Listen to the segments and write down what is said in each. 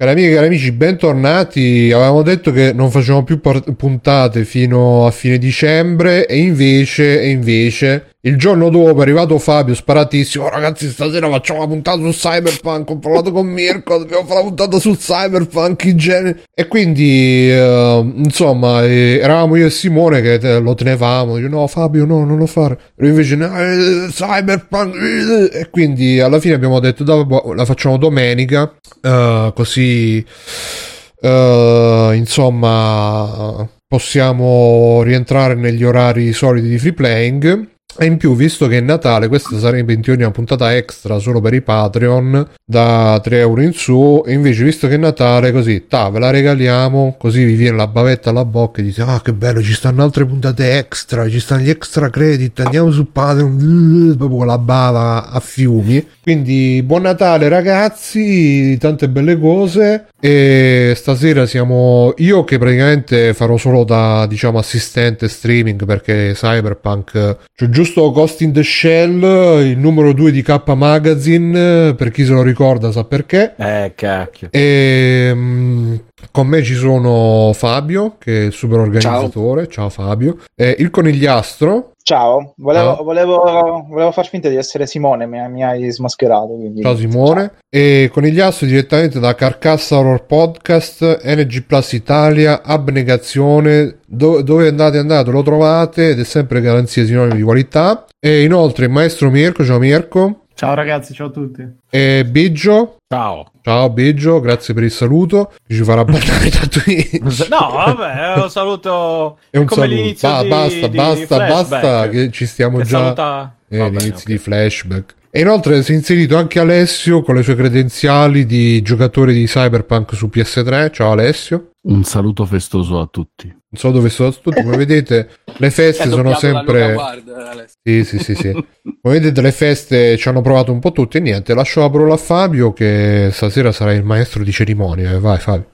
Cari amiche e cari amici, bentornati. Avevamo detto che non facevamo più puntate fino a fine dicembre e invece, e invece il giorno dopo è arrivato Fabio sparatissimo. Oh, ragazzi, stasera facciamo una puntata su Cyberpunk. Ho parlato con Mirko. Dobbiamo fare la puntata su Cyberpunk in genere. E quindi, uh, insomma, eh, eravamo io e Simone che te- lo tenevamo. Dice, no, Fabio, no, non lo fare. E invece, no, eh, Cyberpunk. eh, E quindi alla fine abbiamo detto, dopo la facciamo domenica. uh, così, uh, insomma, possiamo rientrare negli orari soliti di free playing. E in più, visto che è Natale, questa sarebbe in teoria una puntata extra solo per i Patreon da 3 euro in su. E invece, visto che è Natale, così, ta, ve la regaliamo. Così vi viene la bavetta alla bocca e dite: Ah, che bello, ci stanno altre puntate extra, ci stanno gli extra credit. Andiamo su Patreon, proprio con la bava a fiumi. Quindi, buon Natale, ragazzi, tante belle cose. E stasera siamo io che praticamente farò solo da diciamo assistente streaming perché Cyberpunk c'è giusto Ghost in the Shell, il numero 2 di K Magazine, per chi se lo ricorda sa perché. Eh, cacchio. E mm, con me ci sono Fabio, che è il super organizzatore. Ciao, Fabio. E il conigliastro. Ciao, volevo, Ciao. volevo, volevo far finta di essere Simone, mi, mi hai smascherato. Quindi... Ciao Simone. E conigliastro direttamente da Carcassa Horror Podcast, NG Plus Italia, Abnegazione. Do- dove andate andate lo trovate ed è sempre garanzia sinonimo di qualità. E inoltre il maestro Mirko, ciao Mirko. Ciao ragazzi, ciao a tutti. E Biggio. Ciao. Ciao Biggio, grazie per il saluto. Ci farà parlare da Twitch. No, vabbè, un saluto. È un come saluto. l'inizio Ba- di- basta, di basta, Flashback. basta, che ci stiamo già. saluta- Eh, Va bene, l'inizio ok. di flashback. E inoltre si è inserito anche Alessio con le sue credenziali di giocatore di Cyberpunk su PS3. Ciao Alessio. Un saluto festoso a tutti. Non so dove sono tutti, come vedete le feste È sono sempre... Alessio. Sì, sì, sì, sì. Come vedete le feste ci hanno provato un po' tutti e niente, lascio la parola a Fabio che stasera sarà il maestro di cerimonie. Vai Fabio.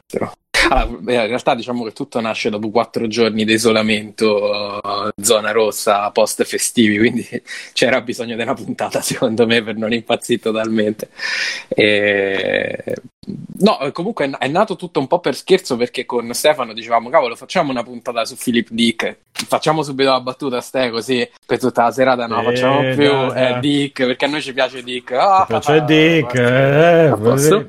Allora, beh, in realtà diciamo che tutto nasce dopo quattro giorni di isolamento, eh, zona rossa, post festivi, quindi c'era bisogno di una puntata secondo me per non impazzire totalmente. E... No, comunque è- nato tutto un po' per scherzo perché con Stefano dicevamo, cavolo, facciamo una puntata su Philip Dick, facciamo subito la battuta, ste così per tutta la serata, no, Eh, facciamo più dai. eh, Dick, perché a noi ci piace Dick. Ah, piace Dick? Eh, A posto?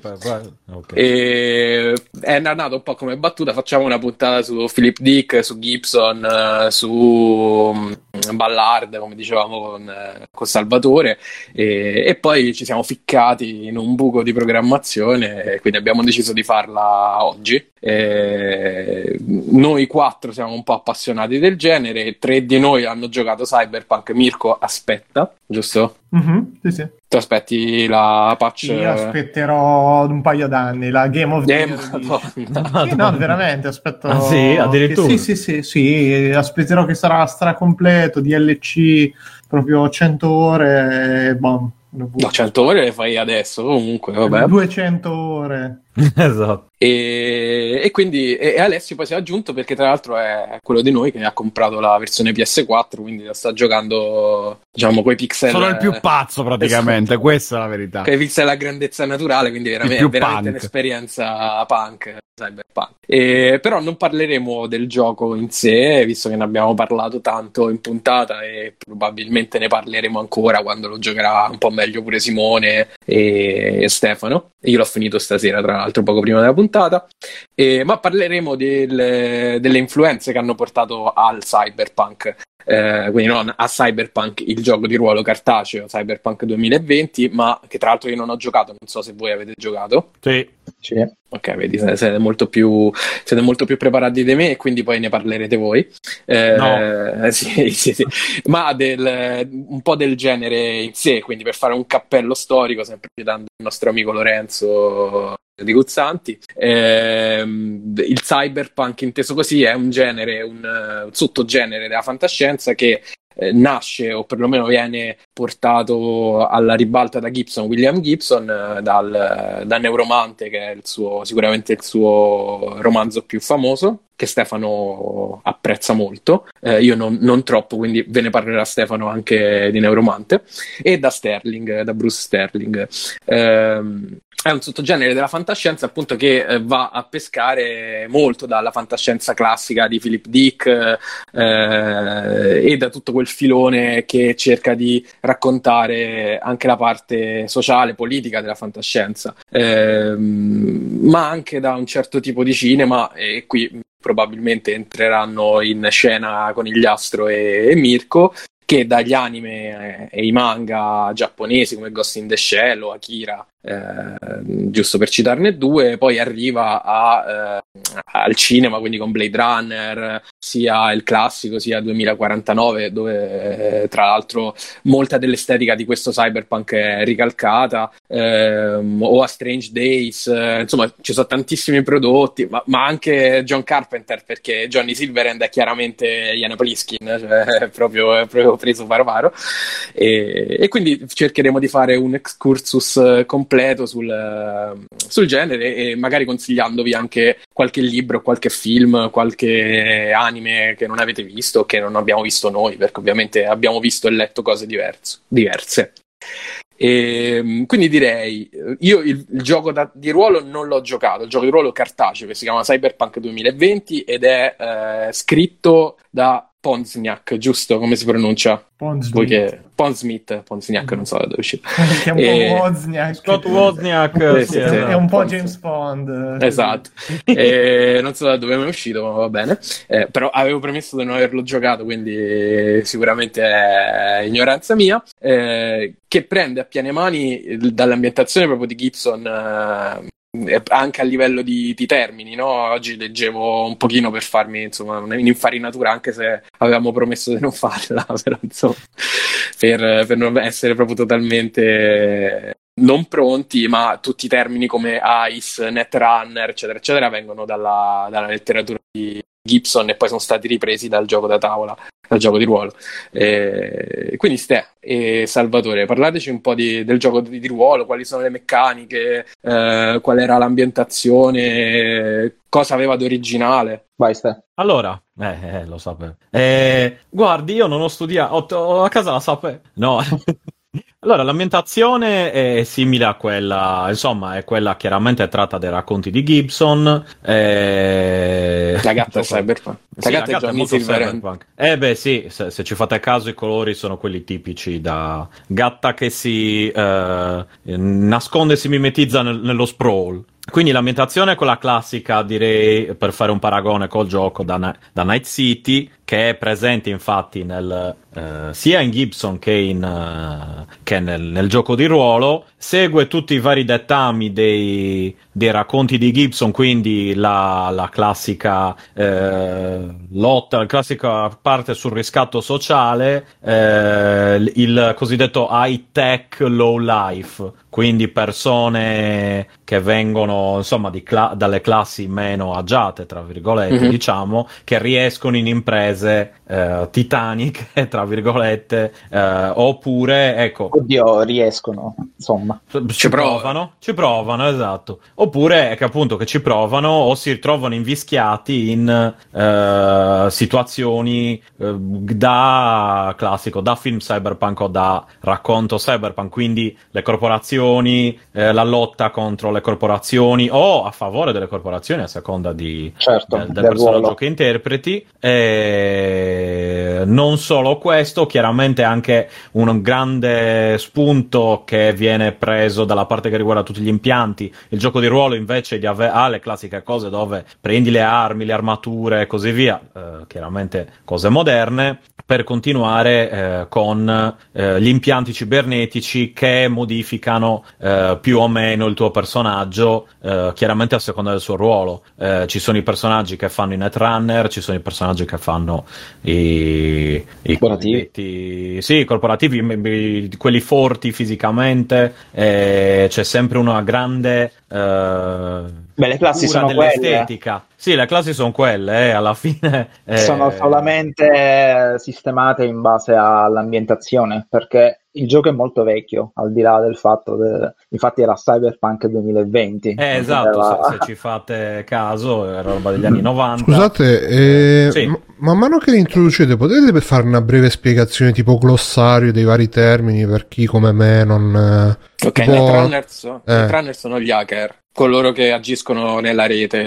ok. E è nato un po' come battuta, facciamo una puntata su Philip Dick, su Gibson, eh, su mm, Ballard, come dicevamo con, eh, con Salvatore, e, e poi ci siamo ficcati in un buco di programmazione, quindi abbiamo deciso di farla oggi. E noi quattro siamo un po' appassionati del genere, tre di noi hanno giocato Cyberpunk, Mirko aspetta, giusto? Mhm, sì, sì. Tu aspetti la patch... Io aspetterò un paio d'anni la Game of the Eh, Year. Sì, no, veramente, aspetto... Ah, sì? Addirittura? che- Sì, sì, sì, sì, aspetterò che sarà stracompleto, DLC, proprio 100 ore, e boh, No, 100 ore le fai adesso, comunque, vabbè. 200 ore. esatto. E, e quindi e, Alessio poi si è aggiunto perché tra l'altro è quello di noi che ha comprato la versione PS4, quindi la sta giocando, diciamo, coi pixel. Sono il più pazzo praticamente, esatto. questa è la verità. Coi pixel a grandezza naturale, quindi veramente, più veramente punk. un'esperienza punk, cyberpunk. E, però non parleremo del gioco in sé, visto che ne abbiamo parlato tanto in puntata e probabilmente ne parleremo ancora quando lo giocherà un po' meglio pure Simone e, e Stefano. Io l'ho finito stasera, tra l'altro, poco prima della puntata. E- ma parleremo del- delle influenze che hanno portato al cyberpunk. Eh, quindi non a Cyberpunk il gioco di ruolo cartaceo Cyberpunk 2020 ma che tra l'altro io non ho giocato non so se voi avete giocato Sì. Sì. ok vedi siete siete molto più siete molto più preparati di me e quindi poi ne parlerete voi Eh, No. sì, sì, sì. ma del, un po' del genere in sé quindi per fare un cappello storico sempre citando il nostro amico Lorenzo di Guzzanti. Ehm, il cyberpunk, inteso così, è un genere, un, eh, un sottogenere della fantascienza che eh, nasce o perlomeno viene portato alla ribalta da Gibson, William Gibson, eh, dal, da Neuromante, che è il suo, sicuramente il suo romanzo più famoso, che Stefano apprezza molto, eh, io non, non, troppo, quindi ve ne parlerà Stefano anche di Neuromante, e da Sterling, da Bruce Sterling. Eh, è un sottogenere della fantascienza appunto che eh, va a pescare molto dalla fantascienza classica di Philip Dick eh, e da tutto quel filone che cerca di raccontare anche la parte sociale, politica della fantascienza, eh, ma anche da un certo tipo di cinema e qui probabilmente entreranno in scena Conigliastro e, e Mirko che dagli anime e i manga giapponesi come Ghost in the Shell o Akira eh, giusto per citarne due, poi arriva a, eh, al cinema, quindi con Blade Runner, sia il classico sia 2049, dove eh, tra l'altro molta dell'estetica di questo cyberpunk è ricalcata, ehm, o a Strange Days, eh, insomma ci sono tantissimi prodotti, ma, ma, anche John Carpenter, perché Johnny Silverhand è chiaramente Ian Pliskin, cioè è proprio, è proprio preso paro, e, e quindi cercheremo di fare un excursus completo completo sul, sul, genere e magari consigliandovi anche qualche libro, qualche film, qualche anime che non avete visto o che non abbiamo visto noi, perché ovviamente abbiamo visto e letto cose diverse. diverse. E, quindi direi, io il, il gioco da, di ruolo non l'ho giocato, il gioco di ruolo cartaceo che si chiama Cyberpunk 2020 ed è eh, scritto da Ponzniak, giusto? Come si pronuncia? Ponzniak. Ponzmith, Ponzniak, non so da dove uscito. È un E- po' Wozniak. Scott Wozniak Sì, sì, sì, esatto. È un po' Ponzi. James Bond. Esatto, E non so da dove è uscito, ma va bene. Eh, però avevo premesso di non averlo giocato, quindi sicuramente è ignoranza mia. eh, che prende a piene mani eh, dall'ambientazione proprio di Gibson. eh, eh, anche a livello di, di termini, no? Oggi leggevo un pochino per farmi insomma un'infarinatura, anche se avevamo promesso di non farla, però insomma, per, per non essere proprio totalmente non pronti, ma tutti i termini come ICE, Netrunner, eccetera, eccetera, vengono dalla, dalla letteratura di Gibson e poi sono stati ripresi dal gioco da tavola, dal gioco di ruolo. Eh, quindi Ste e Salvatore, parlateci un po' di- del gioco di, di ruolo, quali sono le meccaniche, eh, qual era l'ambientazione, cosa aveva d'originale. Vai, Ste. Allora, eh, eh, lo sapevo. Eh, guardi, io non ho studiato, ho- ho- a casa la sapevo. No. Allora, l'ambientazione è simile a quella, insomma, è quella chiaramente tratta dai racconti di Gibson. eh, La gatta è Cyberpunk. La Sì, gatta è Johnny molto Silverhand. cyberpunk. Eh beh sì, se, se ci fate caso i colori sono quelli tipici da gatta che si eh, nasconde e si mimetizza nel- nello sprawl. Quindi l'ambientazione è quella classica, direi, per fare un paragone col gioco da, da Night City, che è presente infatti nel, eh, sia in Gibson che, in, eh, che nel, nel gioco di ruolo. Segue tutti i vari dettami dei, dei racconti di Gibson, quindi la, la classica eh, lotta, la classica parte sul riscatto sociale, eh, il cosiddetto high tech low life, quindi persone che vengono insomma di cla- dalle classi meno agiate, tra virgolette, Mhm. diciamo, che riescono in imprese eh, titaniche, tra virgolette, eh, oppure ecco. Oddio, riescono, insomma. Ci provano. provano, ci provano, esatto. Oppure è che appunto che ci provano o si ritrovano invischiati in eh, situazioni eh, da classico, da film cyberpunk o da racconto cyberpunk, quindi le corporazioni, eh, la lotta contro le corporazioni o a favore delle corporazioni a seconda di, Certo, del, del del personaggio ruolo. che interpreti. E non solo questo, chiaramente anche un grande spunto che viene preso dalla parte che riguarda tutti gli impianti. Il gioco di ruolo invece di ave- ha le classiche cose dove prendi le armi, le armature e così via, eh, chiaramente cose moderne, per continuare eh, con eh, gli impianti cibernetici che modificano eh, più o meno il tuo personaggio, eh, chiaramente a seconda del suo ruolo. Eh, ci sono i personaggi che fanno i netrunner, ci sono i personaggi che fanno i, i Corporativi. sì, i corporativi, m- quelli forti fisicamente. c'è sempre una grande. Eh, Beh, le classi sono quelle. dell'estetica. Sì, le classi sono quelle, eh, alla fine. eh, Sono solamente sistemate in base all'ambientazione, perché il gioco è molto vecchio, al di là del fatto che infatti era Cyberpunk 2020. Eh, esatto, poteva- se, se ci fate caso, era roba degli anni 90. Scusate, eh, Sì. m- man mano che li introducete, potete fare una breve spiegazione tipo glossario dei vari termini per chi come me non... eh, Ok, tipo- Netrunners, eh. Netrunners sono gli hacker, coloro che agiscono nella rete,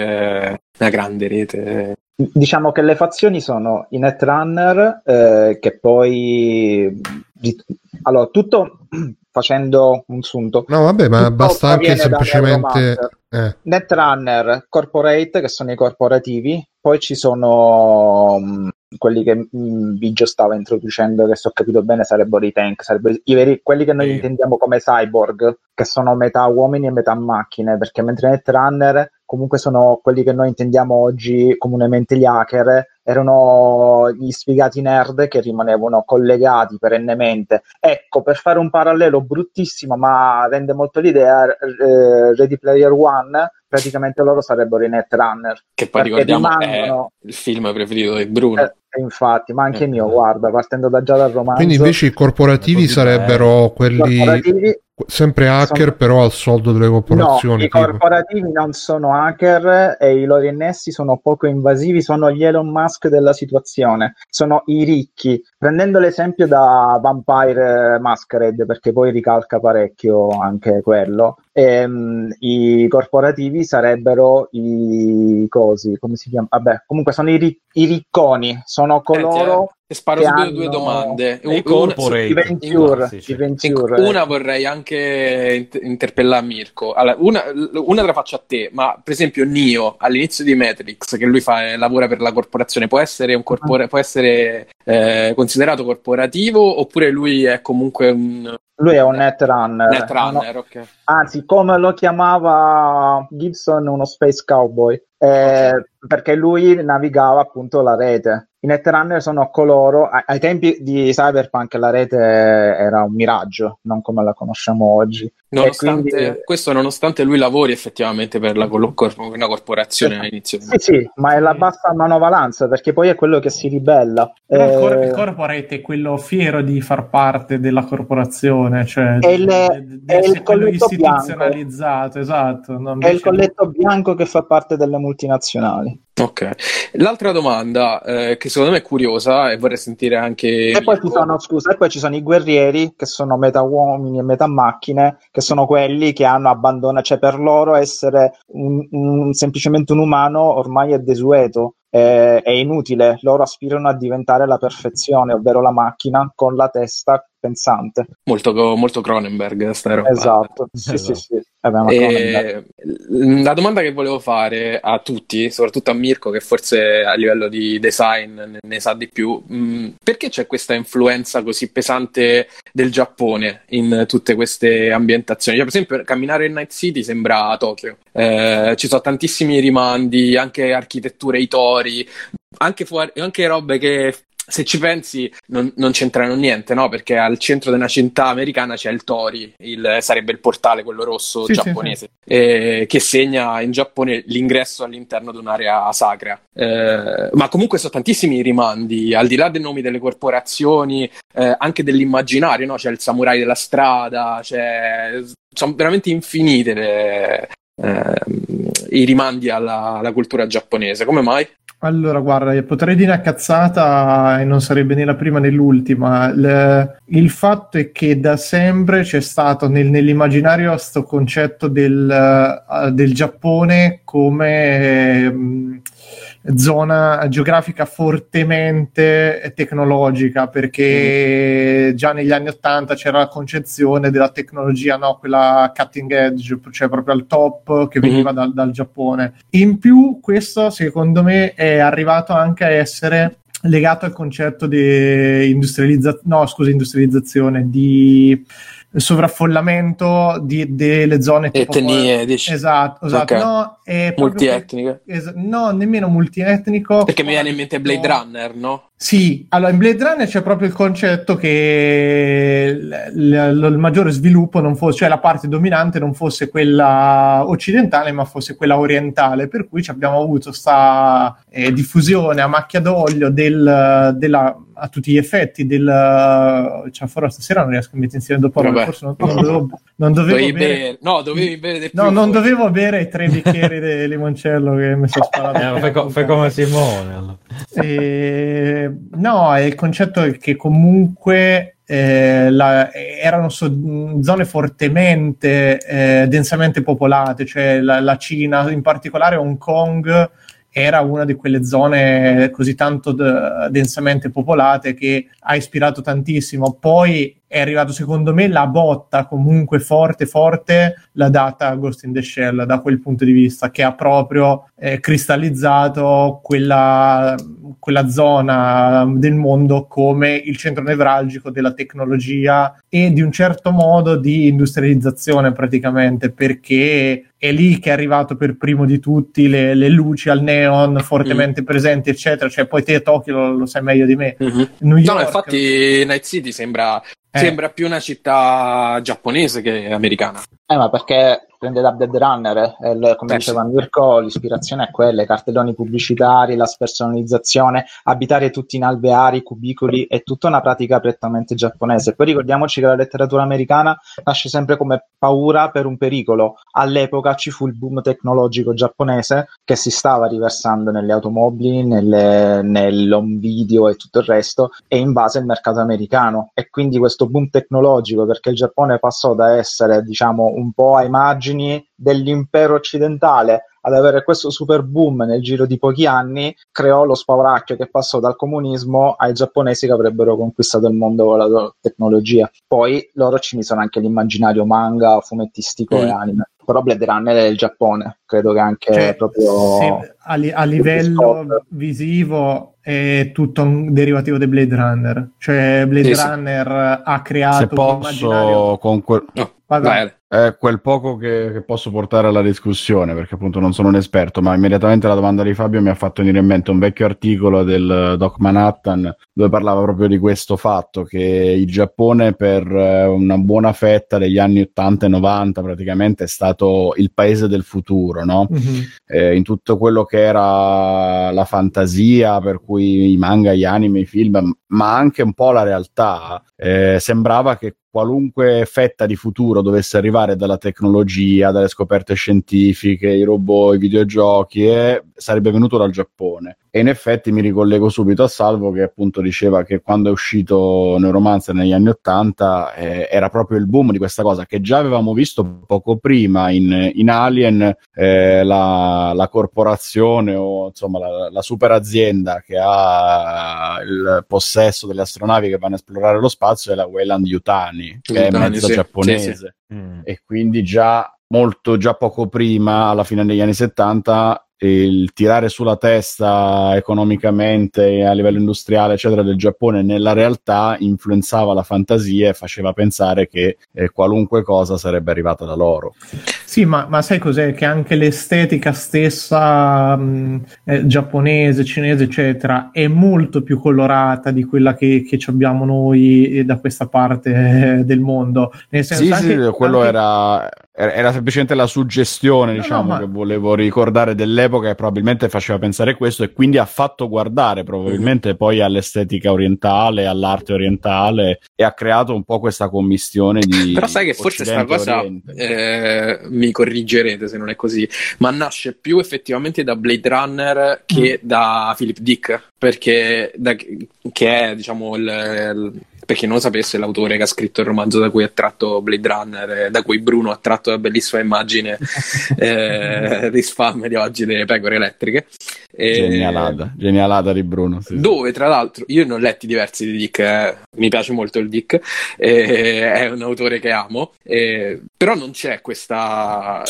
nella grande rete. Diciamo che le fazioni sono i Netrunner, eh, che poi... Allora, tutto facendo un sunto. No, vabbè, ma Tutto basta anche semplicemente... Eh, Netrunner Corporate, che sono i corporativi, poi ci sono mh, quelli che mh, Biggio stava introducendo, che se ho capito bene sarebbero i tank, sarebbero i veri, quelli che noi Sì. intendiamo come cyborg, che sono metà uomini e metà macchine, perché mentre Netrunner comunque sono quelli che noi intendiamo oggi comunemente gli hacker, erano gli sfigati nerd che rimanevano collegati perennemente. Ecco, per fare un parallelo bruttissimo, ma rende molto l'idea, eh, Ready Player One, praticamente loro sarebbero i Netrunner. Che poi ricordiamo rimangono- è il film preferito di Bruno. Eh, infatti, ma anche Eh. mio, guarda, partendo da già dal romanzo. quindi invece i corporativi sarebbero quelli corporativi sempre hacker sono- però al soldo delle No, corporazioni. i tipo. corporativi non sono hacker e i loro innessi sono poco invasivi, sono gli Elon Musk della situazione, sono i ricchi. Prendendo l'esempio da Vampire Masquerade, perché poi ricalca parecchio anche quello, ehm, i corporativi sarebbero i cosi, come si chiama? Vabbè, comunque sono i, ri- i ricconi, sono coloro Ti sparo subito hanno- due domande. Un- corporate. venture, venture. Una vorrei anche int- interpellare Mirko. Allora, una, una te la faccio a te, ma per esempio Neo all'inizio di Matrix, che lui fa, lavora per la corporazione, può essere, un corpora- può essere eh, considerato corporativo oppure lui è comunque un Lui è un netrunner. netrunner? Ok. Anzi, come lo chiamava Gibson, uno space cowboy, eh, perché lui navigava appunto la rete. I netrunner sono coloro, ai, ai tempi di Cyberpunk la rete era un miraggio, non come la conosciamo oggi. Nonostante, quindi- Questo nonostante lui lavori effettivamente per la cor- una corporazione all'inizio. Sì, sì, ma è la bassa manovalanza, perché poi è quello che si ribella. Però il, cor- Eh, il corporate è quello fiero di far parte della corporazione, cioè È il- di- di- di è il colletto istituzionalizzato, esatto. no, è il colletto bianco che fa parte delle multinazionali. Ok. L'altra domanda eh, che secondo me è curiosa e vorrei sentire anche E poi sono, scusa, e poi ci sono i guerrieri che sono metà uomini e metà macchine, che sono quelli che hanno abbandonato, cioè per loro essere un- un- semplicemente un umano ormai è desueto, è, è inutile, loro aspirano a diventare la perfezione, ovvero la macchina con la testa pensante. molto, molto Cronenberg sta roba. Esatto, sì, Esatto. sì, sì. Eh beh. E, la domanda che volevo fare a tutti, soprattutto a Mirko, che forse a livello di design ne, ne sa di più, mh, perché c'è questa influenza così pesante del Giappone in tutte queste ambientazioni? Cioè, per esempio, camminare in Night City sembra Tokyo, Eh, ci sono tantissimi rimandi, anche architetture, i tori, anche, fuori, anche robe che se ci pensi non, non c'entrano niente, no? Perché al centro di una città americana c'è il Tori, il- sarebbe il portale, quello rosso Sì, sì, giapponese, eh, che segna in Giappone l'ingresso all'interno di un'area sacra. Eh, ma comunque sono tantissimi i rimandi, al di là dei nomi delle corporazioni, eh, anche dell'immaginario, no? C'è il samurai della strada, c'è... sono veramente infinite le- ehm, i rimandi alla, alla cultura giapponese. Come mai? Allora, guarda, potrei dire una cazzata e non sarebbe né la prima né l'ultima. Il, il fatto è che da sempre c'è stato nel- nell'immaginario questo concetto del, eh, del Giappone come ehm, zona geografica fortemente tecnologica, perché già negli anni Ottanta c'era la concezione della tecnologia, no? quella cutting edge, cioè proprio al top che veniva dal, dal Giappone. In più, questo secondo me è arrivato anche a essere legato al concetto di industrializzazione, no, scusa, industrializzazione, di sovraffollamento di- delle zone tipo Etnie, dici? Esatto, esatto. Ok. No, è Multietniche. es- no, nemmeno multietnico. Perché mi viene in mente Blade No. Runner, no? Sì, allora in Blade Runner c'è proprio il concetto che l- l- il maggiore sviluppo non fosse, cioè la parte dominante non fosse quella occidentale, ma fosse quella orientale, per cui abbiamo avuto sta eh, diffusione a macchia d'olio del, della, a tutti gli effetti del cioè farò stasera non riesco a mettere insieme dopo Vabbè. forse non, non dovevo, non dovevo Dovevi bere bere- No, dovevi bere No, più non fuori. dovevo bere i tre bicchieri di limoncello che mi sono sparato. Eh, fai, co- fai come Simone. allora. Eh, no, è il concetto è che comunque eh, la- erano so- zone fortemente, eh, densamente popolate, cioè la, la Cina, in particolare Hong Kong, era una di quelle zone così tanto d- densamente popolate che ha ispirato tantissimo. Poi è arrivato secondo me la botta comunque forte forte la data Ghost in the Shell da quel punto di vista che ha proprio eh, cristallizzato quella, quella zona del mondo come il centro nevralgico della tecnologia e di un certo modo di industrializzazione praticamente perché è lì che è arrivato per primo di tutti le, le luci al neon fortemente presenti eccetera. Cioè poi te Tokyo lo, lo sai meglio di me. Mhm. New No, York. no, infatti Night City sembra, Eh. sembra più una città giapponese che americana. Eh, ma perché prende da Dead Runner, eh, il- come Eh, diceva Mirko, l'ispirazione è quella, i cartelloni pubblicitari, la spersonalizzazione, abitare tutti in alveari, cubicoli, è tutta una pratica prettamente giapponese. Poi ricordiamoci che la letteratura americana nasce sempre come paura per un pericolo. All'epoca ci fu il boom tecnologico giapponese che si stava riversando nelle automobili, nelle, nell'home video e tutto il resto, e invase il mercato americano. E quindi questo boom tecnologico, perché il Giappone passò da essere, diciamo, un po' ai margini dell'impero occidentale ad avere questo super boom nel giro di pochi anni, creò lo spauracchio che passò dal comunismo ai giapponesi che avrebbero conquistato il mondo con la loro tecnologia. Poi loro ci misero anche l'immaginario manga, fumettistico Mm. e anime. Però Blade Runner è il Giappone, credo che anche Cioè, proprio... se- a, li- a livello visivo è tutto un derivativo di Blade Runner. Cioè, Blade Sì, sì. Runner ha Se creato un immaginario. posso, con quel, No, è quel poco che, che posso portare alla discussione, perché appunto non sono un esperto, ma immediatamente la domanda di Fabio mi ha fatto venire in mente un vecchio articolo del Doc Manhattan dove parlava proprio di questo fatto che il Giappone per eh, una buona fetta degli anni 80 e 90 praticamente è stato il paese del futuro, no? Mhm. eh, in tutto quello che era la fantasia, per cui i manga, gli anime, i film, ma anche un po' la realtà, eh, sembrava che qualunque fetta di futuro dovesse arrivare dalla tecnologia, dalle scoperte scientifiche, i robot, i videogiochi, e sarebbe venuto dal Giappone. E in effetti mi ricollego subito a Salvo che appunto diceva che quando è uscito Neuromancer negli anni Ottanta eh, era proprio il boom di questa cosa che già avevamo visto poco prima in, in Alien, eh, la, la corporazione o insomma la, la super azienda che ha il possesso delle astronavi che vanno a esplorare lo spazio è la Weyland Yutani, che è Yutani, mezza sì, giapponese sì, Mm. e quindi già molto già poco prima alla fine degli anni 70 il tirare sulla testa economicamente a livello industriale eccetera del Giappone nella realtà influenzava la fantasia e faceva pensare che eh, qualunque cosa sarebbe arrivata da loro Sì, ma, ma sai cos'è? Che anche l'estetica stessa mh, eh, giapponese, cinese, eccetera, è molto più colorata di quella che, che abbiamo noi eh, da questa parte eh, del mondo. Nel senso, sì anche- sì quello anche- era era semplicemente la suggestione No, diciamo no, ma- che volevo ricordare dell'epoca e probabilmente faceva pensare questo e quindi ha fatto guardare probabilmente poi all'estetica orientale all'arte orientale e ha creato un po' questa commistione di Però sai che forse sta Occidente e cosa, eh, mi corrigerete se non è così, ma nasce più effettivamente da Blade Runner che da Philip Dick, perché da- che è, diciamo, il, il- per chi non lo sapesse, l'autore che ha scritto il romanzo da cui è tratto Blade Runner, eh, da cui Bruno ha tratto la bellissima immagine eh, di spam di oggi delle pecore elettriche. E- Genialata, genialata di Bruno. sì, sì. dove tra l'altro io ne ho letti diversi di Dick, eh, mi piace molto il Dick, eh, è un autore che amo, eh, però non c'è questa,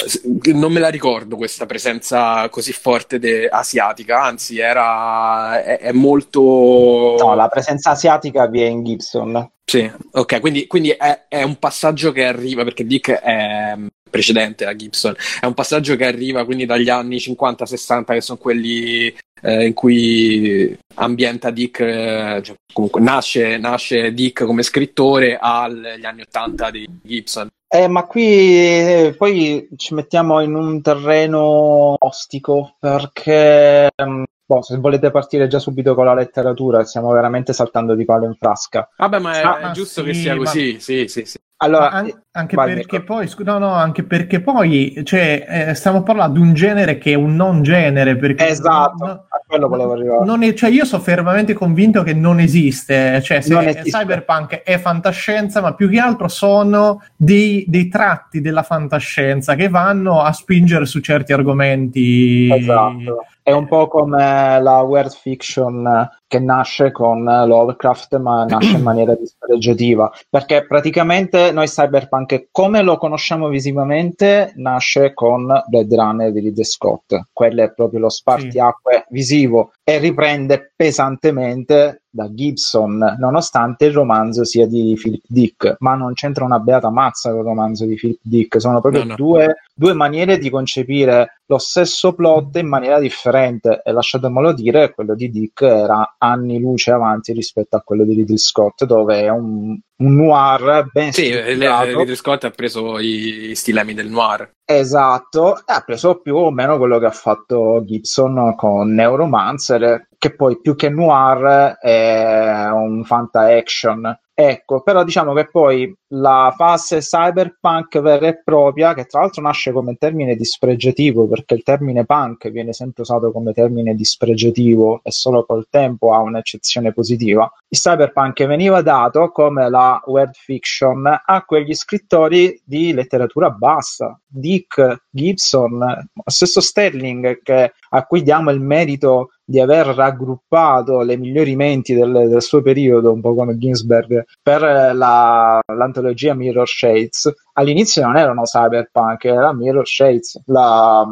non me la ricordo questa presenza così forte de- asiatica, anzi era, è, è molto... No, la presenza asiatica vi è in Gibson, Gibson. Sì, ok, quindi, quindi è, è, un passaggio che arriva, perché Dick è mm, precedente a Gibson, è un passaggio che arriva quindi dagli anni 50-60, che sono quelli eh, in cui ambienta Dick, eh, cioè, comunque nasce, nasce, Dick come scrittore agli anni 80 di Gibson. Eh, ma qui eh, poi ci mettiamo in un terreno ostico perché um, boh, se volete partire già subito con la letteratura, stiamo veramente saltando di palo in frasca. Vabbè, ma è, ah, è giusto sì, che sia così, sì, sì, sì. Allora, an- anche, vai, perché poi, no, no, anche perché poi, cioè, eh, stiamo parlando di un genere che è un non genere. Perché esatto, no, a quello volevo arrivare. Non è, cioè, io sono fermamente convinto che non esiste. Cioè, non esiste. Cyberpunk è fantascienza, ma più che altro sono dei, dei, tratti della fantascienza che vanno a spingere su certi argomenti. Esatto. È un po' come la world fiction che nasce con Lovecraft, ma nasce in maniera dispregiativa. Perché praticamente noi Cyberpunk, come lo conosciamo visivamente, nasce con Blade Runner di Ridley Scott. Quello è proprio lo spartiacque sì. visivo e riprende pesantemente da Gibson, nonostante il romanzo sia di Philip Dick, ma non c'entra una beata mazza il romanzo di Philip Dick, sono proprio no, no. Due, due, maniere di concepire lo stesso plot in maniera differente e lasciatemelo dire, quello di Dick era anni luce avanti rispetto a quello di Ridley Scott, dove è un, un noir ben sì, Ridley Scott ha preso i stilemi del noir. Esatto, e ha preso più o meno quello che ha fatto Gibson con Neuromancer, che poi più che noir è un fanta action Ecco, però diciamo che poi la fase cyberpunk vera e propria, che tra l'altro nasce come termine dispregiativo, perché il termine punk viene sempre usato come termine dispregiativo e solo col tempo ha un'eccezione positiva, il cyberpunk veniva dato come la world fiction a quegli scrittori di letteratura bassa, Dick, Gibson, stesso Sterling, che, a cui diamo il merito di aver raggruppato le migliori menti del, del suo periodo, un po' come Ginsberg, per la, l'antologia Mirror Shades, all'inizio non erano cyberpunk, era Mirror Shades, la,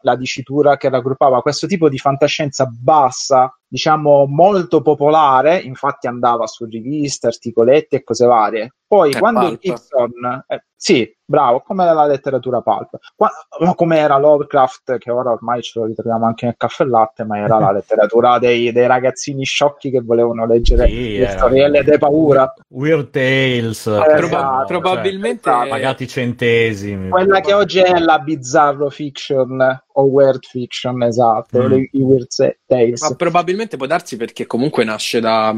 la dicitura che raggruppava questo tipo di fantascienza bassa, diciamo molto popolare, infatti andava su riviste, articoletti e cose varie. Poi è quando pulp. Gibson, eh, sì, bravo, come la letteratura pulp, Qua, come era Lovecraft, che ora ormai ce lo ritroviamo anche nel caffè latte, ma era la letteratura dei, dei ragazzini sciocchi che volevano leggere sì, le storielle di paura. Weird Tales, eh, proba- cioè, probabilmente cioè, pagati centesimi. Quella che oggi è la bizzarro fiction o weird fiction, esatto, mm. i Weird Tales. Ma probabilmente può darsi perché comunque nasce da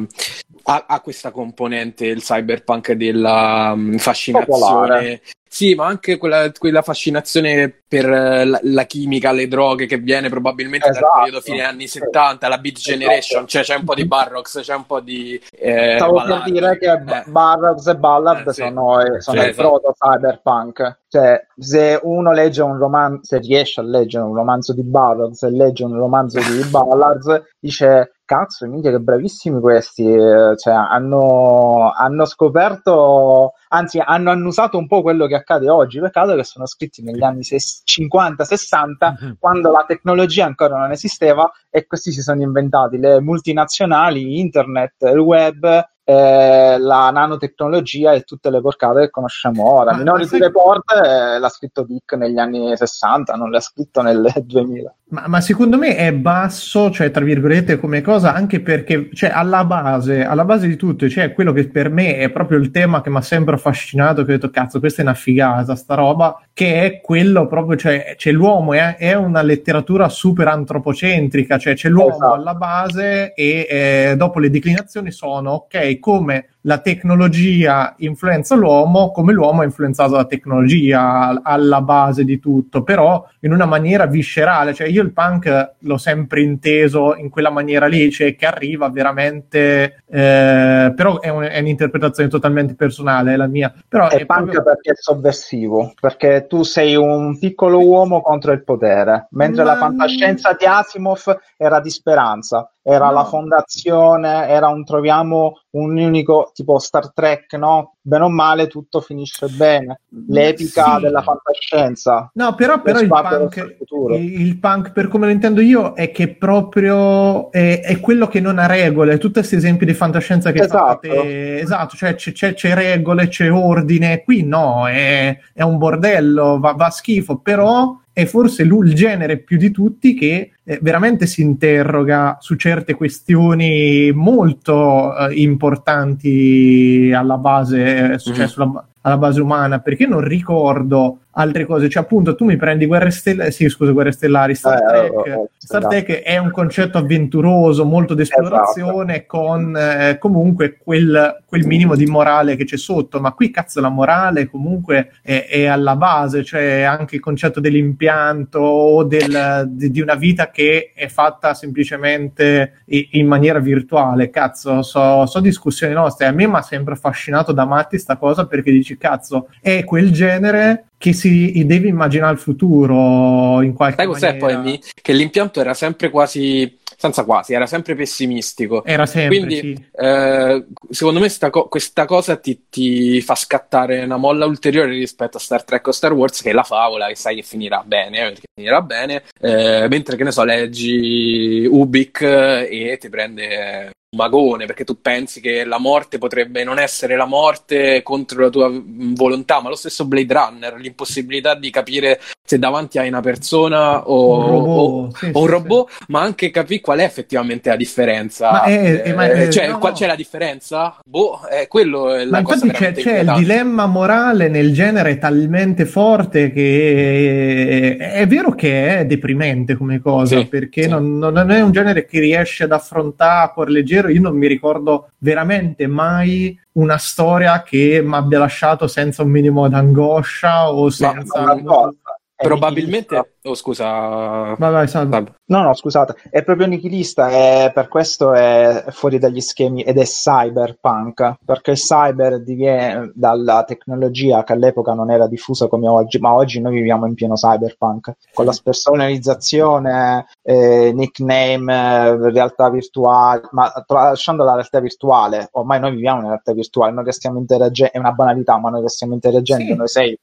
ha, ha, questa componente il cyberpunk della um, fascinazione Popolare. Sì, ma anche quella, quella fascinazione per eh, la, la, chimica, le droghe che viene probabilmente esatto. dal periodo fine anni 70, la Beat esatto. Generation, cioè c'è un po' di Barrocks, c'è un po' di... Eh, Stavo ballad. per dire che eh. Barrocks e Ballard eh, sì. sono, eh, sono cioè, il esatto. proto cyberpunk. Cioè, se uno legge un romanzo, se riesce a leggere un romanzo di Barrocks e legge un romanzo di Ballard, dice cazzo, minchia che bravissimi questi, cioè, hanno, hanno scoperto anzi hanno annusato un po' quello che accade oggi, peccato che sono scritti negli anni 50-60 mm-hmm. quando la tecnologia ancora non esisteva e questi si sono inventati le multinazionali, internet, il web eh, la nanotecnologia e tutte le porcate che conosciamo ora. Ma Minority. Report eh, l'ha scritto Dick negli anni 60, non l'ha scritto nel 2000. Ma, ma, secondo me è basso, cioè tra virgolette come cosa, anche perché cioè, alla, base, alla base di tutto, cioè quello che per me è proprio il tema che mi ha sempre affascinato, che ho detto cazzo questa è una figata sta roba, che è quello proprio, cioè, cioè l'uomo è, è, una letteratura super antropocentrica, cioè c'è l'uomo esatto. alla base e eh, dopo le declinazioni sono ok come la tecnologia influenza l'uomo, come l'uomo ha influenzato la tecnologia alla base di tutto, però in una maniera viscerale. Cioè, io il punk l'ho sempre inteso in quella maniera lì, cioè che arriva veramente, eh, però è, un, è, un'interpretazione totalmente personale, è la mia. Però è, è punk proprio... perché è sovversivo, perché tu sei un piccolo uomo contro il potere, mentre Ma... la fantascienza di Asimov era di speranza era No. la fondazione, era un troviamo un unico tipo Star Trek, no? Bene o male tutto finisce bene. L'epica Sì. della fantascienza. No, però, però il, punk, il il punk, per come lo intendo io, è che proprio è, è quello che non ha regole. Tutti questi esempi di fantascienza che Esatto. fate, esatto, cioè c'è, c'è- c'è regole, c'è ordine. Qui no, è, è un bordello, va, va schifo, però è forse lui il genere più di tutti che eh, veramente si interroga su certe questioni molto eh, importanti alla base, eh, cioè Mhm. sulla, alla base umana, perché non ricordo altre cose. Cioè, appunto, tu mi prendi Guerre Stellari, sì, scusa, Guerre Stellari, Star Eh, Trek. oh, Star esatto. Trek è un concetto avventuroso, molto d'esplorazione, con eh, comunque quel, quel minimo di morale che c'è sotto. Ma qui, cazzo, la morale comunque è, è alla base, cioè anche il concetto dell'impianto o del- di, di una vita che è fatta semplicemente i- in maniera virtuale. Cazzo, so, so discussioni nostre. A me mi ha sempre affascinato da matti sta cosa perché dici, cazzo, è quel genere che si deve immaginare il futuro in qualche Sai cos'è poi? Che l'impianto era sempre quasi, senza quasi, era sempre pessimistico. Era sempre, Quindi, sì. eh, secondo me, co- questa cosa ti, ti fa scattare una molla ulteriore rispetto a Star Trek o Star Wars, che è la favola, che sai che finirà bene, eh, perché finirà bene, eh, mentre che ne so, leggi Ubik eh, e ti prende un magone, perché tu pensi che la morte potrebbe non essere la morte contro la tua volontà, ma lo stesso Blade Runner, l'impossibilità di capire se davanti hai una persona o Un robot, o- sì, o un sì, robot, ma anche capire qual è effettivamente la differenza. Ma è- è- ma è- cioè, no, qual- no. c'è la differenza? Boh, è quello è Ma infatti c'è, c'è il dilemma morale nel genere talmente forte che è, vero che è deprimente come cosa, Sì, perché sì. Non, non è un genere che riesce ad affrontare a cuor leggero. Io non mi ricordo veramente mai una storia che mi abbia lasciato senza un minimo d'angoscia o senza... Una cosa, è Probabilmente. Oh scusa, Vai, vai, salve. Salve. No, no, scusate, è proprio nichilista e per questo è fuori dagli schemi ed è cyberpunk, perché il cyber diviene dalla tecnologia che all'epoca non era diffusa come oggi, ma oggi noi viviamo in pieno cyberpunk, con la spersonalizzazione, eh, nickname, eh, realtà virtuale, ma tralasciando la realtà virtuale, ormai noi viviamo in realtà virtuale, noi che stiamo interagendo, è una banalità, ma noi che stiamo interagendo, Sì. noi sei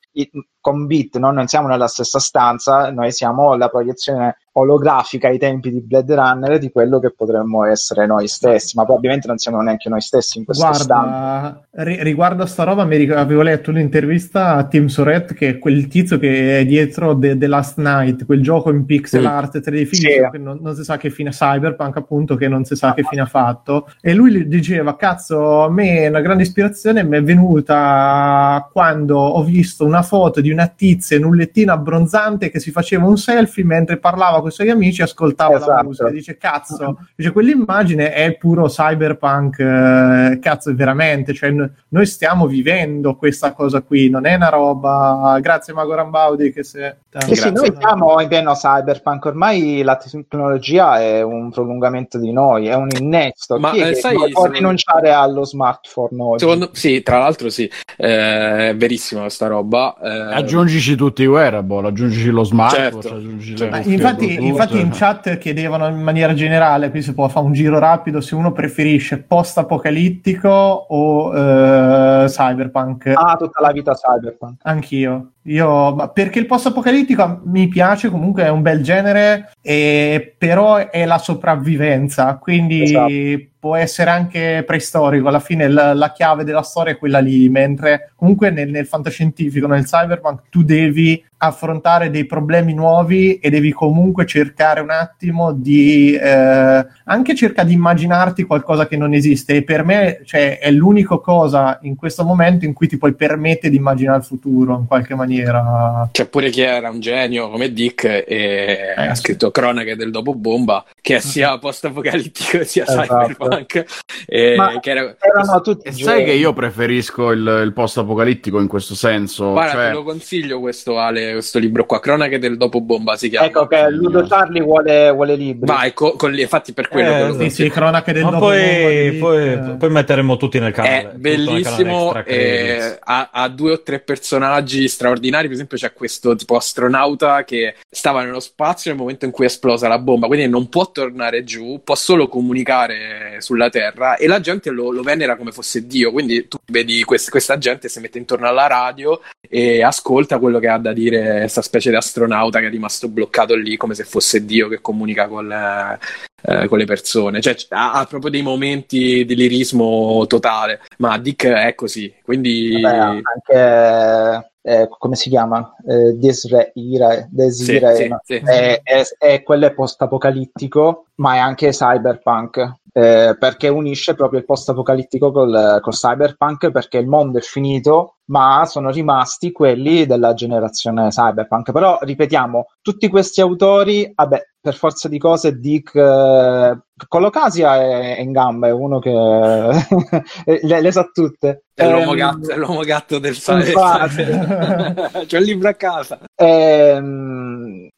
con bit, no? non siamo nella stessa stanza, noi siamo la proiezione olografica ai tempi di Blade Runner di quello che potremmo essere noi stessi, ma probabilmente non siamo neanche noi stessi in questo. Guarda, ri- riguardo a sta roba, mi ric- avevo letto un'intervista a Tim Soret, che è quel tizio che è dietro The, The Last Night, quel gioco in pixel Mm. art 3D definition, Sì. che non, non si sa che fine Cyberpunk, appunto, che non si sa che fine ha fatto. E lui diceva: Cazzo, a me una grande ispirazione mi è venuta quando ho visto una foto di una tizia in un lettino abbronzante che si faceva un selfie mentre parlava con i suoi amici ascoltava la Esatto. musica. Dice: Cazzo, dice, quell'immagine è puro cyberpunk, eh, cazzo, veramente. Cioè, n- noi stiamo vivendo questa cosa qui, non è una roba. Grazie, Mago Rambaudi. Che se... Sì, sì, noi siamo in pieno cyberpunk, ormai la tecnologia è un prolungamento di noi, è un innesto. Ma, eh, che sai, può rinunciare allo smartphone oggi? Secondo, sì, tra l'altro sì, eh, è verissima questa roba. eh, Aggiungici tutti i wearable, aggiungici lo smartwatch, Certo, aggiungici le Ma cuffie infatti, in chat chiedevano in maniera generale, qui si può fare un giro rapido, se uno preferisce post-apocalittico o eh, cyberpunk. Ah, tutta la vita cyberpunk. Anch'io. Io, ma perché il post-apocalittico mi piace, comunque è un bel genere, e, però è la sopravvivenza, quindi Esatto. può essere anche preistorico. Alla fine la, la chiave della storia è quella lì, mentre comunque nel, nel fantascientifico, nel cyberpunk, tu devi affrontare dei problemi nuovi e devi comunque cercare un attimo di eh, anche cerca di immaginarti qualcosa che non esiste e per me cioè, è l'unica cosa in questo momento in cui ti puoi permettere di immaginare il futuro in qualche maniera C'è pure chi era un genio come Dick e ha sì. scritto Cronache del dopo bomba, che sia post-apocalittico sia Esatto. cyberpunk. E Ma che era- Erano tutti sai che io preferisco il, il post-apocalittico in questo senso? Guarda, cioè, te lo consiglio questo Ale questo libro qua, Cronache del dopo bomba si chiama. Ecco che Ludo Charlie vuole, vuole libri. Vai, co- con, infatti per quello Eh, che lo. Sì, sì, cronache del dopo poi, bomba poi, poi metteremo tutti nel canale. È canale bellissimo, extra credits. eh, ha, ha due o tre personaggi straordinari. Per esempio, c'è questo tipo astronauta che stava nello spazio nel momento in cui è esplosa la bomba, quindi non può tornare giù, può solo comunicare sulla Terra e la gente lo, lo venera come fosse Dio. Quindi tu vedi quest- questa gente si mette intorno alla radio e ascolta quello che ha da dire questa specie di astronauta che è rimasto bloccato lì come se fosse Dio che comunica con le, eh, con le persone. Cioè, ha, ha proprio dei momenti di lirismo totale, ma Dick è così, quindi... Vabbè, anche eh, come si chiama? Eh, Desire, Sì, Desire sì, no? sì. È, è- è- quello post-apocalittico, ma è anche cyberpunk. eh, perché unisce proprio il post-apocalittico col, col cyberpunk perché il mondo è finito ma sono rimasti quelli della generazione cyberpunk però ripetiamo tutti questi autori vabbè per forza di cose Dick eh, Colocasia è, è in gamba è uno che le, le sa tutte È l'uomo, Ehm, gatto, è l'uomo gatto del cyberpunk. C'ho il libro a casa. Ehm,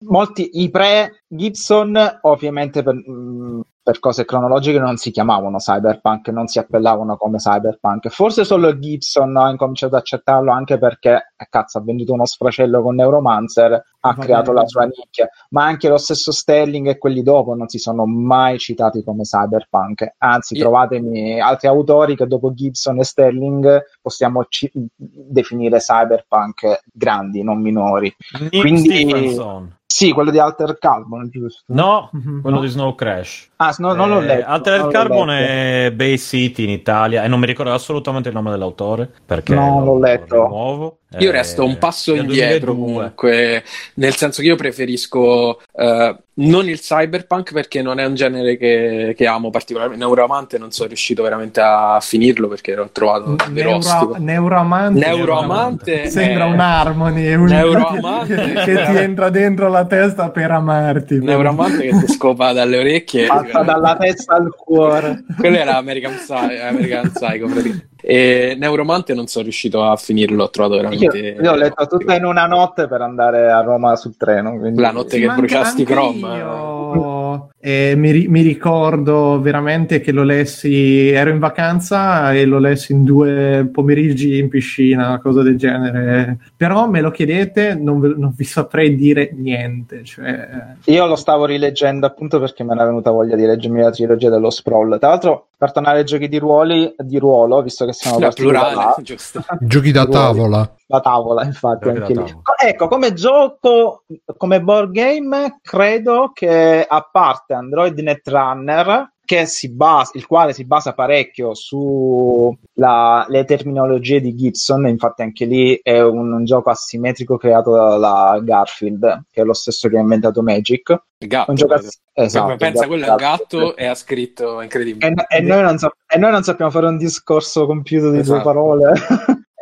molti i pre Gibson ovviamente per, mh, per cose cronologiche non si chiamavano cyberpunk non si appellavano come cyberpunk forse solo Gibson ha incominciato ad accettarlo anche perché eh, cazzo ha venduto uno sfracello con Neuromancer ha Va creato bene. la sua nicchia ma anche lo stesso Sterling e quelli dopo non si sono mai citati come cyberpunk anzi Io- trovatemi altri autori che dopo Gibson e Sterling possiamo ci- definire cyberpunk grandi non minori Nick quindi- Stephenson. Sì, quello di Alter Carbon, giusto? No, Mhm. quello No. di Snow Crash. Ah, no, non l'ho Eh, letto. Altered non l'ho Carbon letto. è Bay City in Italia e non mi ricordo assolutamente il nome dell'autore perché No, l'ho letto. rimuovo. Io Eh, resto un passo indietro 2002. comunque, nel senso che io preferisco eh, non il cyberpunk perché non è un genere che, che amo particolarmente. Neuroamante non sono riuscito veramente a finirlo perché l'ho trovato davvero Neuro- ostico. Neuroamante Neuroamante sembra è- un Harmony è un- Neuroamante. che, ti entra dentro la testa per amarti Neuroamante che ti scopa dalle orecchie. Passa dalla testa al cuore. Quello era American, Psy- American Psycho praticamente. E Neuromante non sono riuscito a finirlo, ho trovato Io, veramente... io ho letto tutta in una notte per andare a Roma sul treno. quindi- La notte che bruciasti Chrome. io, eh, mi, ri- mi ricordo veramente che lo lessi, ero in vacanza e lo lessi in due pomeriggi in piscina, una cosa del genere. Però me lo chiedete, non, ve- non vi saprei dire niente. Cioè, Io lo stavo rileggendo appunto perché me ne è venuta voglia di leggermi la trilogia dello Sprawl. Tra l'altro, per tornare ai giochi di, ruoli, di ruolo, visto che siamo No, partiti da plurale, là. Giochi da tavola. la tavola, infatti, Giochi da anche lì. tavola. Co- Ecco, come gioco, come board game, credo che a parte Android Netrunner, che si basa, il quale si basa parecchio sulle terminologie di Gibson, infatti anche lì è un, un gioco asimmetrico creato da Garfield, che è lo stesso che ha inventato Magic. Gatto. Un gioco ass- esatto, Pensa, quello è un gatto. e ha scritto incredibile. E, e noi non sap- e noi non sappiamo fare un discorso compiuto di due Esatto. parole.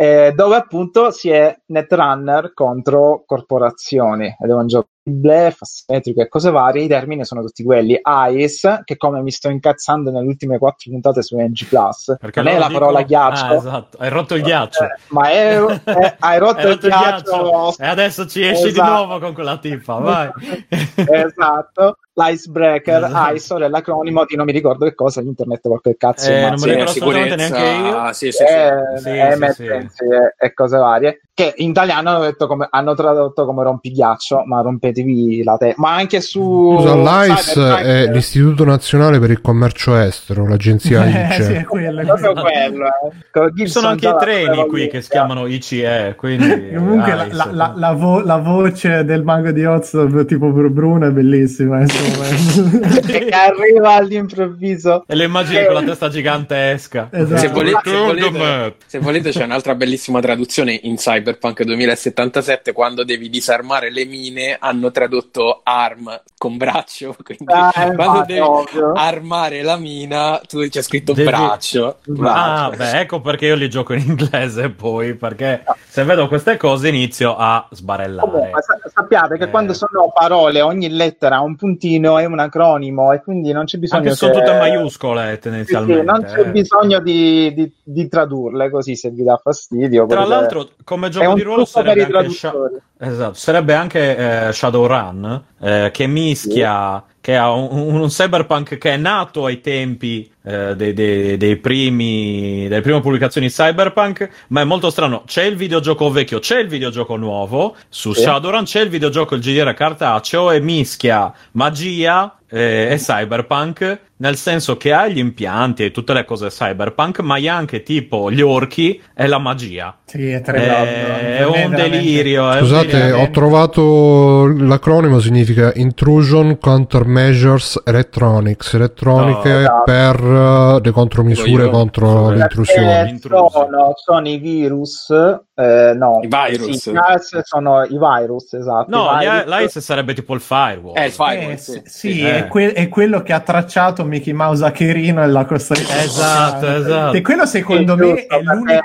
Eh, dove appunto si è Netrunner contro corporazioni ed è un gioco bluff, asimmetrico e cose varie. I termini sono tutti quelli. Ice, che come mi sto incazzando nelle ultime quattro puntate su NG Plus, Perché non è la dicono- parola ghiaccio, Ah, esatto, hai rotto il ghiaccio. eh, ma è, è- hai rotto, Hai il ghiaccio. E adesso ci esci Esatto. di nuovo con quella tipa, vai. esatto, l'icebreaker, Esatto. ISO è l'acronimo di non mi ricordo che cosa, internet qualche cazzo. Eh, ma non sì. lo ricordo sicurezza- assolutamente neanche io. Sì, sì, sì. eh, Sì, eh, sì, emergenze e- e cose varie che in italiano hanno, detto come, hanno tradotto come rompighiaccio ma rompetevi la te ma anche su Scusa, l'ICE è l'Istituto Nazionale per il Commercio Estero, l'agenzia eh, ICE. sì, è quello. è proprio quello eh. Con Ci sono anche i treni qui che si chiamano ICE, quindi... Comunque la, la- ICE. la- la vo- la voce del mago di Oz tipo Bru- Bruno è bellissima. insomma. che arriva all'improvviso E le immagini con la testa gigantesca. Esatto. Se volete, se, volete, se volete c'è un'altra bellissima traduzione in Cyberpunk 2077 quando devi disarmare le mine hanno tradotto arm con braccio quindi Ah, quando infatti, devi ovvio. armare la mina tu c'è scritto Devi- braccio Ah, beh, ecco perché io li gioco in inglese poi, perché se vedo queste cose inizio a sbarellare. Comunque, sa- sappiate che Eh. quando sono parole, ogni lettera ha un puntino, è un acronimo e quindi non c'è bisogno Anche se sono che- tutte maiuscole Sì, sì, tendenzialmente. non c'è eh. bisogno di, di- di tradurle così se vi dà fastidio. Tra potete- l'altro, come è gioco di ruolo sarebbe anche, Sha- esatto, sarebbe anche eh, Shadowrun, eh, che mischia, che ha un, un cyberpunk che è nato ai tempi eh, dei, dei- dei primi, delle prime pubblicazioni cyberpunk, ma è molto strano. C'è il videogioco vecchio, c'è il videogioco nuovo, su Sì. Shadowrun c'è il videogioco il GDR cartaceo e mischia magia eh, e cyberpunk, nel senso che ha gli impianti e tutte le cose cyberpunk, ma ha anche tipo gli orchi e la magia. Sì, è Eh, tremendo. è Per me un delirio. è un Scusate, delirio. ho trovato l'acronimo significa Intrusion Countermeasures Electronics. Elettroniche No, esatto. per eh, le contromisure Io- contro Perché- l'intrusione. Sono, sono i virus, eh, no, I virus. sì, i sono i virus, esatto. No, virus. l'AIS sarebbe tipo il firewall. È il Eh, firewall, sì, sì. sì, Eh. È, que- è quello che ha tracciato Mickey Mouse a Cherino e l'ha costretto Esatto, esatto. E quello secondo Sì, me giusto, è l'unico...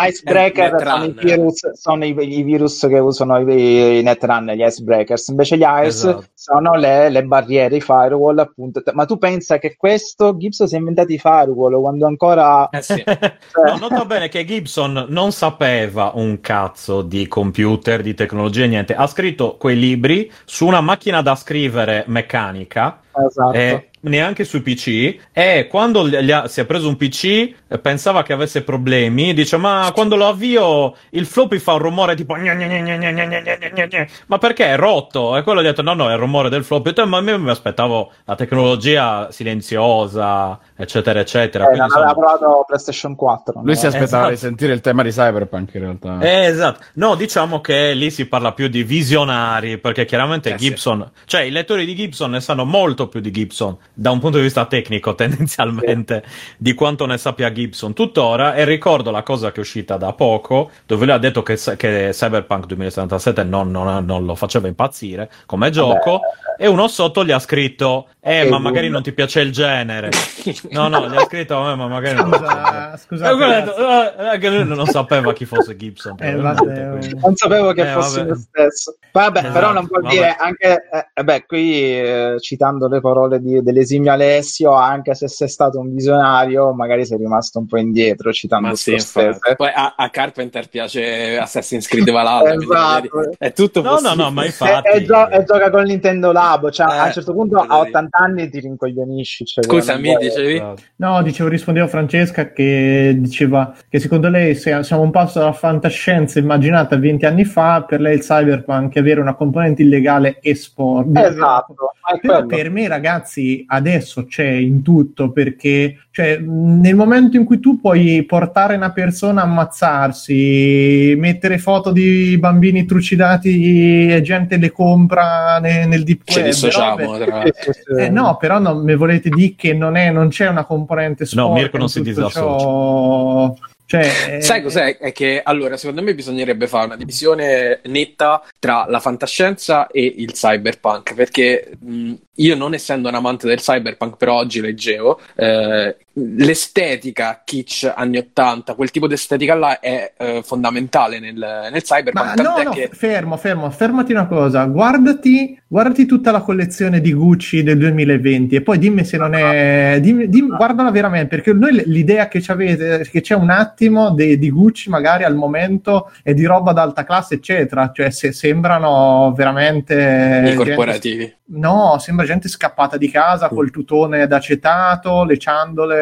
l'icebreaker sono, i virus, sono i, i virus che usano i, i netrun, gli icebreakers. Invece gli ice Esatto. sono le, le barriere, i firewall, appunto. Ma tu pensa che questo Gibson si è inventato i firewall quando ancora Eh sì. no, nota bene che Gibson non sapeva un cazzo di computer, di tecnologia, niente. Ha scritto quei libri su una macchina da scrivere meccanica esatto. eh, neanche sui PC. E quando ha, si è preso un PC, pensava che avesse problemi. Dice: Ma quando lo avvio, il floppy fa un rumore tipo. Gna gna gna ma perché è rotto? E quello gli ha detto: No, no, è il rumore del floppy. Detto, ma io mi aspettavo la tecnologia silenziosa, eccetera, eccetera. Eh, Quindi, aveva provato PlayStation 4. Lui no? si aspettava esatto. di sentire il tema di Cyberpunk, in realtà. Eh, esatto. No, diciamo che lì si parla più di visionari, perché chiaramente eh, Gibson, sì. cioè i lettori di Gibson ne sanno molto più di Gibson da un punto di vista tecnico, tendenzialmente, di quanto ne sappia Gibson tuttora. E ricordo la cosa che è uscita da poco, dove lui ha detto che, che Cyberpunk 2077 non, non- non lo faceva impazzire come gioco. E uno sotto gli ha scritto: Eh, ma magari buono. non ti piace il genere. No, no, gli ha scritto: Eh, ma magari non. Scusa, quello ha detto, ragazzi. "Ah, eh, che lui non sapeva chi fosse Gibson. Eh. Non sapevo che Eh, fosse vabbè. lo stesso. Vabbè, Esatto, però non vuol vabbè. dire anche, eh, beh, qui eh, citando le parole di, dell'esimio Alessio, anche se sei stato un visionario, magari sei rimasto un po' indietro citando Ma sì, infatti. Poi a, a Carpenter piace Assassin's Creed Valhalla. Esatto. È tutto No, no, possibile. no, ma E, infatti. e gio- e gioca con Nintendo Labo, cioè, Eh, a un certo punto a dire. 80 anni ti rincoglionisci. Cioè, Scusami, non vuoi- dicevi? Esatto. No, dicevo, rispondevo a Francesca che diceva che secondo lei se- siamo un passo dalla fantascienza immaginata 20 anni fa, per lei il cyberpunk è avere una componente illegale e sport. Esatto, per me, ragazzi, adesso c'è in tutto perché cioè, nel momento in cui tu puoi portare una persona a ammazzarsi, mettere foto di bambini trucidati e gente le compra ne- nel deep Ci web, dissociamo. Sì, sì, sì. eh, no, però non mi volete dire che non, è, non c'è una componente sport No, Mirko non si disassocia. ciò. Cioè, Sai eh, cos'è? È che allora, secondo me bisognerebbe fare una divisione netta tra la fantascienza e il cyberpunk, perché mh, io non essendo un amante del cyberpunk, però oggi leggevo, eh, l'estetica kitsch anni 80, quel tipo di estetica là è eh, fondamentale nel, nel cyberpunk, Ma no, no, che... fermo, fermo, fermati una cosa, guardati, guardati tutta la collezione di Gucci del 2020 e poi dimmi se non è, dimmi, dimmi- guardala veramente, perché noi l'idea che ci avete, che c'è un attimo de- di Gucci magari al momento è di roba d'alta classe, eccetera, cioè se sembrano veramente... I gente- corporativi. No, sembra gente scappata di casa col tutone d'acetato, le ciandole,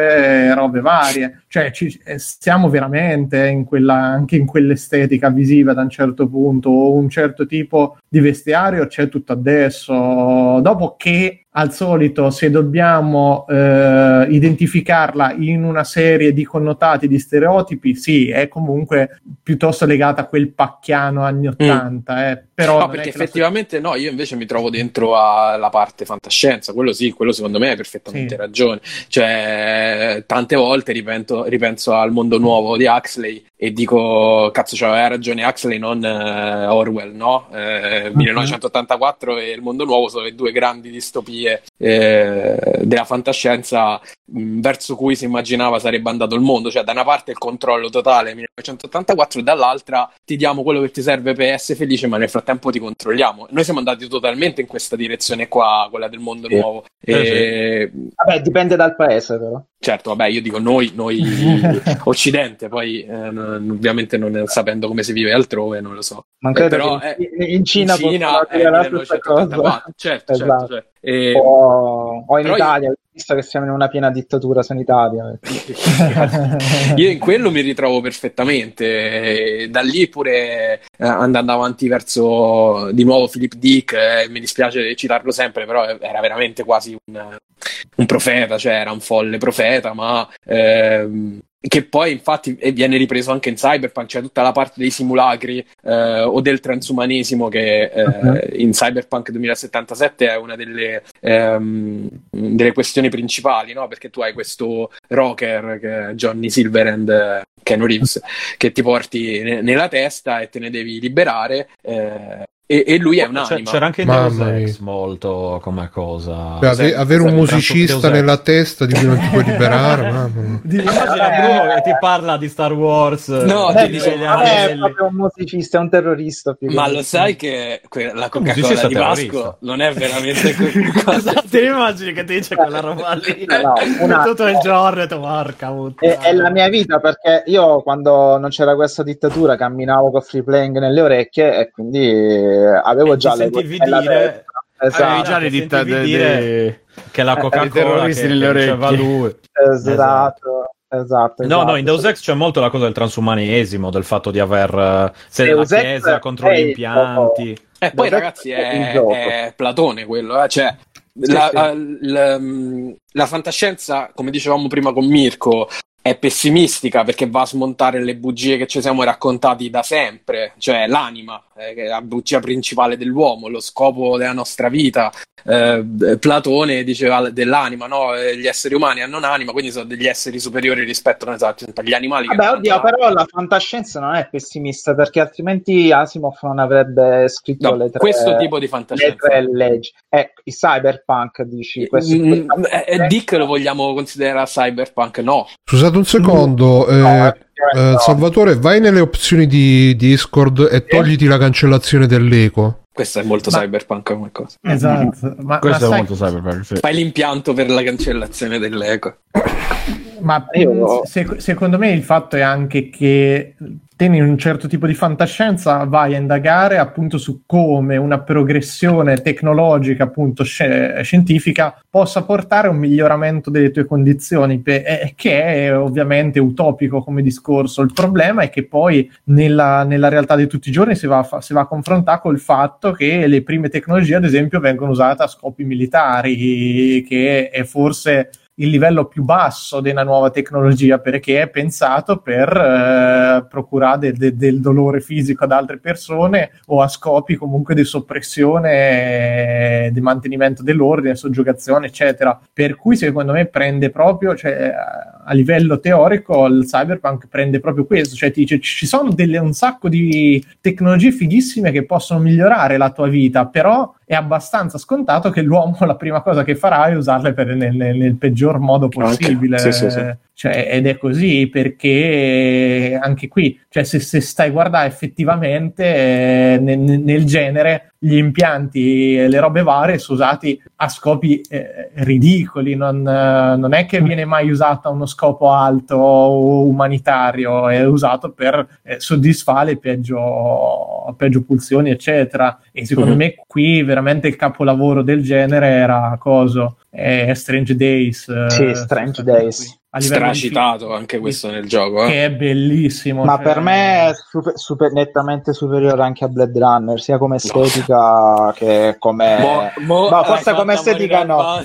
robe varie. Cioè, ci, eh, stiamo veramente in quella, anche in quell'estetica visiva da un certo punto, o un certo tipo di vestiario c'è tutto adesso. Dopo che al solito, se dobbiamo eh, identificarla in una serie di connotati, di stereotipi, sì, è comunque piuttosto legata a quel pacchiano anni 80, eh, però No, perché che la- effettivamente no, io invece mi trovo dentro alla parte fantascienza, quello sì, quello secondo me hai perfettamente Sì. ragione. Cioè, tante volte ripenso, ripenso al mondo nuovo di Huxley e dico, cazzo, c'aveva ragione Huxley, non eh, Orwell, no? Eh, 1984 e il mondo nuovo sono le due grandi distopie eh, della fantascienza mh, verso cui si immaginava sarebbe andato il mondo, cioè da una parte il controllo totale 1984 e dall'altra ti diamo quello che ti serve per essere felice, ma nel frattempo ti controlliamo. Noi siamo andati totalmente in questa direzione qua, quella del mondo Sì. nuovo. E, Vabbè, dipende dal paese, però. Certo, vabbè, io dico noi, noi occidente, poi eh, ovviamente non sapendo come si vive altrove, non lo so. Non Eh, però, che eh, in Cina, in Cina è dire la stessa cosa. 1984, certo, certo, Esatto. certo. E- O, o in Però io- Italia, visto che siamo in una piena dittatura sanitaria. Io in quello mi ritrovo perfettamente. E Da lì pure eh, andando avanti verso di nuovo Philip Dick, eh, mi dispiace citarlo sempre, però era veramente quasi un, un profeta, cioè era un folle profeta, ma ehm, che poi infatti viene ripreso anche in Cyberpunk, c'è tutta la parte dei simulacri eh, o del transumanesimo che eh, Mhm. in Cyberpunk 2077 è una delle, ehm, delle questioni principali, no? Perché tu hai questo rocker che è Johnny Silverhand, eh, Keanu Reeves, che ti porti ne- nella testa e te ne devi liberare. eh, e, e lui è C'è- un'anima. c'era anche Deus Ex molto come cosa. Beh, ave- avere un musicista nella testa di cui non ti puoi liberare, mamma Immagina Bruno che ti parla di Star Wars. No, eh, ti di dico, degli non è proprio un musicista, è un terrorista. più che Ma un- lo sai che que- la Un Coca-Cola di terrorista. Vasco non è veramente qualcosa. Ti immagini che ti dice quella roba lì No, una- tutto il giorno e tu porca È, è la mia vita perché io quando non c'era questa dittatura camminavo con free playing nelle orecchie e quindi avevo E già le dire-. Esatto, Avevi già le dita de- dire- de- che la Coca-Cola terroristi che, nelle orecchie. lui. esatto, esatto, No, esatto. no, in Deus Ex c'è molto la cosa del transumanesimo, del fatto di aver eh, se Deus la Ex chiesa contro è gli impianti. E poi, Dov'è ragazzi, è, gioco? è Platone quello, eh? cioè, la, sì. eh, l- mm, la fantascienza, come dicevamo prima con Mirko, è pessimistica perché va a smontare le bugie che ci siamo raccontati da sempre, cioè l'anima, eh, che è la bugia principale dell'uomo, lo scopo della nostra vita. Eh, Platone diceva dell'anima, no? Eh, Gli esseri umani hanno un'anima, quindi sono degli esseri superiori rispetto agli animali. hanno oddio, però la fantascienza non è pessimista perché altrimenti Asimov non avrebbe scritto No, le tre, questo tipo di le fantascienza. tre leggi. Ecco, i cyberpunk dici. Questo, Mm, eh, eh, Dick lo vogliamo considerare cyberpunk? No. Scusate un secondo, eh, No, eh, no. Salvatore, vai nelle opzioni di Discord e togliti la cancellazione dell'eco. Questo è molto Ma- cyberpunk come cosa. Esatto, ma, Questo ma è sai- molto cyberpunk. sì. Fai l'impianto per la cancellazione dell'eco. Ma se- secondo me il fatto è anche che in un certo tipo di fantascienza vai a indagare appunto su come una progressione tecnologica appunto sci- scientifica possa portare a un miglioramento delle tue condizioni pe- eh, che è ovviamente utopico come discorso. Il problema è che poi nella, nella realtà di tutti i giorni si va, a fa- si va a confrontare col fatto che le prime tecnologie ad esempio vengono usate a scopi militari che è forse il livello più basso della nuova tecnologia perché è pensato per eh, procurare de- de- del dolore fisico ad altre persone o a scopi comunque di soppressione, eh, di mantenimento dell'ordine, soggiogazione, eccetera. Per cui secondo me prende proprio, cioè, a livello teorico, il cyberpunk prende proprio questo, cioè ti dice ci sono delle, un sacco di tecnologie fighissime che possono migliorare la tua vita, però è abbastanza scontato che l'uomo la prima cosa che farà è usarle per- nel, nel- peggior modo possibile. Sì, sì, sì. Cioè, ed è così perché anche qui, cioè, se, se stai a guardare effettivamente eh, nel, nel genere, gli impianti e le robe varie sono usati a scopi eh, ridicoli, non, eh, non è che viene mai usato a uno scopo alto o umanitario, è usato per eh, soddisfare peggio, peggio pulsioni, eccetera. E secondo Mhm. me qui veramente il capolavoro del genere era coso? È Strange Days. eh, Sì, Strange Days. a di Stracitato film, anche questo nel gioco. eh. Che è bellissimo. Ma cioè- per me è super- super- nettamente superiore anche a Blade Runner, sia come estetica che come... Mo- mo- No, forse come estetica no.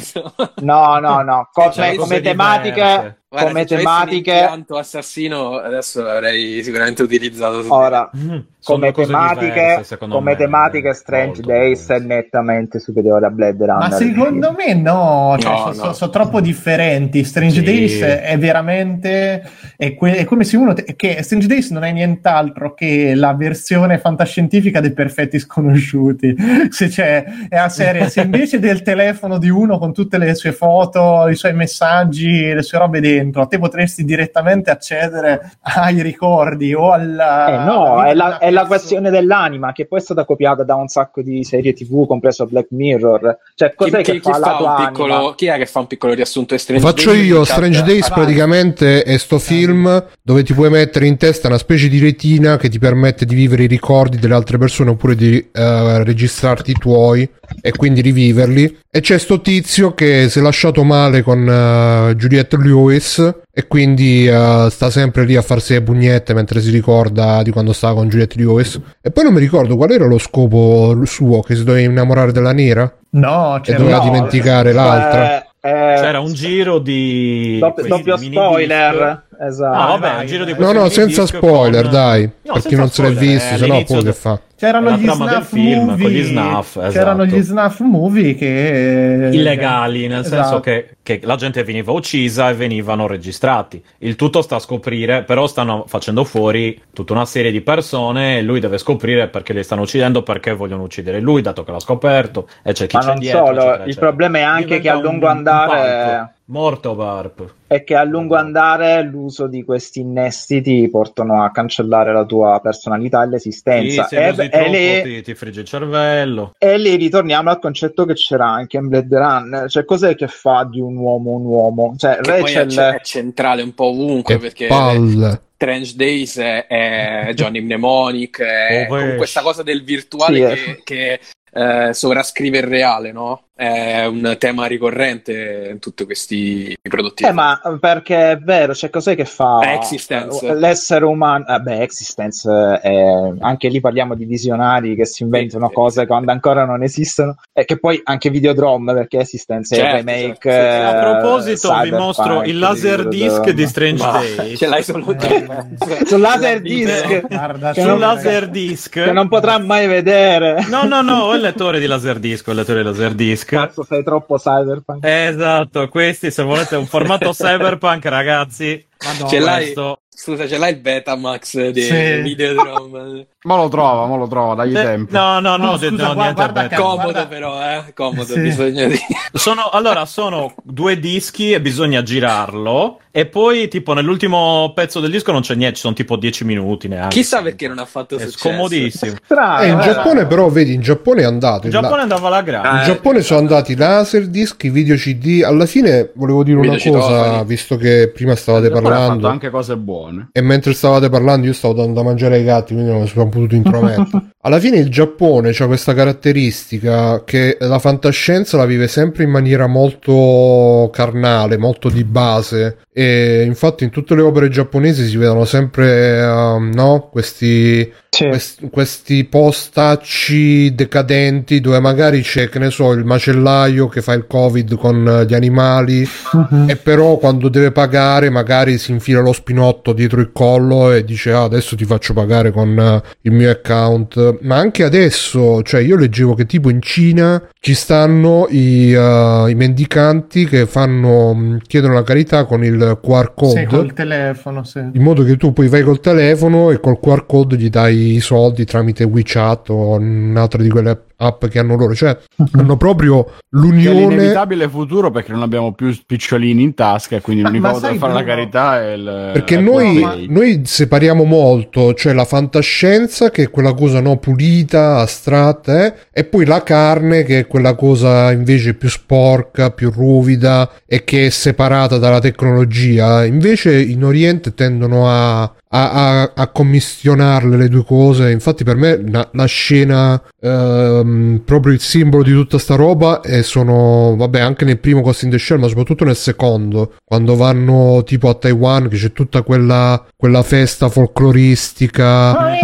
No, no, no, C'è come, come tematiche... Guarda, come tematiche- assassino adesso l'avrei sicuramente utilizzato Ora, Mm, sono come tematiche, diverse, secondo come me, tematiche Strange Days è nettamente superiore a Blade Runner. Ma secondo me no, cioè, No, sono, no. sono troppo differenti. Strange Sì. Days è veramente è, que- è come se uno te- che Strange Days non è nient'altro che la versione fantascientifica dei perfetti sconosciuti. Se c'è è la serie, se invece del telefono di uno con tutte le sue foto, i suoi messaggi, le sue robe dentro, te potresti direttamente accedere ai ricordi o alla Eh no, alla è la, è la questione dell'anima che poi è stata copiata da un sacco di serie tv, compreso Black Mirror. Cioè, cos'è chi, che chi- fa chi la fa un piccolo, chi è che fa un piccolo riassunto di Strange Lo faccio Days? io, In chat? Strange Days praticamente è sto film dove ti puoi mettere in testa una specie di retina che ti permette di vivere i ricordi delle altre persone oppure di eh, registrarti i tuoi e quindi riviverli. E c'è sto tizio che si è lasciato male con eh, Juliette Lewis e quindi eh, sta sempre lì a farsi le pugnette mentre si ricorda di quando stava con Juliette Lewis. E poi non mi ricordo qual era lo scopo suo, che si doveva innamorare della nera No, e c'era doveva No, dimenticare l'altra. Eh, eh, C'era un giro di... doppio, spoiler. Esatto. disc. Ah, vabbè, un giro di. No, no, senza spoiler, con- dai, No, per chi non se l'è visto, è se no poi che fa. C'erano la gli trama del film, movie, con gli snuff, c'erano esatto. gli snuff movie che illegali, nel Esatto. senso che, che la gente veniva uccisa e venivano registrati. Il tutto sta a scoprire, però stanno facendo fuori tutta una serie di persone e lui deve scoprire perché li stanno uccidendo, perché vogliono uccidere lui, dato che l'ha scoperto, e c'è chi Ma c'è non dietro. solo, eccetera, il eccetera. problema è anche Diventa che a un- lungo un andare- palco. Morto Barb. è che a lungo andare l'uso di questi innesti ti portano a cancellare la tua personalità e Sì, l'esistenza. usi e, e troppo lì, ti, ti frigge il cervello. e lì ritorniamo al concetto che c'era anche in Blade Runner, cioè cos'è che fa di un uomo un uomo? Cioè Che poi è, Rachel è centrale un po' ovunque Che perché palle. Strange Days è, è Johnny Mnemonic, è con questa cosa del virtuale Sì, che, che eh, sovrascrive il reale, no? È un tema ricorrente in tutti questi prodotti. Eh, ma perché è vero, cioè cos'è che fa È Existence. eh, l'essere umano? Eh, beh, Existence è... anche lì parliamo di visionari che si inventano cose quando ancora non esistono e che poi anche Videodrome perché Existence è Certo, il remake. certo, sì, sì. eh, A proposito, vi mostro il laser disc di Strange Ma Days. ce l'hai solo te. Eh, Sul laser disc Guarda, Che Sul non- laser disc. che non potrà mai vedere. No, no, no, ho il lettore di Laserdisc, ho il lettore di Laserdisc. Cazzo, sei troppo cyberpunk. Esatto, questi se volete un formato cyberpunk, ragazzi. Madonna. Ce l'hai? questo- Scusa, ce l'hai il Betamax di Sì. Videodrome? Ma lo trova, ma lo trova, dagli Eh, tempo. No, no, no, No, scusa, no, guarda- niente guarda Comodo guarda- però, eh? Comodo, Sì. bisogna di... Sono, allora, sono due dischi e bisogna girarlo. E poi, tipo, nell'ultimo pezzo del disco non c'è niente, ci sono tipo 10 minuti neanche. Chissà perché non ha fatto È successo. scomodissimo. Strano, Eh, in eh. Giappone però, vedi, in Giappone è andato. In Giappone andava alla Ah, grande. In eh, Giappone sono andati i laser disc, i video CD. Alla fine volevo dire una cosa, visto che prima stavate Il Giappone ha fatto parlando. anche cose buone. E mentre stavate parlando, io stavo dando da mangiare ai gatti, quindi non mi sono potuto intromettere. Alla fine il Giappone ha questa caratteristica che la fantascienza la vive sempre in maniera molto carnale, molto di base. E infatti in tutte le opere giapponesi si vedono sempre um, no? questi, Sì. quest- questi postacci decadenti dove magari c'è, che ne so, il macellaio che fa il covid con eh, gli animali Mhm. e però quando deve pagare magari si infila lo spinotto dietro il collo e dice ah, adesso ti faccio pagare con eh, il mio account ma anche adesso cioè io leggevo che tipo in Cina ci stanno i, eh, i mendicanti che fanno mh, chiedono la carità con il QR code Sì, col telefono, sì. in modo che tu poi vai col telefono e col QR code gli dai i soldi tramite WeChat o un'altra di quelle app che hanno loro cioè hanno proprio Che è l'unione l'inevitabile futuro perché non abbiamo più spicciolini in tasca e quindi Ma- l'unico ma modo sai, per fare la carità è il Perché è noi, Apple Pay. noi separiamo molto, cioè la fantascienza che è quella cosa no pulita, astratta, eh, e poi la carne che è quella cosa invece più sporca, più ruvida e che è separata dalla tecnologia. Invece in Oriente tendono a, a, a- a commissionarle le due cose. Infatti per me la, la scena, ehm, proprio il simbolo di tutta sta roba e sono, vabbè, anche nel primo Ghost in the Shell, ma soprattutto nel secondo, quando vanno tipo a Taiwan, che c'è tutta quella, quella festa folcloristica.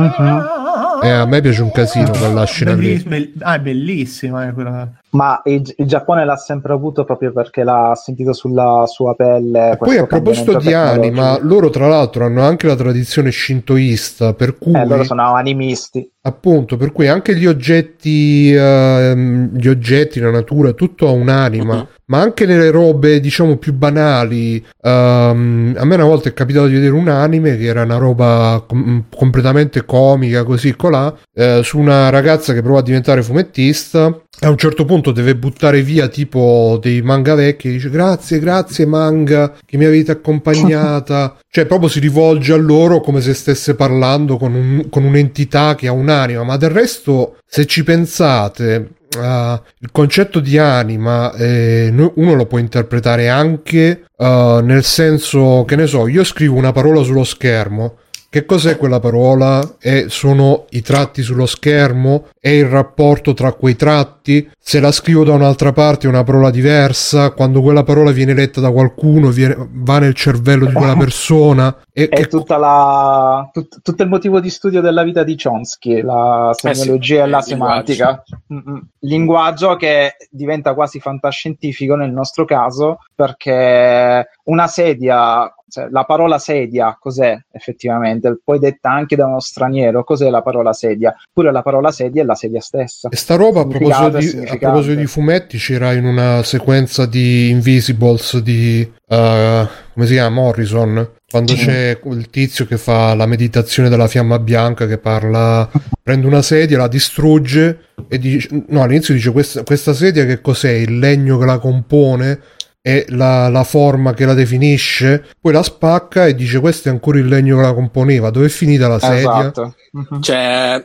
E a me piace un casino quella scena lì. Belliss- bell- ah, è bellissima eh, quella. Ma il, il Giappone l'ha sempre avuto proprio perché l'ha sentito sulla sua pelle. E poi a proposito di anima, loro tra l'altro hanno anche la tradizione shintoista, per cui... Eh, loro sono animisti. Appunto, per cui anche gli oggetti, uh, gli oggetti, la natura, tutto ha un'anima. Uh-huh ma anche nelle robe diciamo più banali um, a me una volta è capitato di vedere un anime che era una roba com- completamente comica così colà eh, su una ragazza che prova a diventare fumettista a un certo punto deve buttare via tipo dei manga vecchi dice grazie grazie manga che mi avete accompagnata. Cioè proprio si rivolge a loro come se stesse parlando con, un, con un'entità che ha un'anima. Ma del resto se ci pensate Uh, il concetto di anima eh, uno lo può interpretare anche uh, nel senso che ne so io scrivo una parola sullo schermo che cos'è quella parola? E sono i tratti sullo schermo? È il rapporto tra quei tratti? Se la scrivo da un'altra parte è una parola diversa? Quando quella parola viene letta da qualcuno viene, va nel cervello di quella persona? E è che... tutta la, tut, tutto il motivo di studio della vita di Chomsky, la semiologia eh sì, e la semantica. Linguaggio. linguaggio che diventa quasi fantascientifico nel nostro caso perché una sedia cioè, la parola sedia cos'è effettivamente? Poi detta anche da uno straniero, cos'è la parola sedia? Pure la parola sedia è la sedia stessa. E sta roba a proposito, di, a proposito, di, fumetti c'era in una sequenza di Invisibles di uh, come si chiama? Morrison. Quando c'è il tizio che fa la meditazione della fiamma bianca che parla, prende una sedia, la distrugge e dice, no, all'inizio dice questa, questa sedia che cos'è? Il legno che la compone? È la, la, forma che la definisce, poi la spacca e dice questo è ancora il legno che la componeva, dove è finita la sedia? Esatto. Uh-huh. Cioè,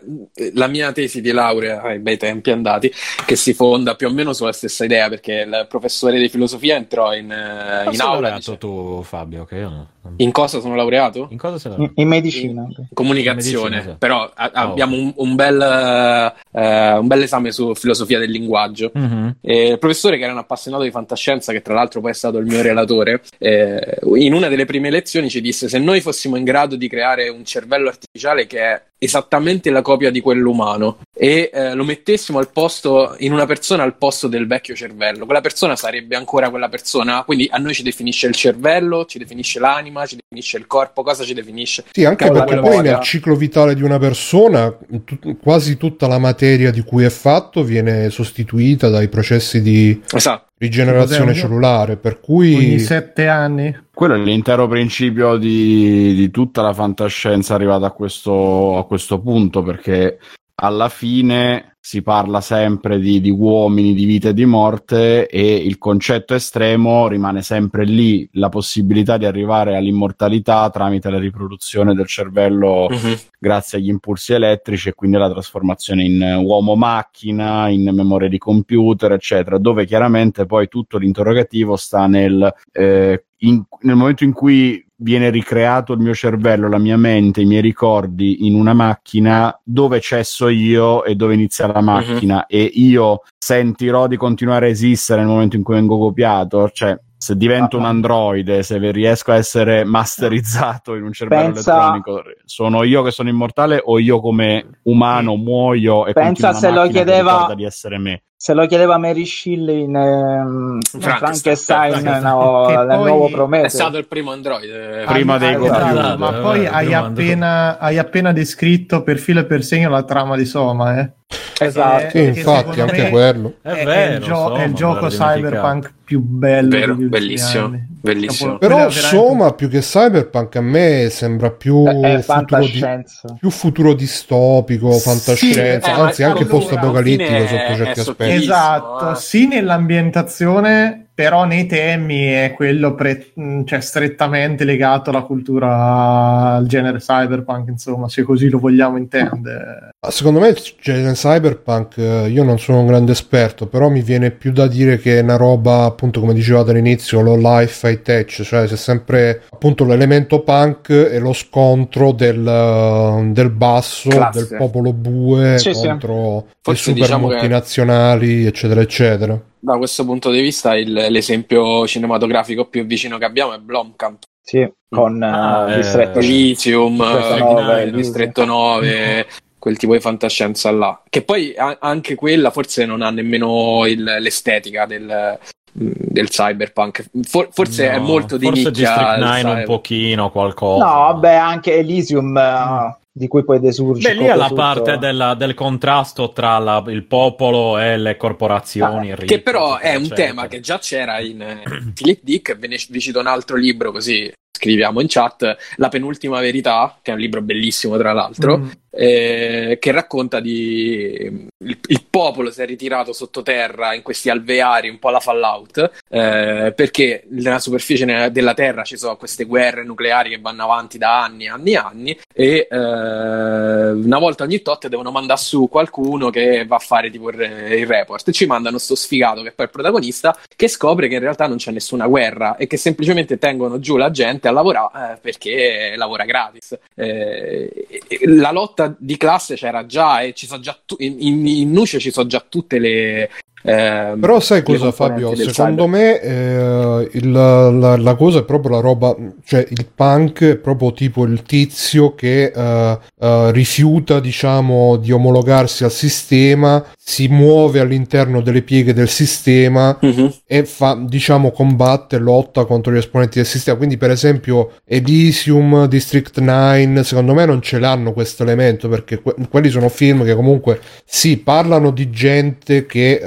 la mia tesi di laurea ai bei tempi andati, che si fonda più o meno sulla stessa idea, perché il professore di filosofia entrò in, uh, in aula. Dice... tu, Fabio? Che io no. In cosa sono laureato? In cosa sei laureato? In, in medicina. In comunicazione. In medicina, sì. Però a, oh. abbiamo un, un, bel, uh, un bel esame su filosofia del linguaggio. Uh-huh. il professore, che era un appassionato di fantascienza, che tra l'altro poi è stato il mio relatore, eh, in una delle prime lezioni ci disse: Se noi fossimo in grado di creare un cervello artificiale che è esattamente la copia di quello umano e eh, lo mettessimo al posto in una persona al posto del vecchio cervello, quella persona sarebbe ancora quella persona. Quindi a noi ci definisce il cervello, ci definisce l'anima, ci definisce il corpo, cosa ci definisce? Sì, anche perché poi nel ciclo vitale di una persona t- quasi tutta la materia di cui è fatto viene sostituita dai processi di esatto. rigenerazione cellulare, per cui ogni sette anni. Quello è l'intero principio di, di tutta la fantascienza arrivata a questo, a questo punto, perché alla fine si parla sempre di, di, uomini, di vita e di morte e il concetto estremo rimane sempre lì, la possibilità di arrivare all'immortalità tramite la riproduzione del cervello uh-huh. grazie agli impulsi elettrici e quindi la trasformazione in uomo-macchina, in memoria di computer, eccetera, dove chiaramente poi tutto l'interrogativo sta nel... Eh, in, nel momento in cui viene ricreato il mio cervello, la mia mente, i miei ricordi in una macchina dove cesso io e dove inizia la macchina? Uh-huh. e io sentirò di continuare a esistere nel momento in cui vengo copiato, cioè se divento un androide, se riesco a essere masterizzato in un cervello Pensa... elettronico, sono io che sono immortale o io come umano muoio e Pensa se lo chiedeva di essere me se lo chiedeva Mary Shelley in, um, Frankenstein, Frankenstein no, nel poi, nuovo Prometeo. È stato il primo android eh, prima dei esatto, esatto, ma poi eh, hai appena, hai appena, descritto per filo e per segno la trama di Soma eh? esatto. Sì, infatti anche quello. è, è, vero, è, il, gio- Soma, è il gioco cyberpunk più bello Vero, bellissimo, bellissimo. però veramente... Soma più che cyberpunk a me sembra più, è, futuro, di, più futuro distopico fantascienza sì, anzi anche post apocalittico sotto certi aspetti Esatto, eh. sì nell'ambientazione però nei temi è quello pre- mm, cioè, strettamente legato alla cultura, al genere cyberpunk, insomma, se così lo vogliamo intendere. Secondo me il genere cyberpunk, eh, io non sono un grande esperto, però mi viene più da dire che è una roba, appunto, come dicevate all'inizio, low life high tech, cioè c'è sempre appunto l'elemento punk e lo scontro del, eh, del basso, Classe. del popolo bue sì, contro sì. i super diciamo multinazionali, che... eccetera, eccetera da questo punto di vista il, l'esempio cinematografico più vicino che abbiamo è Blomkamp. Sì, con ah, uh, Distretto Lithium, Distretto 9, Distretto 9 quel tipo di fantascienza là. Che poi a- anche quella forse non ha nemmeno il- l'estetica del, del cyberpunk. For- forse No, è molto di forse nicchia. District il 9 un pochino, qualcosa. No, vabbè, anche Elysium eh, di cui poi desurge. Beh, lì è la tutto. parte della- del contrasto tra la- il popolo e le corporazioni. Ah, ricche, Che però è un eccetera. tema che già c'era in eh, Philip Dick, ve ne vi cito un altro libro così scriviamo in chat, La penultima verità, che è un libro bellissimo tra l'altro, Mm. eh, che racconta di il, il popolo si è ritirato sottoterra in questi alveari un po' alla Fallout, eh, perché nella superficie della Terra ci sono queste guerre nucleari che vanno avanti da anni, anni, anni e eh, una volta ogni tot devono mandare su qualcuno che va a fare tipo il, il report e ci mandano sto sfigato che è poi il protagonista che scopre che in realtà non c'è nessuna guerra e che semplicemente tengono giù la gente a lavorare eh, perché lavora gratis. Eh, la lotta di classe c'era già e ci sono già tu- in, in, in Nuce ci sono già tutte le ehm, Però sai cosa Fabio? Secondo cyber. me eh, il- la, la cosa è proprio la roba, cioè il punk è proprio tipo il tizio che eh, eh, rifiuta diciamo di omologarsi al sistema, si muove all'interno delle pieghe del sistema Mhm. e fa, diciamo, combatte, lotta contro gli esponenti del sistema. Quindi, per esempio, Elysium, District 9, secondo me non ce l'hanno questo elemento perché que- quelli sono film che comunque sì, parlano di gente che.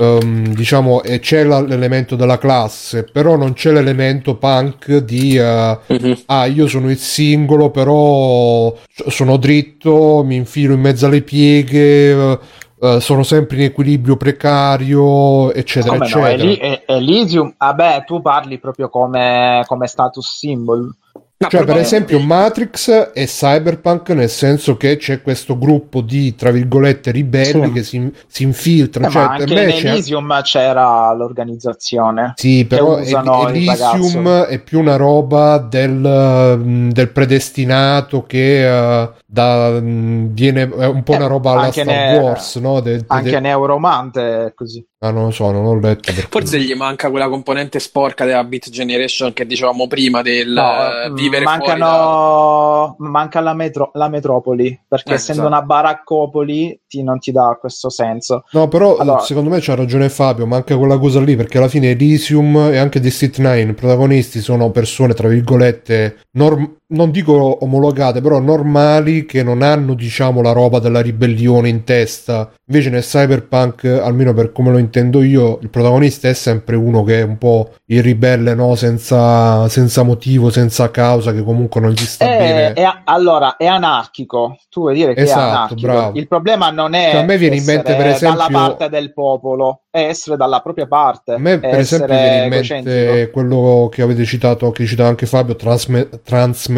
Ehm, diciamo e c'è la- l'elemento della classe però non c'è l'elemento punk di eh, Mhm. ah io sono il singolo però sono dritto mi infilo in mezzo alle pieghe eh, sono sempre in equilibrio precario eccetera Come no, eccetera Eli- e- Elysium, vabbè, tu parli proprio come, come status symbol. No, Cioè, per esempio, Matrix è cyberpunk nel senso che c'è questo gruppo di, tra virgolette, ribelli Sì. che si, si infiltrano. Eh, cioè, ma per anche in c'è- Elysium c'era l'organizzazione. Sì, però Elysium è più una roba del, mm, del predestinato che eh, da, mm, viene è un po' Eh, una roba alla Star ne- Wars, no? De- de- Anche de- Neuromante è così. Ah, non lo so, non ho letto. perché- Forse gli manca quella componente sporca della Beat Generation che dicevamo prima del No, mm, vivere fuori da... mancano, manca la, metro- la metropoli perché Eh, essendo esatto. una baraccopoli ti- non ti dà questo senso. No, però Allora- secondo me c'ha ragione Fabio, manca quella cosa lì perché alla fine Elysium e anche District 9, i protagonisti sono persone, tra virgolette, norm- non dico omologate, però normali che non hanno, diciamo, la roba della ribellione in testa. Invece nel cyberpunk, almeno per come lo intendo io, il protagonista è sempre uno che è un po' il ribelle, no? Senza, senza motivo, senza causa, che comunque non gli sta È- bene. è- allora è anarchico. Tu vuoi dire che Esatto, è anarchico. bravo. Il problema non è Cioè, a me viene in mente, per essere esempio- dalla parte del popolo, è essere dalla propria parte. A me, per esempio, viene in mente quello che avete citato, che citava anche Fabio, Transme-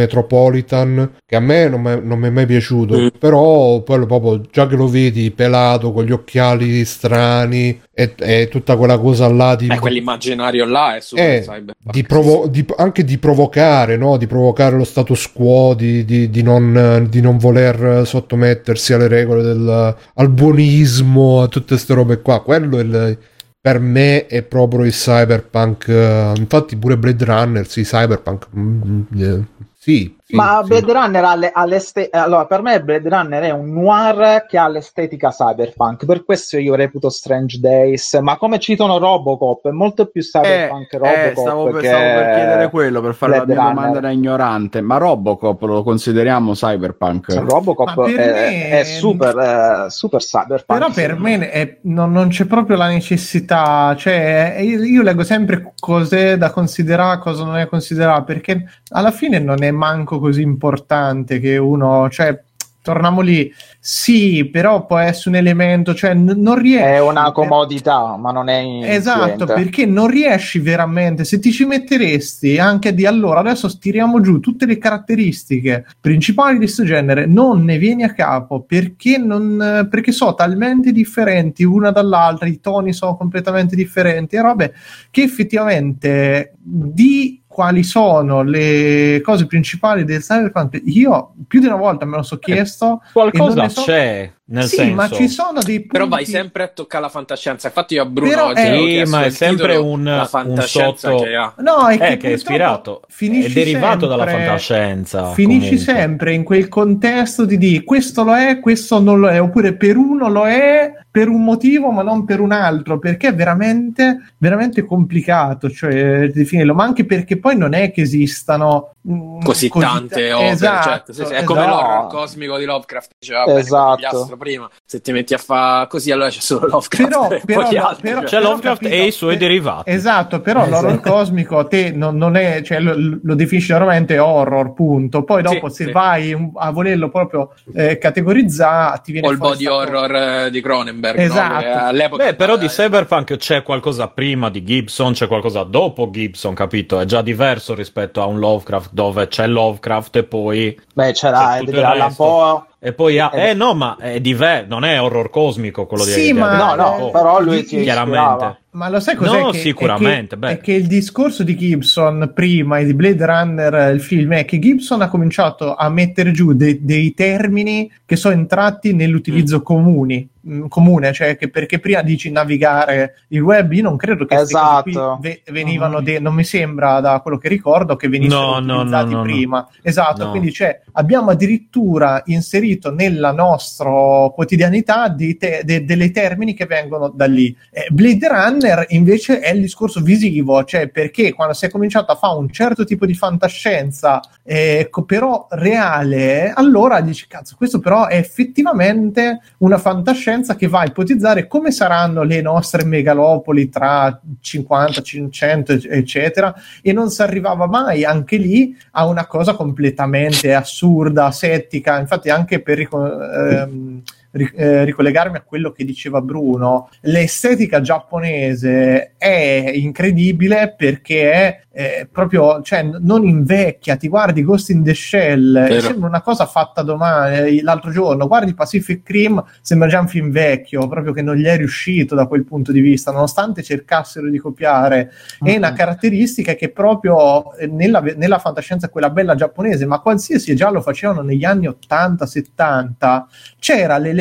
Transmetropolitan, che a me non, m'è- non mi è mai piaciuto, Mm. però quello proprio, già che lo vedi pelato, con gli occhiali strani, e, e tutta quella cosa là di... Eh, quell'immaginario là è super Eh, di provo- di- anche di provocare, no? di provocare lo status quo, di, di- non, di non voler sottomettersi alle regole del al buonismo, a tutte queste robe qua. Quello è il- per me è proprio il cyberpunk. eh, Infatti, pure Blade Runner, sì, cyberpunk. mm, mm, eh, sì, Ma sì. Blade Runner ha le- ha l'este- allora, per me Blade Runner è un noir che ha l'estetica cyberpunk, per questo io reputo Strange Days, ma come citano Robocop, è molto più cyberpunk Eh, Robocop eh, stavo, per, che stavo per chiedere quello per fare la Blade mia Runner. domanda da ignorante. Ma Robocop lo consideriamo cyberpunk? Robocop è, me- è super, eh, super cyberpunk. Però per me è- non, non c'è proprio la necessità, cioè eh, io, io leggo sempre cose da considerare, cosa non è considerare, perché alla fine non è manco così importante che uno, cioè, torniamo lì, sì, però può essere un elemento, cioè n- non riesci. È una comodità, ma non è Esatto, perché non riesci veramente, se ti ci metteresti anche di allora, adesso tiriamo giù tutte le caratteristiche principali di questo genere, non ne vieni a capo perché, non, perché sono talmente differenti una dall'altra, i toni sono completamente differenti, e robe che effettivamente di quali sono le cose principali del cyberpunk io più di una volta me lo so chiesto e non Qualcosa so- c'è. Nel sì, senso... ma ci sono dei punti... Però vai sempre a toccare la fantascienza. Infatti io a Bruno Però, oggi eh, avevo Sì, ma è sempre titolo, un- la un fantascienza sotto- che ha. No, è che, Eh, che è ispirato, è derivato dalla sempre- fantascienza. Finisci comunque. sempre in quel contesto di dire questo lo è, questo non lo è, oppure per uno lo è per un motivo ma non per un altro, perché è veramente, veramente complicato cioè, definirlo, ma anche perché poi non è che esistano mm, Così tante ta- opere, esatto, certo, sì, sì, è come esatto. l'horror cosmico di Lovecraft, bene Esatto. Prima, se ti metti a fare così allora c'è solo Lovecraft Però, e però, pochi no, altri, però- cioè. C'è però Lovecraft capito, e i suoi eh, derivati. Esatto, però Esatto. l'horror cosmico a te non, non è, cioè, lo, lo definisci normalmente horror, punto. Poi dopo Sì, se sì. vai a volerlo proprio eh, categorizzare, ti viene o il body horror eh, di Cronenberg, no? Esatto. Che all'epoca Beh, però di eh, Cyberpunk c'è qualcosa prima di Gibson, c'è qualcosa dopo Gibson, capito? È già diverso rispetto a un Lovecraft dove c'è Lovecraft e poi Beh, c'era C'è tutto Edgar Allan. Poe. E poi ha... Eh, Eh no, ma è diverso, non è horror cosmico quello di Sì, di- ma- di- No, no, Eh, però lui di- ti chiaramente. ispirava. Ma lo sai cos'è? No, che, sicuramente, È che, beh. è che il discorso di Gibson prima e di Blade Runner, eh, il film, è che Gibson ha cominciato a mettere giù de- dei termini che sono entrati nell'utilizzo Mm. comuni, mh, comune, cioè che perché prima dici navigare il web, io non credo che Esatto. ve- venivano, Mhm. de- non mi sembra da quello che ricordo che venissero No, utilizzati no, no, no. prima. Esatto, No. quindi cioè, abbiamo addirittura inserito nella nostra quotidianità dei te- de- delle termini che vengono da lì. Eh, Blade Runner invece è il discorso visivo, cioè perché quando si è cominciato a fare un certo tipo di fantascienza, eh, co- però reale, allora dici, cazzo, questo però è effettivamente una fantascienza che va a ipotizzare come saranno le nostre megalopoli tra 50, 500, eccetera, e non si arrivava mai anche lì a una cosa completamente assurda, settica, infatti anche per ehm, ri- eh, ricollegarmi a quello che diceva Bruno, l'estetica giapponese è incredibile perché è eh, proprio, cioè, n- non invecchia, ti guardi Ghost in the Shell, Vero. sembra una cosa fatta domani, eh, l'altro giorno, guardi Pacific Rim, sembra già un film vecchio, proprio che non gli è riuscito da quel punto di vista, nonostante cercassero di copiare è una caratteristica che proprio eh, nella, nella fantascienza quella bella giapponese, ma qualsiasi già lo facevano negli anni 80-70, c'era l'elemento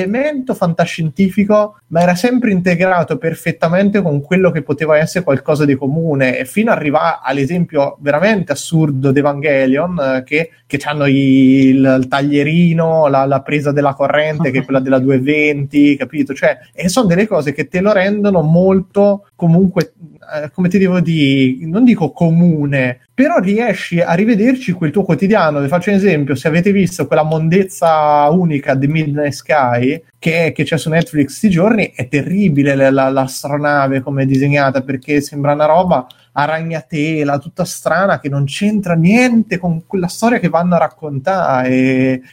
fantascientifico, ma era sempre integrato perfettamente con quello che poteva essere qualcosa di comune, e fino ad arrivare all'esempio veramente assurdo di Evangelion, eh, che, che hanno il, il taglierino, la, la presa della corrente, che è quella della 220, capito? Cioè, e sono delle cose che te lo rendono molto comunque, eh, come ti devo dire, non dico comune, però riesci a rivederci quel tuo quotidiano. Vi faccio un esempio: se avete visto quella mondezza unica di Midnight Sky che, che c'è su Netflix questi giorni, è terribile la- la- l'astronave come è disegnata perché sembra una roba a ragnatela, tutta strana, che non c'entra niente con quella storia che vanno a raccontare.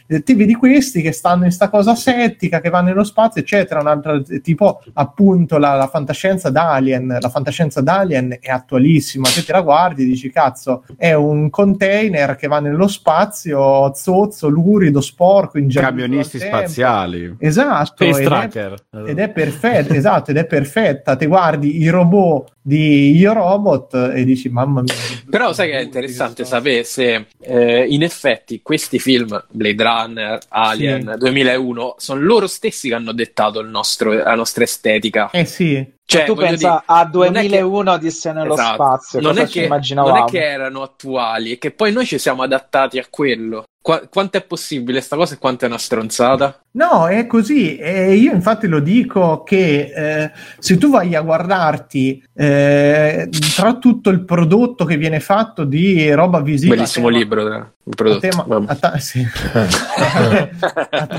E, ti vedi questi che stanno in sta cosa settica, che vanno nello spazio, eccetera. Un altro tipo, appunto, la, la fantascienza d'Alien. La fantascienza d'Alien è attualissima. Se te la guardi, dici, cazzo, è un container che va nello spazio, zozzo, lurido, sporco, ingiallito Camionisti al tempo. spaziali. Esatto. Space ed è- Tracker. ed è perfetta, esatto, ed è perfetta. Te guardi i robot di Io Robot e dici mamma mia. Però sai che è interessante sapere se eh, in effetti questi film, Blade Runner, Alien, 2001, sono loro stessi che hanno dettato il nostro- la nostra estetica. Eh sì, Cioè, tu pensa dire, a non è che- 2001 Odissea nello Esatto. spazio, non è, che, non è che erano attuali, è che poi noi ci siamo adattati a quello. Qua- quanto è possibile sta cosa e quanto è una stronzata? No, è così. E io infatti lo dico che eh, se tu vai a guardarti eh, tra tutto il prodotto che viene fatto di roba visiva... Bellissimo tema- libro, eh, il A tema, a ta- sì.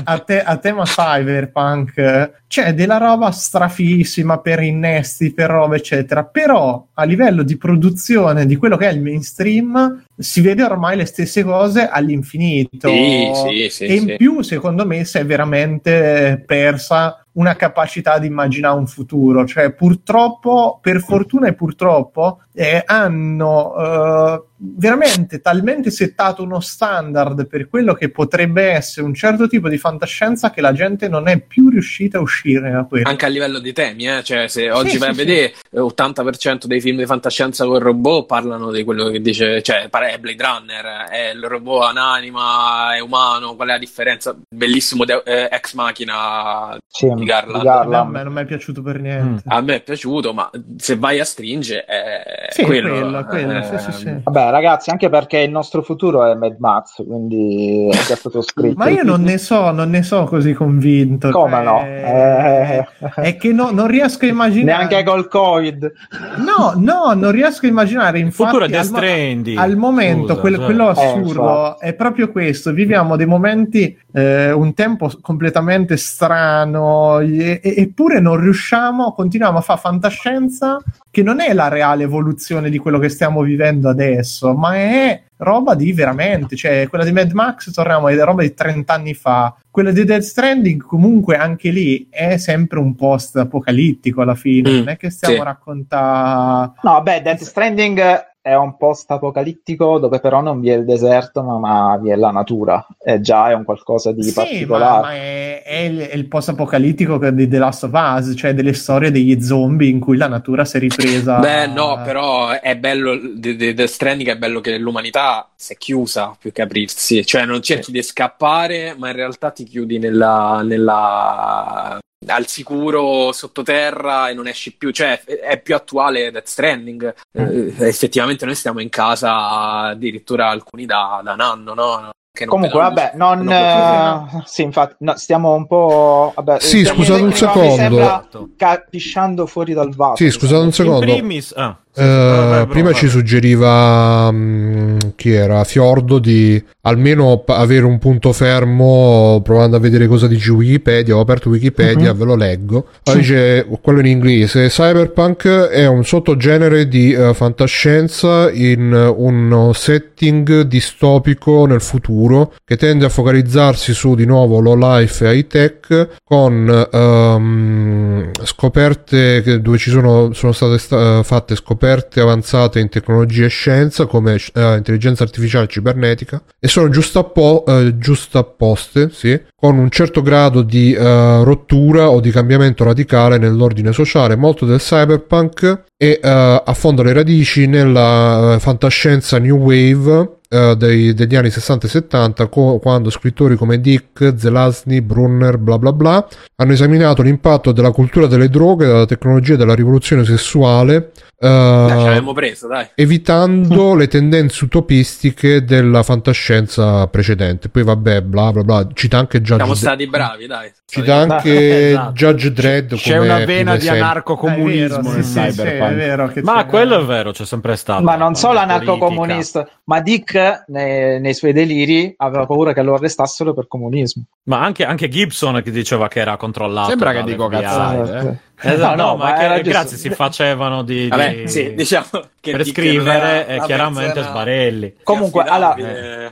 a, te- a tema cyberpunk? C'è della roba strafissima per innesti, per roba eccetera, però a livello di produzione di quello che è il mainstream si vede ormai le stesse cose all'infinito. Sì, sì, e in più secondo me si è veramente persa una capacità di immaginare un futuro. Cioè, purtroppo, per fortuna e purtroppo, eh, hanno eh, veramente talmente settato uno standard per quello che potrebbe essere un certo tipo di fantascienza che la gente non è più riuscita a uscire da quello. Anche a livello di temi, eh? cioè se oggi Sì, vai sì, a vedere eh, 80% dei film di fantascienza con il robot parlano di quello che dice, cioè pare- è Blade Runner, è il robot ananima, è umano, qual è la differenza? Bellissimo de- eh, Ex Machina Sì, Garland. Garland. A me non mi è piaciuto per niente. A me è piaciuto, ma se vai a stringere è Sì, quello. quello, quello, eh, sì, sì, sì. Vabbè, ragazzi, anche perché il nostro futuro è Mad Max, quindi è già stato scritto. Ma io non ne so, non ne so così convinto. Come cioè, no? Eh, È che no- non riesco a immaginare. Neanche col Covid. No, no, non riesco a immaginare. Infatti, futuro è Death al, mo- Stranding. al momento, Scusa, quel- cioè. quello Eh, assurdo infatti. è proprio questo. Viviamo dei momenti, eh, un tempo completamente strano, e- e- eppure non riusciamo, continuiamo a fare fantascienza che non è la reale evoluzione di quello che stiamo vivendo adesso, ma è roba di veramente, cioè quella di Mad Max torniamo a roba di 30 anni fa, quella di Dead Stranding comunque anche lì è sempre un post apocalittico alla fine, Mm, non è che stiamo sì. a raccontare No, vabbè, Death Stranding è un post apocalittico dove però non vi è il deserto, ma, ma vi è la natura. E già è un qualcosa di Sì, ma, particolare. ma è, è il, è il post-apocalittico che- di The Last of Us, cioè delle storie degli zombie in cui la natura si è ripresa. Beh, no, però è bello. The, the, The Stranding è bello che l'umanità si è chiusa più che aprirsi, cioè non cerchi di scappare, ma in realtà ti chiudi nella, nella- al sicuro sottoterra e non esci più. Cioè, è- più attuale Death Stranding. Eh, effettivamente, noi stiamo in casa addirittura alcuni da, da un anno, no? Non Comunque, vabbè, non. Non eh, sì, infatti, no, stiamo un po'. Vabbè, Sì, scusate un secondo. Mi sembra Esatto. ca- pisciando fuori dal vaso. Sì, scusate un In secondo. primis, ah, sì, Eh, prima ci suggeriva mm, chi era Fiordo di almeno p- avere un punto fermo provando a vedere cosa dice Wikipedia. Ho aperto Wikipedia, Mhm. ve lo leggo. Allora dice quello in inglese: Cyberpunk è un sottogenere di eh, fantascienza in eh, uno setting distopico nel futuro che tende a focalizzarsi su di nuovo low life e high tech con ehm, scoperte che- dove ci sono, sono state sta- fatte scoperte avanzate in tecnologia e scienza come eh, intelligenza artificiale e cibernetica e sono giustappo- eh, giustapposte sì, con un certo grado di eh, rottura o di cambiamento radicale nell'ordine sociale. Molto del cyberpunk e eh, affonda le radici nella eh, fantascienza new wave eh, dei- degli anni 60 e 70 co- quando scrittori come Dick, Zelazny, Brunner, bla bla bla hanno esaminato l'impatto della cultura delle droghe, della tecnologia e della rivoluzione sessuale eh, Dai, preso, evitando le tendenze utopistiche della fantascienza precedente. Poi vabbè, bla bla bla, cita anche Judge Siamo stati bravi, dai. Cita anche Esatto. Judge Dredd C'è come una vena di esempio. anarcocomunismo nel sì, sì, Ma c'è- quello è vero, c'è sempre stato. Ma non solo anarcocomunista, ma Dick nei, nei suoi deliri aveva paura che lo arrestassero per comunismo. Ma anche, anche Gibson che diceva che era controllato. Sembra che dico cazzate, eh. Esatto, No, no, no, ma ma che- grazie, giusto. si facevano di, Vabbè, di- sì, diciamo che per scrivere era e la chiaramente Sbarelli. Comunque, allora-. Eh.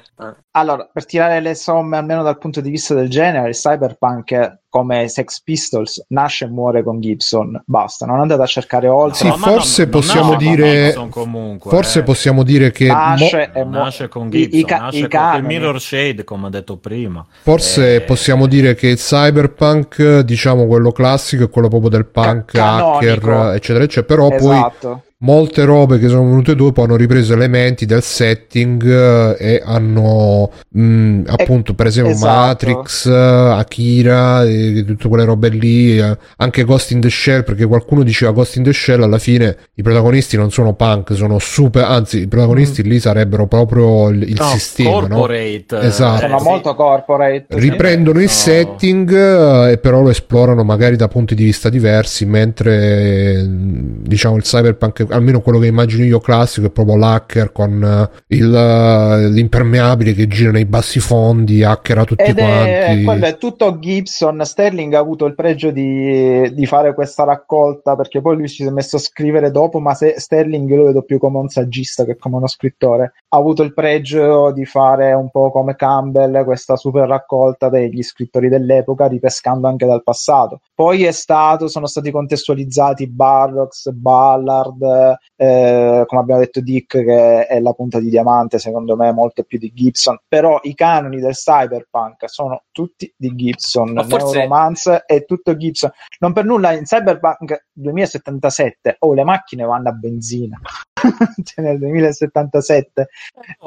Allora, per tirare le somme, almeno dal punto di vista del genere, il cyberpunk come Sex Pistols nasce e muore con Gibson. Basta, non andate a cercare oltre. Sì, No, forse non- non possiamo con dire- comunque, Forse eh. possiamo dire che nasce mo- e mu- nasce con i- Gibson, i ca- nasce i con il Mirror Shade, come ho detto prima. forse Eh, possiamo dire che il cyberpunk, diciamo quello classico, è quello proprio del punk, Ca- hacker, eccetera, eccetera. Però poi Esatto. Molte robe che sono venute dopo hanno ripreso elementi del setting eh, e hanno mh, appunto per esempio esatto. Matrix, eh, Akira e tutte quelle robe lì eh, anche Ghost in the Shell perché qualcuno diceva Ghost in the Shell alla fine i protagonisti non sono punk sono super anzi i protagonisti lì sarebbero proprio il, il no, sistema no? corporate. eh, Esatto. Sono molto corporate. riprendono il No. setting e però lo esplorano magari da punti di vista diversi mentre eh, diciamo il cyberpunk almeno quello che immagino io classico, è proprio l'hacker con eh, il, eh, l'impermeabile che gira nei bassi fondi, hackera tutti Ed è, quanti. quello è tutto Gibson. Sterling ha avuto il pregio di, di fare questa raccolta perché poi lui si è messo a scrivere dopo. Ma se Sterling io lo vedo più come un saggista che come uno scrittore. Ha avuto il pregio di fare un po' come Campbell questa super raccolta degli scrittori dell'epoca, ripescando anche dal passato. Poi è stato, sono stati contestualizzati Barrocks, Ballard, eh, come abbiamo detto Dick, che è la punta di diamante, secondo me, molto più di Gibson. Però i canoni del cyberpunk sono tutti di Gibson. Ma forse- Neuromance è tutto Gibson. Non per nulla in Cyberpunk 2077 oh, le macchine vanno a benzina. cioè nel 2077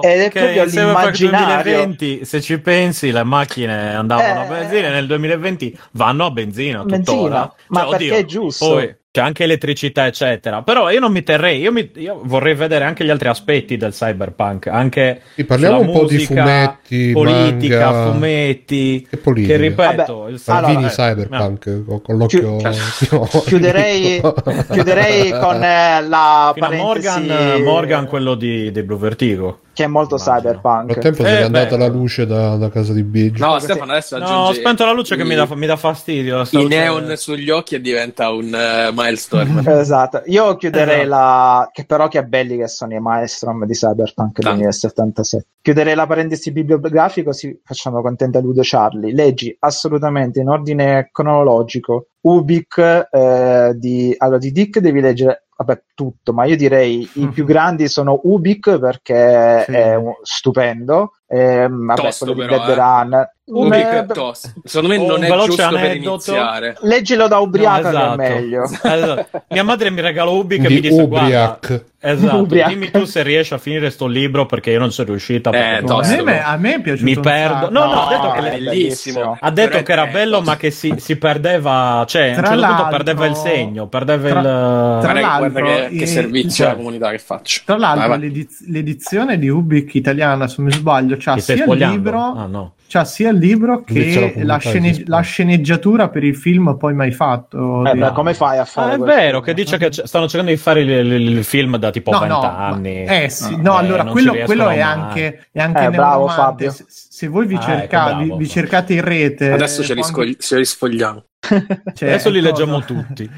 Ed è proprio l'immaginario. 2020, se ci pensi, le macchine andavano a Eh, benzina e nel 2020 vanno a benzina tuttora. Benzina, ma Cioè, perché oddio, è giusto. Poi c'è anche elettricità, eccetera. Però io non mi terrei, io, mi- io vorrei vedere anche gli altri aspetti del cyberpunk, anche Sì, parliamo un po' di musica, fumetti, politica, manga. fumetti. Che politica. Che ripeto, Vabbè, il Salvini eh, Cyberpunk con, con l'occhio no. Chiuderei, chiuderei con eh, la Fino a parentesi Morgan, Morgan, quello di, di Blue Vertigo. Che è molto Immagino. Nel cyberpunk. frattempo Eh, se n'è andata la luce da, da casa di Biggio. No, Stefano adesso No, aggiunge ho spento la luce che i- mi dà, mi dà fastidio. i luce- neon sugli occhi e diventa un eh, milestone. Esatto, io chiuderei Esatto. la che però che belli che sono i maestrom di Cyberpunk Tanto. 2077. Chiuderei la parentesi bibliografica così facciamo contenta Ludo Charlie. Leggi assolutamente in ordine cronologico Ubik eh, di allora di Dick devi leggere vabbè tutto, ma io direi i più grandi sono Ubik perché Sì. è un- stupendo. Ehm, vabbè, Tosto quello di però, Dead eh. Run. Ubik Eh, tosto. Secondo me Un non è veloce giusto per aneddoto. iniziare. Leggilo da ubriaco No, esatto. è meglio. Esatto. Mia madre mi regalò Ubi che di mi disse guarda, Ubriac. esatto, Ubriac. dimmi tu se riesci a finire sto libro perché io non sono riuscita. Eh, No, tosto. me, a me è piaciuto Mi un perdo. sacco. No, no, ha detto che è bellissimo. Ha detto Però che era bello, ma che si, si perdeva, cioè, a un Tra certo punto l'altro- perdeva il segno, perdeva tra- il. tra l'altro, che, che servizio cioè- alla comunità che faccio. Tra l'altro, Vai, vai. l'ediz- l'edizione di Ubik italiana, se non mi sbaglio, c'ha sia il libro, Ah, no. C'ha sia il libro che la, che scene- si la sceneggiatura per il film poi mai fatto. Eh, beh, come fai a fare Ah, è vero che dice che c- stanno cercando di fare il, il- il film da tipo No, 20 no, anni. ma- eh sì, Eh, no, allora quello, quello è anche, è anche Eh, bravo. Fabio. Se, se voi vi, Ah, cerca- ecco, vi- vi cercate in rete, Adesso ce li, Juan- scogli- ce li sfogliamo. cioè, Adesso li cosa- leggiamo tutti.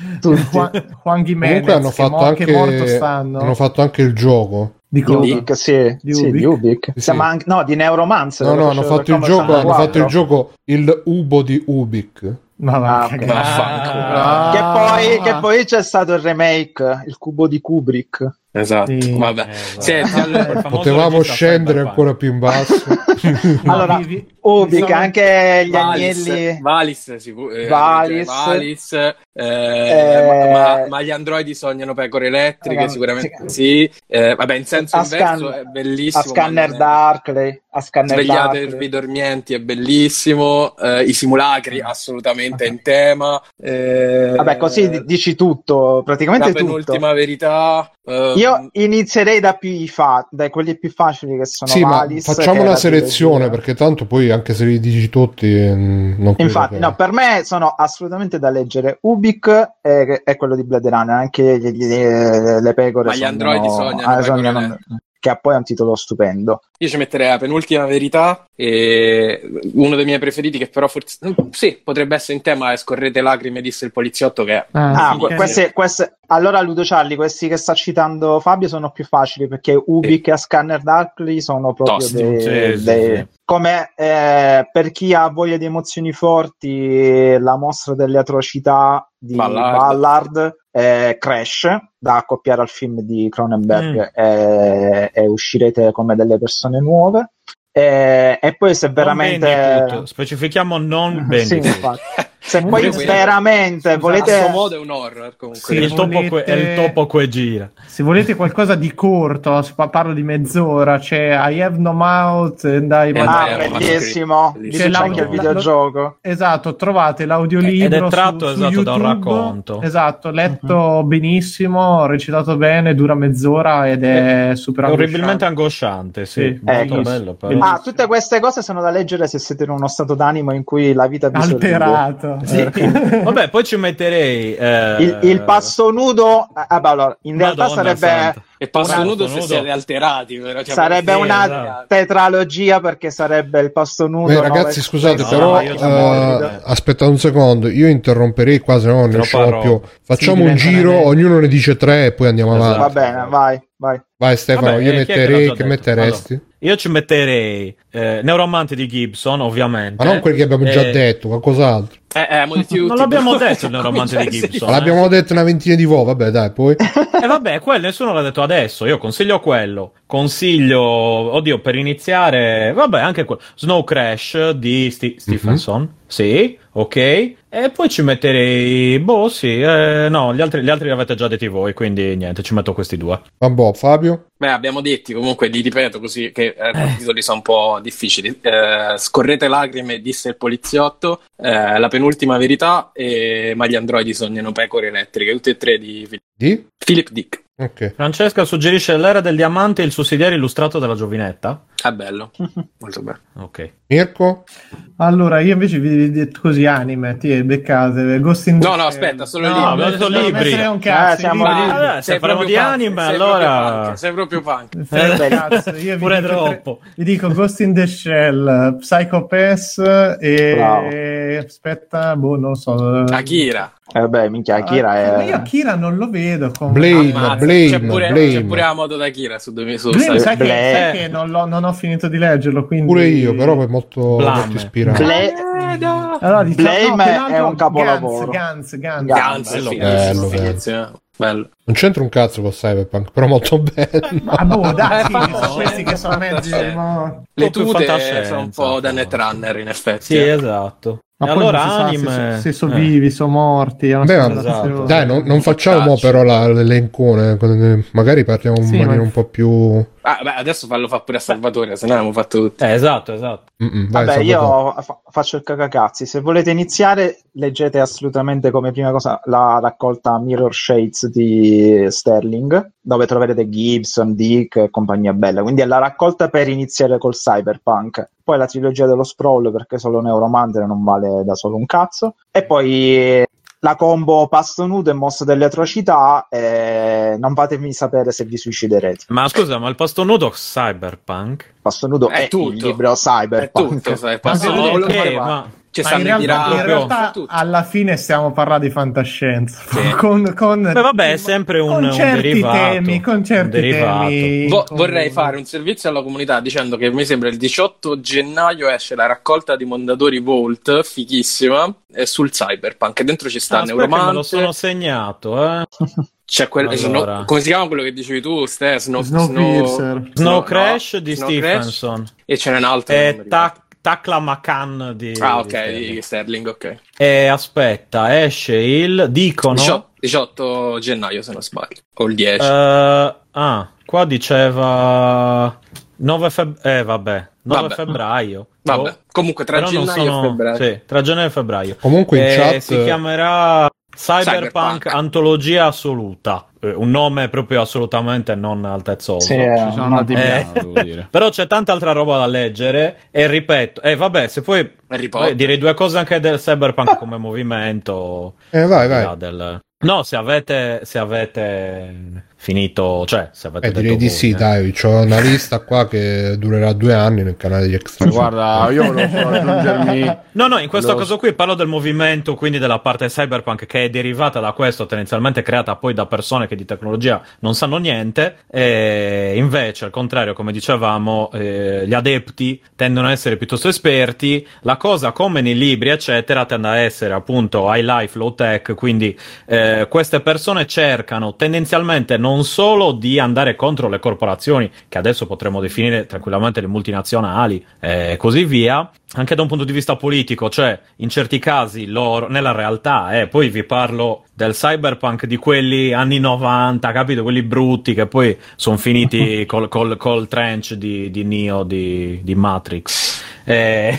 Juan, Juan Jimenez, Comunque hanno che fatto, mo- che anche, morto stanno. hanno fatto anche il gioco. Di? Ubik, sì, Di sì, Ubik? di Ubik. Sì. Anche- no, di Neuromancer. No, no, hanno faceva fatto gioco, hanno 64. fatto il gioco il Ubo di Ubik. Ma va, Ah. Vaffanculo. Ah. Che poi, Ah. che poi c'è stato il remake, il cubo di Kubrick. Esatto. Sì. Vabbè. Eh, Senti, allora- Potevamo scendere ancora più in basso. Allora, mi sono- anche gli Valis, agnelli. Valis, sicur- eh, Valis. Valis, eh, Eh, ma, ma- gli androidi sognano pecore elettriche, Eh, sicuramente sì. Eh, vabbè, in senso A inverso scan- è bellissimo. A Scanner Darkly. A Scanner Svegliatevi dormienti è bellissimo. eh, I simulacri assolutamente in tema. eh, Vabbè, così di- dici tutto, la praticamente tutto. penultima verità. Eh, Io inizierei da più fa- dai quelli più facili che sono sì, ma Valis, facciamo una la selezione perché tanto poi anche se li dici tutti mm, non Infatti, che- no, per me sono assolutamente da leggere. Ubik è, è quello di Blade Runner, anche gli- gli- le pecore. Ma gli sognano- androidi sognano ah, sognano- che poi è un titolo stupendo. Io ci metterei la penultima verità e uno dei miei preferiti che però forse sì, potrebbe essere in tema è Scorrete lacrime disse il poliziotto che è Ah, que- che- queste, queste- allora Ludo Charlie, questi che sta citando Fabio sono più facili perché Ubik e Scanner Darkly sono proprio Tosti, dei, sì, sì, dei- sì. come eh, per chi ha voglia di emozioni forti, la mostra delle atrocità di Ballard. Ballard, eh, Crash da accoppiare al film di Cronenberg e, e uscirete come delle persone nuove. E, e poi se Non veramente Bandicoot, specifichiamo non Sì, Bandicoot. infatti. Se poi veramente volete suo modo è un horror comunque. Sì, il, topo que- è il volete- topo que gira. Se volete qualcosa di corto, parlo di mezz'ora, c'è I have no mouth and I Eh, Ah, Eh, bellissimo. C'è anche il videogioco. Esatto, trovate l'audiolibro Ed è tratto, su, su esatto, da un YouTube. racconto. Esatto, letto benissimo, recitato bene, dura mezz'ora ed è super È orribilmente angosciante. sì. Sì. Molto Ecco. bello, però. Bellissimo. Ah, tutte queste cose sono da leggere se siete in uno stato d'animo in cui la vita vi sorride. Però. Sì. Vabbè, poi ci metterei eh, Il, il passo nudo, ah, beh, allora, in realtà Madonna sarebbe, santa. E passo Una- nudo se nudo. siete alterati. Però, cioè, sarebbe sì, una esatto. tetralogia perché sarebbe il passo nudo. Beh, ragazzi, scusate, espresso, no, però io eh, aspettate un secondo. Io interromperei qua, se no non ne roba. più. Facciamo Sì, un giro, ognuno ne dice tre e poi andiamo Esatto. avanti. Va bene, vai, vai. Vai, Stefano, Vabbè, io eh, che metterei. Che, già detto? metteresti? Io ci metterei eh, Neuromanti di Gibson, ovviamente. Ma non quelli che abbiamo già Eh, detto, qualcos'altro. Eh, eh, Non l'abbiamo detto il Neuromanti di. Gibson. L'abbiamo detto una ventina di vo', vabbè, dai, poi. E vabbè, quello nessuno l'ha detto adesso. Io consiglio quello. Consiglio, oddio, per iniziare, vabbè, anche quello. Snow Crash di Sti- Stephenson. Sì, ok. E poi ci metterei, boh, sì, eh, no, gli altri, gli altri li avete già detti voi, quindi niente, ci metto questi due. Vabbè, Fabio. Beh, abbiamo detti comunque, li ripeto così, che eh, i titoli sono un po' difficili. Eh, Scorrete lacrime, disse il poliziotto, eh, La penultima verità e Ma gli androidi sognano pecore elettriche, tutti e tre di Di? Philip Dick. Ok. Francesca suggerisce l'era del diamante e il sussidiario illustrato della giovinetta. È bello, molto bello. Ok. Mirko? Allora, io invece vi vi detto così anime, ti beccate, Ghost in No, no, aspetta, solo no, libri. non libri. un cazzo, Eh, siamo i lì. libri. Ah, se parliamo di anime, sei allora- proprio punk, sei proprio punk. Mi frega Eh, un cazzo, io pure dico troppo. vi dico Ghost in the Shell, Psycho Pass e Bravo. aspetta, boh, non so. Akira. Eh, vabbè, minchia, Akira Ah, è... Io Akira non lo vedo come Blame, Ammazza, Blame, c'è pure, Blame. c'è pure la moto da Akira su dove su Blame, sai che, Blame. sai che non, l'ho- non ho finito di leggerlo, quindi... Pure io, però è molto, molto ispirato. Bla- Allora, diciamo, Blame no, è un capolavoro. Gans, Gans, Gans. Gans, Bello, bello, bello. Non c'entra un cazzo con Cyberpunk, però molto bello. Ma boh, dai, Eh, sì, sono questi che sono mezzi... ma- Le tute sono un po' da Netrunner in effetti. Sì, eh. esatto. Ma e poi allora non si sa anime... se, se sono eh. vivi, sono morti. Beh, esatto. Dai, non, non facciamo però la- l'elencone, eh, magari parliamo in Sì, maniera ma- un po' più... Ah, beh, adesso fallo fa pure a Salvatore, se no abbiamo fatto tutti. Eh, esatto, esatto. Mm-mm, vai, Vabbè, Salvatore. io fa- faccio il cacacazzi. Se volete iniziare, leggete assolutamente come prima cosa la raccolta Mirror Shades di Sterling, dove troverete Gibson, Dick e compagnia bella. Quindi è la raccolta per iniziare col cyberpunk. Poi la trilogia dello sprawl, perché solo Neuromancer non vale da solo un cazzo. E poi la combo pasto nudo e mossa delle atrocità. E non fatemi sapere se vi suiciderete. Ma scusa, ma il pasto nudo cyberpunk? Pasto nudo È è, tutto. il libro È cyberpunk. tutto, sai, Ma passo sì, no, nudo, ok, quello fa- ma... Ci Ma stanno in realtà, in realtà tutto. alla fine stiamo parlando di fantascienza. Sì. Con, con, Beh, vabbè, è sempre un- con un certi derivato, temi, con un certi derivato. temi. Vo- con- vorrei fare un servizio alla comunità dicendo che mi sembra il 18 gennaio esce la raccolta di Mondadori Vault, fighissima, eh, sul cyberpunk. Dentro ci sta Ah, che me lo Neuromante, sono segnato, eh. c'è quel, Allora. Snow- come si chiama quello che dicevi tu, Ste? Snow, Snowpiercer. Snow no, Crash di Snow Crash. Stephenson. E ce n'è un altro. non mi Ricordo. Ta- Takla Makan di... Ah, di ok, Sterling. di Sterling, ok. E aspetta, esce il... Dicono... 18, 18 gennaio, se non sbaglio. O il 10. Eh, ah, qua diceva 9 febbraio. Eh, vabbè, 9 Vabbè. febbraio. Vabbè, Oh, comunque tra però gennaio sono- e febbraio. Sì, tra gennaio e febbraio. Comunque in Eh, chat... si chiamerà Cyberpunk, Cyberpunk. Antologia Assoluta. Eh, un nome proprio assolutamente non altezzoso. Sì, eh, Ci sono andati Eh. dire. Però c'è tanta altra roba da leggere e ripeto, e vabbè, se eh, Potter. direi due cose anche del cyberpunk come movimento. Eh, vai, vai. del- No, se avete, se avete finito, cioè, se avete Eh, direi di voi, sì, eh. dai, c'ho una lista qua che durerà due anni nel canale di Extra. Guarda, io volevo solo aggiungermi... No, no, in questo Lo- caso qui parlo del movimento, quindi della parte cyberpunk che è derivata da questo, tendenzialmente creata poi da persone che di tecnologia non sanno niente, e invece, al contrario, come dicevamo, eh, gli adepti tendono a essere piuttosto esperti, la cosa come nei libri, eccetera, tende a essere appunto high life, low tech, quindi eh, queste persone cercano tendenzialmente non solo di andare contro le corporazioni, che adesso potremmo definire tranquillamente le multinazionali e così via, anche da un punto di vista politico, cioè in certi casi loro, nella realtà, eh, poi vi parlo del cyberpunk di quelli anni 90, capito? Quelli brutti che poi sono finiti col, col, col trench di, di Neo di, di Matrix. Eh,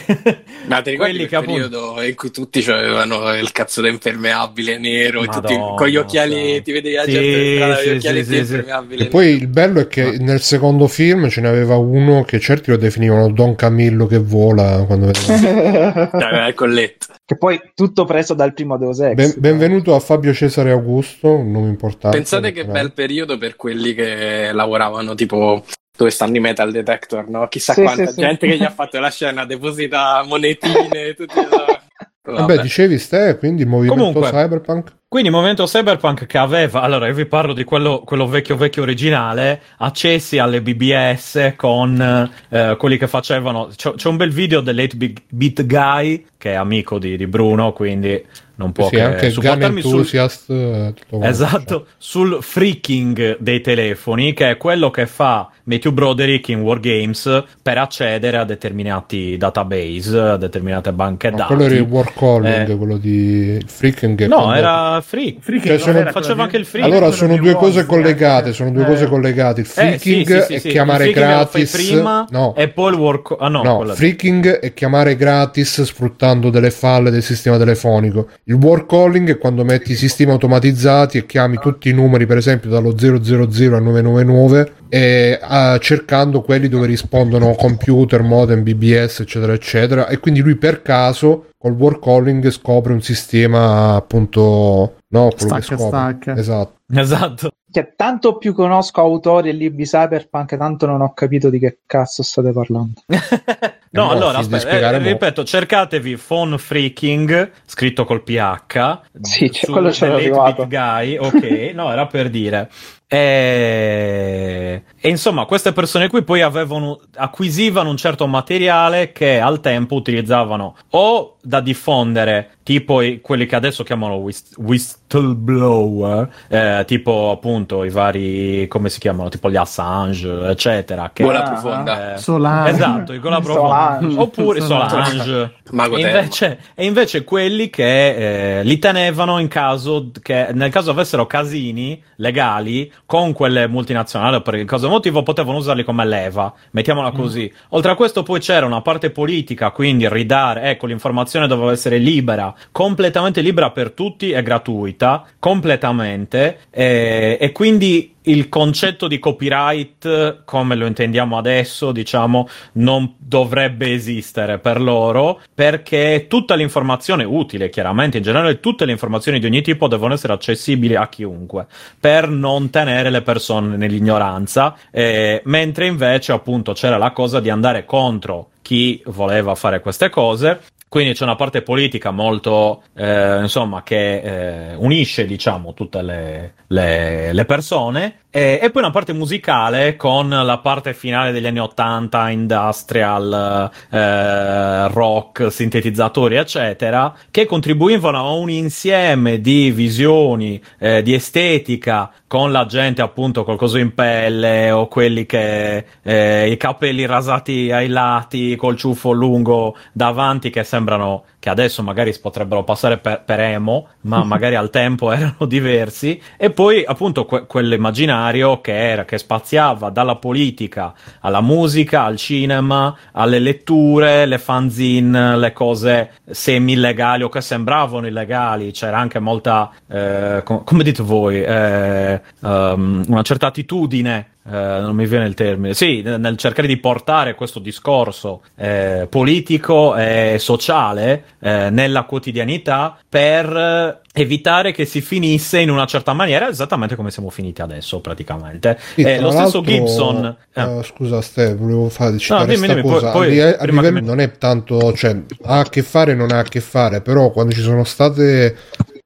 Ma ti ricordi quelli quel che appunto... periodo in cui tutti avevano il cazzo da impermeabile nero e tutti con gli occhialetti, vedevi la sì, gente sì, gli occhialetti sì, sì, sì. impermeabili E poi il bello è che nel secondo film ce n'aveva uno che certi lo definivano Don Camillo che vola quando vedevano. Il colletto. che poi tutto preso dal primo Deus Ex. Ben- benvenuto a Fabio Cesare Augusto, un nome importante. Pensate che bel periodo per quelli che lavoravano tipo dove stanno i metal detector, no? Chissà Sì, quanta sì, sì. gente che gli ha fatto la scena, deposita monetine, tutti là. Vabbè, dicevi ste, quindi il movimento Comunque- cyberpunk? Quindi il momento cyberpunk che aveva, allora io vi parlo di quello, quello vecchio vecchio originale, accessi alle BBS con eh, quelli che facevano, c'è, c'è un bel video dell'8-bit guy che è amico di, di Bruno, quindi non può Sì, che anche supportarmi sul, Enthusiast. eh. Esatto, sul freaking dei telefoni, che è quello che fa Matthew Broderick in Wargames per accedere a determinati database, a determinate banche No, dati. quello era il war calling, Eh. quello di Freaking. No, quando- era freak. Freaking Cioè, sono- era faceva anche il freak. Allora sono due cose collegate, sono due Eh. cose collegate. Il Eh, sì, freaking sì, sì, è sì. chiamare freaking lo fai gratis. prima no, e poi il work. Ah, no, no, freaking è chiamare gratis sfruttando delle falle del sistema telefonico. Il war calling è quando metti i sistemi automatizzati e chiami tutti i numeri, per esempio dallo 000 al 999, e, ah, cercando quelli dove rispondono computer, modem, BBS, eccetera, eccetera. E quindi lui per caso col war calling scopre un sistema appunto. No, quello che Stacca, scopre. stacca. Esatto. Esatto. Che tanto più conosco autori e libri cyberpunk, tanto non ho capito di che cazzo state parlando. no, allora, aspetta, eh, ripeto, cercatevi phone freaking, scritto col PH. Sì, c'è- su- quello dell'8-bit arrivato. Guy, ok, no, era per dire. E... e insomma, queste persone qui poi avevano, acquisivano un certo materiale che al tempo utilizzavano o da diffondere, tipo i- quelli che adesso chiamano whist- whistleblower, eh, tipo appunto i vari, come si chiamano, tipo gli Assange, eccetera. Che, Gola profonda. eh, Solana. Esatto, il gola Solange. profonda. Oppure Solange. Solange. Mago E invece, e invece quelli che eh, li tenevano in caso che nel caso avessero casini legali con quelle multinazionali per il caso motivo potevano usarli come leva, mettiamola così. Oltre a questo poi c'era una parte politica, quindi ridare, ecco l'informazione doveva essere libera, completamente libera per tutti e gratuita, completamente e, e quindi il concetto di copyright come lo intendiamo adesso, diciamo, non dovrebbe esistere per loro perché tutta l'informazione utile, chiaramente, in generale tutte le informazioni di ogni tipo devono essere accessibili a chiunque per non tenere le persone nell'ignoranza, eh, mentre invece appunto c'era la cosa di andare contro chi voleva fare queste cose. Quindi c'è una parte politica molto, eh, insomma, che eh, unisce, diciamo, tutte le, le- le persone. E, e poi una parte musicale con la parte finale degli anni 80, industrial, eh, rock, sintetizzatori, eccetera, che contribuivano a un insieme di visioni, eh, di estetica, con la gente appunto col coso in pelle o quelli che eh, i capelli rasati ai lati col ciuffo lungo davanti che sembrano che adesso magari potrebbero passare per, per emo ma magari al tempo erano diversi. E poi appunto que- quell'immaginario che era che spaziava dalla politica alla musica al cinema alle letture le fanzine le cose semi illegali o che sembravano illegali. C'era anche molta eh, com- come dite voi eh, ehm, una certa attitudine eh, non mi viene il termine, sì, nel cercare di portare questo discorso eh, politico e sociale eh, nella quotidianità per evitare che si finisse in una certa maniera, esattamente come siamo finiti adesso praticamente. Sì, Eh, lo stesso Gibson... eh, eh, scusa, Ste, volevo fare citare dimmi, questa dimmi, poi- cosa. poi, a, a livello mi- non è tanto, cioè, ha a che fare, non ha a che fare, però quando ci sono state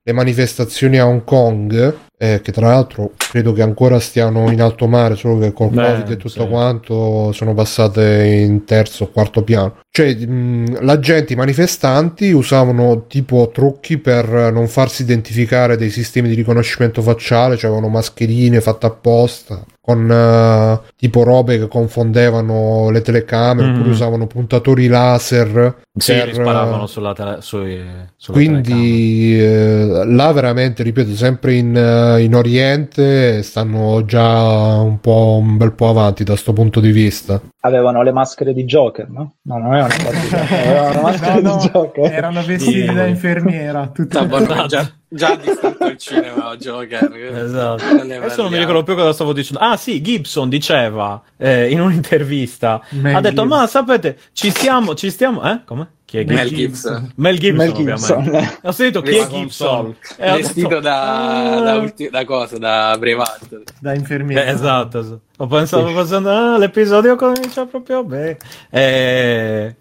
le manifestazioni a Hong Kong, eh, che tra l'altro credo che ancora stiano in alto mare, solo che col Beh, Covid e tutto sì. quanto sono passate in terzo o quarto piano. Cioè, mh, la gente, i manifestanti usavano tipo trucchi per non farsi identificare dei sistemi di riconoscimento facciale, cioè avevano mascherine fatte apposta con eh, tipo robe che confondevano le telecamere, Mm. oppure usavano puntatori laser. sì, per, sparavano sulla tele- sui, sulla quindi eh, là veramente, ripeto, sempre in, eh, in Oriente stanno già un po' un bel po' avanti da sto punto di vista. Avevano le maschere di Joker, no? No, non avevano le maschere No, no, di Joker. erano vestiti Sì. da infermiera. Portando già, già ha distrutto il cinema Joker. Esatto. Non Adesso non mi ricordo più cosa stavo dicendo. Ah, sì, Gibson diceva eh, in un'intervista: Mel ha detto, Gibson. ma sapete, ci stiamo, ci stiamo. Eh? Come? Chi è Mel Gibson? Gibson. Mel Gibson, Mel Gibson. ovviamente. Ho sentito chi è Gibson. E ho Vestito detto, da, "Ah". da, ulti- da cosa? Da Brevat. da infermiera. Eh, esatto, esatto. Ho pensato, pensando, ah, l'episodio comincia proprio bene. Eh,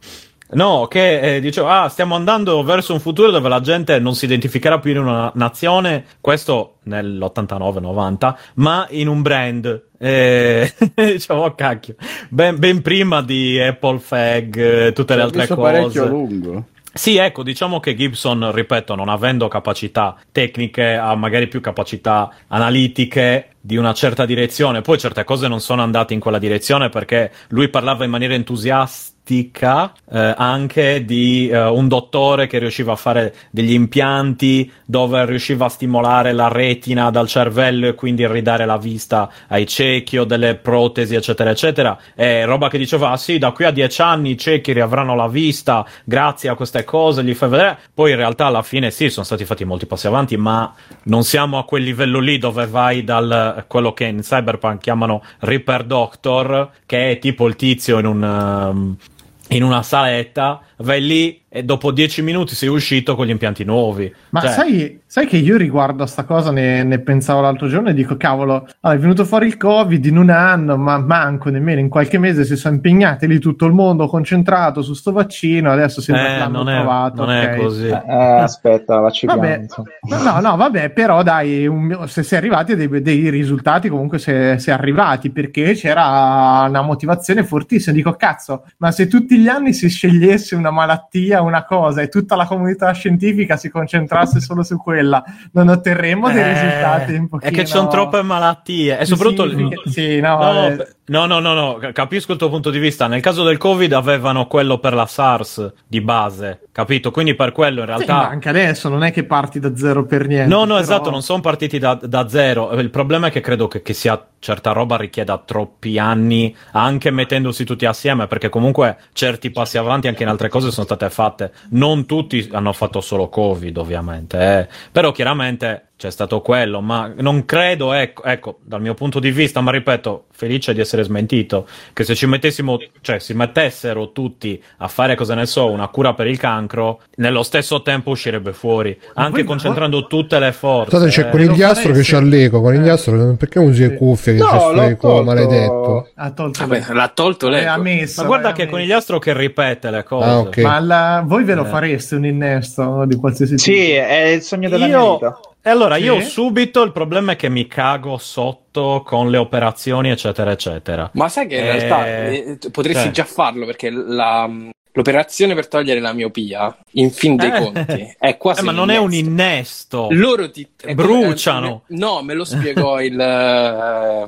no, che eh, dicevo, ah, stiamo andando verso un futuro dove la gente non si identificherà più in una nazione, questo nell'89-90, ma in un brand. Eh, dicevo, oh, cacchio, ben, ben prima di Apple Fag, eh, tutte le Ci ho altre cose. parecchio lungo. Sì, ecco, diciamo che Gibson, ripeto, non avendo capacità tecniche, ha magari più capacità analitiche di una certa direzione. Poi certe cose non sono andate in quella direzione perché lui parlava in maniera entusiastica eh, anche di eh, un dottore che riusciva a fare degli impianti dove riusciva a stimolare la retina dal cervello e quindi ridare la vista ai ciechi o delle protesi, eccetera, eccetera. E roba che diceva, ah sì, da qui a dieci anni i ciechi riavranno la vista grazie a queste cose, gli fai vedere. Poi in realtà alla fine sì, sono stati fatti molti passi avanti, ma non siamo a quel livello lì dove vai dal quello che in Cyberpunk chiamano Reaper Doctor, che è tipo il tizio in un... um, in una saletta, vai lì e dopo dieci minuti sei uscito con gli impianti nuovi. Ma Cioè, sai, sai che io riguardo a sta cosa ne, ne pensavo l'altro giorno e dico, cavolo, ah, è venuto fuori il Covid in un anno, ma manco nemmeno in qualche mese si sono impegnati lì tutto il mondo concentrato su sto vaccino, adesso sembra che eh, l'hanno non, è, trovato. non è ok. così. Eh, eh, aspetta, vacilliamo. Vabbè, no, no, no, vabbè, però dai, un- se si è arrivati a dei, dei risultati, comunque si è, si è arrivati perché c'era una motivazione fortissima. Dico, cazzo, ma se tutti gli anni si scegliesse una malattia, una cosa e tutta la comunità scientifica si concentrasse solo su quella, non otterremmo dei Eh, risultati un pochino... È che ci sono troppe malattie e soprattutto... Sì, sì, no, No, beh, no, no, no, no, capisco il tuo punto di vista. Nel caso del Covid avevano quello per la SARS di base, capito? Quindi per quello in Sì, realtà... ma anche adesso non è che parti da zero per niente. No, no, però- esatto, non sono partiti da, da zero. Il problema è che credo che, che sia certa roba richieda troppi anni, anche mettendosi tutti assieme, perché comunque certi passi avanti anche in altre cose sono state fatte. Non tutti hanno fatto solo Covid, ovviamente, eh. però chiaramente c'è stato quello, ma non credo, ecco, ecco, dal mio punto di vista, ma ripeto, felice di essere smentito, che se ci mettessimo, cioè si mettessero tutti a fare, cosa ne so, una cura per il cancro, nello stesso tempo uscirebbe fuori, anche poi- concentrando tutte le forze. Guardate, c'è eh. Conigliastro che c'ha l'eco. Conigliastro, perché usi le cuffie che No, c'è sto eco tolto. maledetto? Ha tolto Vabbè, l'ha tolto Eh, lei. ha messo, Ma guarda eh, che. Conigliastro che ripete le cose. Ah, ok. Ma la- voi ve lo Eh. fareste un innesto di qualsiasi tipo? Sì, è il sogno della mia Io, vita. E allora, Sì? io subito il problema è che mi cago sotto con le operazioni, eccetera, eccetera. Ma sai che in Eh, realtà eh, potresti cioè. già farlo perché la- l'operazione per togliere la miopia, in fin dei Eh. conti, è quasi Eh, ma non è un innesto. innesto. Loro ti come- Bruciano. eh, no, me lo spiegò il eh,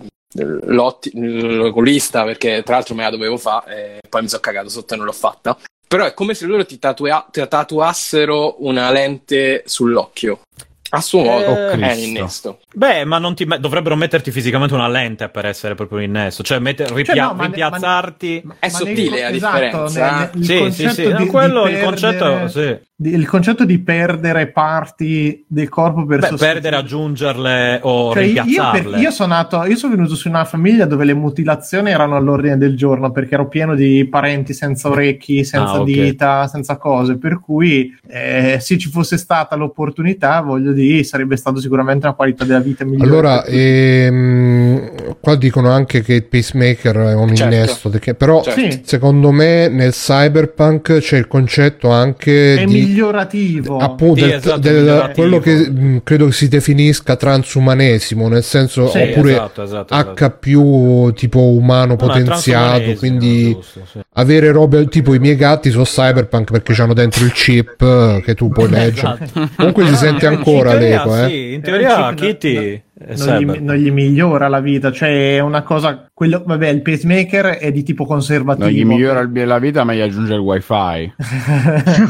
l'otti- l'oculista perché tra l'altro me la dovevo fare e poi mi sono cagato sotto e non l'ho fatta. Però è come se loro ti, tatua- ti tatuassero una lente sull'occhio. A suo modo Oh, è un Cristo. innesto. Beh, ma non ti me- dovrebbero metterti fisicamente una lente per essere proprio un innesto. Cioè, metter- ripia- Cioè, no, ne- rimpiazzarti. ma- È sottile la esatto, differenza, nel- Sì, sì, concetto sì. di- No, di quello, il perdere- concetto, sì. di- il concetto di perdere parti del corpo per Beh, perdere, aggiungerle o Cioè, io, rimpiazzarle. per- io sono nato, io sono venuto su una famiglia dove le mutilazioni erano all'ordine del giorno perché ero pieno di parenti senza orecchi, senza Ah, ok. dita, senza cose. Per cui, eh, se ci fosse stata l'opportunità, voglio dire, sarebbe stato sicuramente una qualità della vita migliore. Allora, ehm, qua dicono anche che il pacemaker è un Certo. innesto, perché- però Certo. Secondo me nel cyberpunk c'è il concetto anche è di migliorativo. appunto Sì, del- esatto, del- migliorativo. quello che mh, credo che si definisca transumanesimo, nel senso Sì, oppure esatto, esatto, H esatto. più tipo umano No, potenziato, quindi giusto, sì. avere robe tipo i miei gatti sono cyberpunk perché hanno dentro il chip che tu puoi leggere. Esatto. Comunque si sente In ancora teoria, l'eco, eh. Sì, in teoria da- Kitty Eh, non gli, non gli migliora la vita, cioè è una cosa. Quello, vabbè, il pacemaker è di tipo conservativo. Non gli migliora il- la vita, ma gli aggiunge il wifi.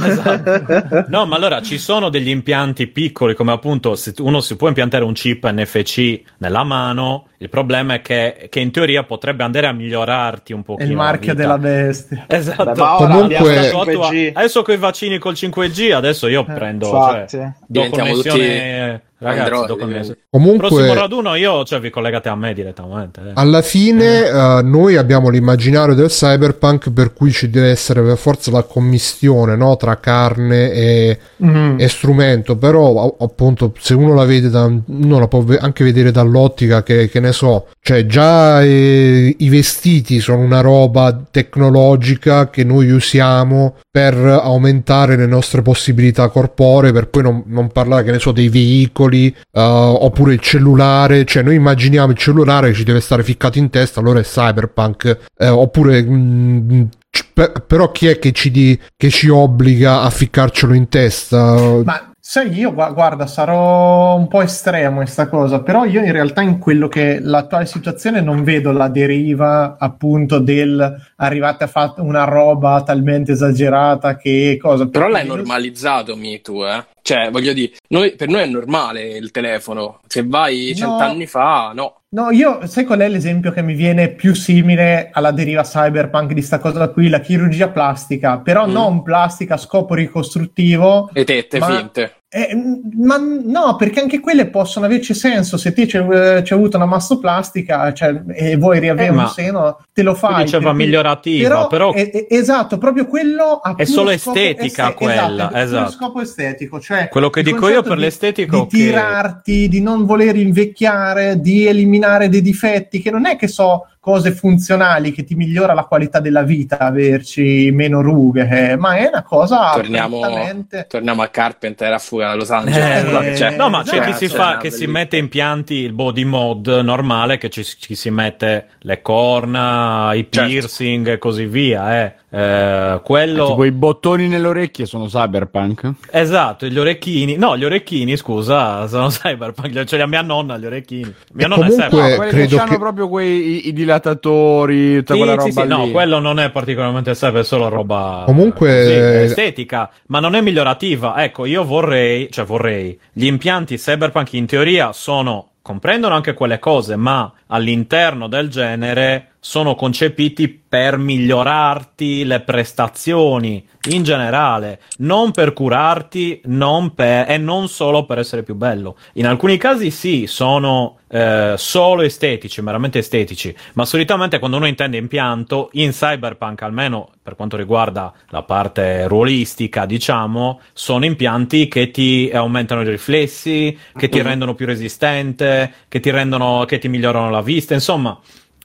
Esatto. No, ma allora ci sono degli impianti piccoli, come appunto se uno si può impiantare un chip NFC nella mano. Il problema è che, che in teoria potrebbe andare a migliorarti un È pochino. il marchio la della bestia. Esatto. Beh, ma ora Comunque- Adesso, 5G. adesso con i vaccini col 5G, adesso io prendo. Infatti. Cioè, do connessione. Ragazzi, Android. Comunque, Prossimo raduno io, cioè, vi collegate a me direttamente. eh. alla fine eh, noi abbiamo l'immaginario del cyberpunk per cui ci deve essere per forza la commistione no? tra carne e, Mm. e strumento, però appunto se uno la vede da, uno la può anche vedere dall'ottica che, che ne so, cioè già eh, i vestiti sono una roba tecnologica che noi usiamo per aumentare le nostre possibilità corporee, per poi non, non parlare che ne so dei veicoli eh, oppure il cellulare, cioè noi immaginiamo il cellulare che ci deve stare ficcato in testa, allora è cyberpunk, eh, oppure mm, c- per- però chi è che ci, di- che ci obbliga a ficcarcelo in testa? Ma sai, io gua- guarda, sarò un po' estremo in sta cosa, però io in realtà in quello che l'attuale situazione non vedo la deriva appunto del arrivate a fare una roba talmente esagerata che cosa. Però l'hai normalizzato, Mi, tu, eh? Cioè, voglio dire, noi- per noi è normale il telefono. Se vai No. cent'anni fa, no. No, io sai qual è l'esempio che mi viene più simile alla deriva cyberpunk di sta cosa qui? La chirurgia plastica, però Mm. non plastica a scopo ricostruttivo. Le tette Ma- finte. Eh, ma no, perché anche quelle possono averci senso. Se te c'è, eh, c'è avuto una mastoplastica cioè, e vuoi riavere Eh, un seno, te lo fai. Per cui- migliorativa, però, è- è- esatto, proprio quello È solo estetica este- quella, esatto, è puro esatto. scopo estetico. Cioè, Quello che dico io per di- l'estetico di che- tirarti, di non voler invecchiare, di eliminare dei difetti, che non è che so cose funzionali che ti migliora la qualità della vita averci meno rughe, eh, ma è una cosa Torniamo, prettamente- torniamo a Carpenter a fuga da Los Angeles. Eh, Cioè, no, ma c'è chi si, cioè, fa, una che si mette impianti il body mod normale, che ci, ci si mette le corna, i Certo. piercing e così via. Eh. Eh, quello Tipo i bottoni nelle orecchie sono cyberpunk. esatto, gli orecchini. No, gli orecchini, scusa, sono cyberpunk. Ce li ha mia nonna gli orecchini. Mia E nonna è comunque- cyberpunk. Eh, quelli credo che hanno che- proprio quei i, i dilatatori, tutta Sì, quella sì, roba sì, lì. no, quello non è particolarmente cyber, è solo roba Comunque- è estetica, ma non è migliorativa. Ecco, io vorrei, cioè vorrei, gli impianti cyberpunk in teoria sono, comprendono anche quelle cose, ma all'interno del genere sono concepiti per migliorarti le prestazioni in generale, non per curarti, non per, e non solo per essere più bello. In alcuni casi sì, sono eh, solo estetici, meramente estetici, ma solitamente quando uno intende impianto, in cyberpunk almeno per quanto riguarda la parte ruolistica, diciamo, sono impianti che ti aumentano i riflessi, che ti Mhm. rendono più resistente, che ti rendono, che ti migliorano la vista, insomma.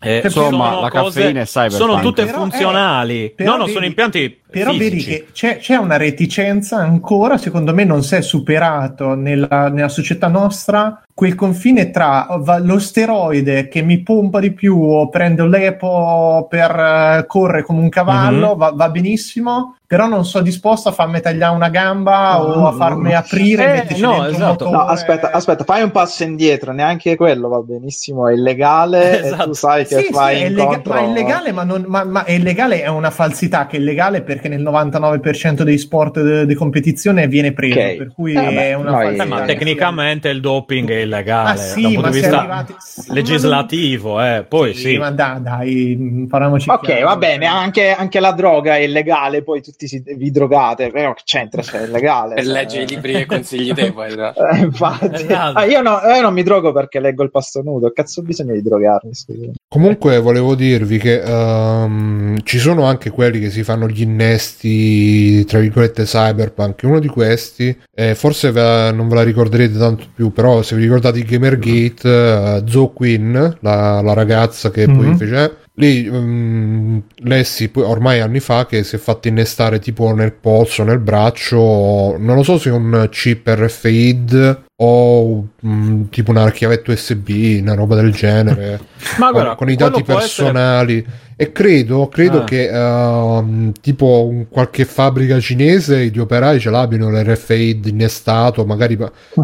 Eh, Insomma, sono la cose- caffeina è cyberpunk. Sono tutte Però, eh, funzionali. però no, no, vedi- sono impianti Però vedi fisici. che c'è, c'è una reticenza ancora, secondo me non si è superato nella, nella società nostra quel confine tra lo steroide che mi pompa di più o prendo l'epo per eh, correre come un cavallo, Mhm. va, va benissimo, però non sono disposto a farmi tagliare una gamba o a farmi aprire e Eh, no, esatto. No, aspetta, aspetta, fai un passo indietro, neanche quello va benissimo, è illegale e Esatto. tu sai che Sì, sì, fai è, lega- incontro... ma è illegale, ma, non, ma, ma è illegale è una falsità che è illegale perché nel 99% dei sport de- di competizione viene preso, Ok. per cui Eh, vabbè, è una Eh, falsità. ma tecnicamente il doping è illegale Ah, sì, da un punto di vista arrivati- legislativo, eh. poi sì. ma dai, dai, parliamoci Ok, chiaro. va bene, anche, anche la droga è illegale, poi tutti si, vi drogate, però che c'entra, cioè, è illegale. Per cioè. leggere i libri che consigli te, poi. Eh, infatti. Ah, io, no- io non mi drogo perché leggo il pasto nudo, cazzo ho bisogno di drogarmi, scusa. Comunque volevo dirvi che ehm, ci sono anche quelli che si fanno gli innesti, tra virgolette, cyberpunk. Uno di questi, eh, forse ve la- non ve la ricorderete tanto più, però se vi ricordate di Gamergate, uh, Zoe Quinn, la, la ragazza che poi Mhm. fece... lì mm, lessi poi ormai anni fa che si è fatto innestare tipo nel polso, nel braccio, non lo so se un chip RFID o mm, tipo una chiavetta USB, una roba del genere, Ma con, guarda, con i quello dati può essere- personali. E credo, credo Ah. che ehm, tipo un- qualche fabbrica cinese gli operai ce l'abbiano l'RFID innestato, magari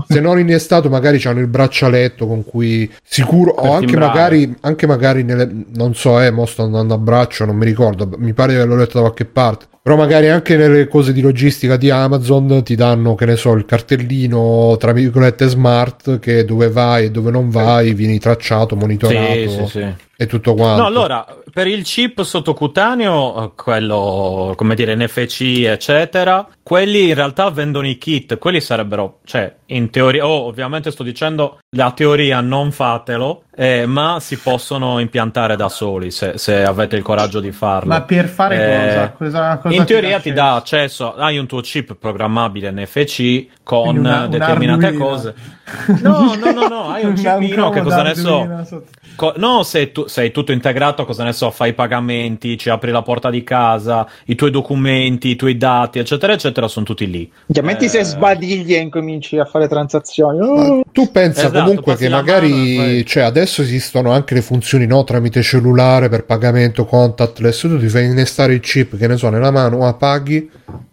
se non innestato magari c'hanno il braccialetto con cui sicuro Per o anche timbrare. magari, anche magari nelle, non so eh mo sto andando a braccio non mi ricordo mi pare di averlo letto da qualche parte però magari anche nelle cose di logistica di Amazon ti danno che ne so il cartellino tra virgolette smart che dove vai e dove non vai vieni tracciato monitorato Sì, sì, sì. e tutto quanto No, allora, per il chip sottocutaneo, eh, quello, come dire, NFC, eccetera, quelli in realtà vendono i kit, quelli sarebbero, cioè, in teoria, oh, ovviamente sto dicendo, la teoria non fatelo, eh, ma si possono impiantare da soli, se, se avete il coraggio di farlo. Ma per fare Eh, cosa? cosa, cosa in teoria ti dà accesso, hai un tuo chip programmabile NFC con una- un determinate Arduino. cose. No, no, no, no, hai un chipino che cosa ne so. Co- no, se tu sei tutto integrato, cosa ne so, fai i pagamenti, ci apri la porta di casa, i tuoi documenti, i tuoi dati, eccetera, eccetera, sono tutti lì. Metti Eh, se sbadigli e incominci a fare transazioni. Ma Oh, tu pensa Esatto, comunque che magari mano cioè, adesso esistono anche le funzioni no, tramite cellulare per pagamento contactless tu ti fai innestare il chip che ne so nella mano ah, paghi e,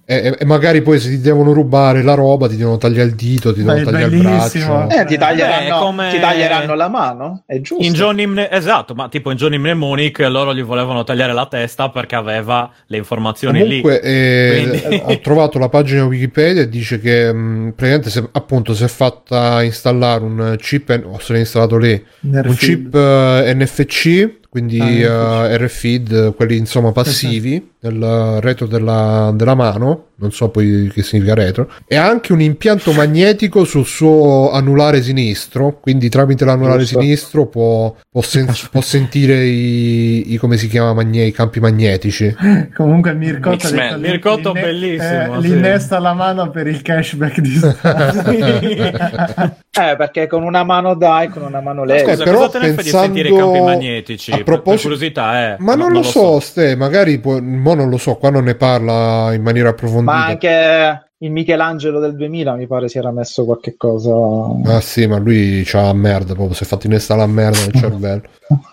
e- e magari poi se ti devono rubare la roba ti devono tagliare il dito ti devono tagliare il braccio eh, ti, taglieranno, Beh, come- ti taglieranno la mano? È giusto. In Johnny Mne- esatto, ma tipo in Johnny Mnemonic loro gli volevano tagliare la testa perché aveva le informazioni Comunque eh, Quindi- ho trovato la pagina Wikipedia e dice che mh, praticamente se, appunto si è fatta installare un chip o se l'è installato lì un Nerfid. chip eh, NFC quindi Ah, eh, RFID quelli insomma passivi nel retro della, della mano Então, non so poi che significa retro e ha anche un impianto magnetico sul suo anulare sinistro quindi tramite l'anulare Giusto. sinistro può, può sen- può sentire i, i- come si chiama magne- i campi magnetici Comunque Mircotto ha X-Men. detto Mircotto l'inne- bellissimo, eh, sì. L'innesta alla mano per il cashback di. Eh, perché con una mano dai, con una mano lei. Scusa, però cosa te ne fai di pensando- sentire i campi magnetici? a proposito- Per curiosità, eh. Ma No, non, lo so, Ste, magari può- mo non lo so, qua non ne parla in maniera approfondita. Ma anche il Michelangelo del 2000 mi pare si era messo qualche cosa. Ah sì, ma lui c'ha la merda, proprio si è fatto innestare la merda nel cervello.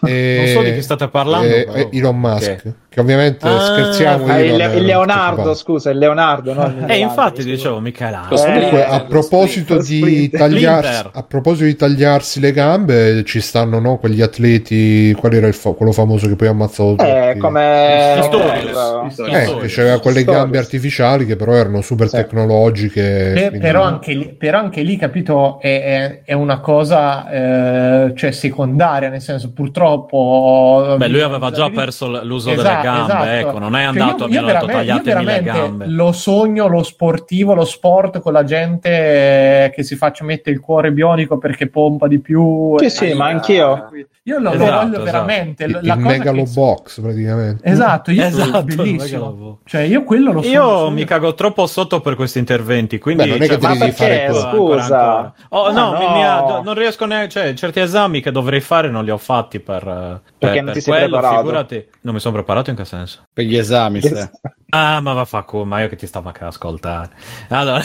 E- Non so di chi state parlando, e- però. e Elon Musk, Ok. che ovviamente Ah, scherziamo. Ah, il, il ero Leonardo, scusa, il Leonardo, no? Eh, infatti dicevo Michelangelo. Lo Comunque, Eh, a proposito, tagliarsi, Splinter. a proposito di tagliarsi le gambe, ci stanno no, quegli atleti. Qual era il fa- quello famoso che poi ha ammazzato Eh, come... Pistorius. Pistorius. Eh, che c'aveva quelle Pistorius. gambe artificiali che però erano super Sì. tecnologiche. Per- quindi- però, anche lì, però anche lì, capito, è, è- è una cosa eh, cioè secondaria, nel senso purtroppo... Beh, lui aveva già perso l'uso delle Esatto, gambe, esatto. ecco, non è Cioè, andato io- a mi io io tagliatemi le gambe. Lo sogno, lo sportivo, lo sport con la gente eh, che si faccia mettere il cuore bionico perché pompa di più. Sì, e- sì, ma anch'io. Io lo, lo Esatto, voglio esatto. veramente. il, la il cosa che- megalobox praticamente. Esatto, io Esatto, bellissimo. Cioè, io quello lo sogno Io mi cago troppo sotto per questi interventi, quindi Beh, non è cioè, che devi fare perché? Scusa. ancora. Oh, Ma no, mi- no. mi ha- non riesco neanche, cioè, certi esami che dovrei fare non li ho fatti per, eh, Perché per, non per ti sei quello, preparato. figurati. Non mi sono preparato in che senso? Per gli esami, Ste. Ah, ma va fa ma io che ti stavo anche ad ascoltare. Allora,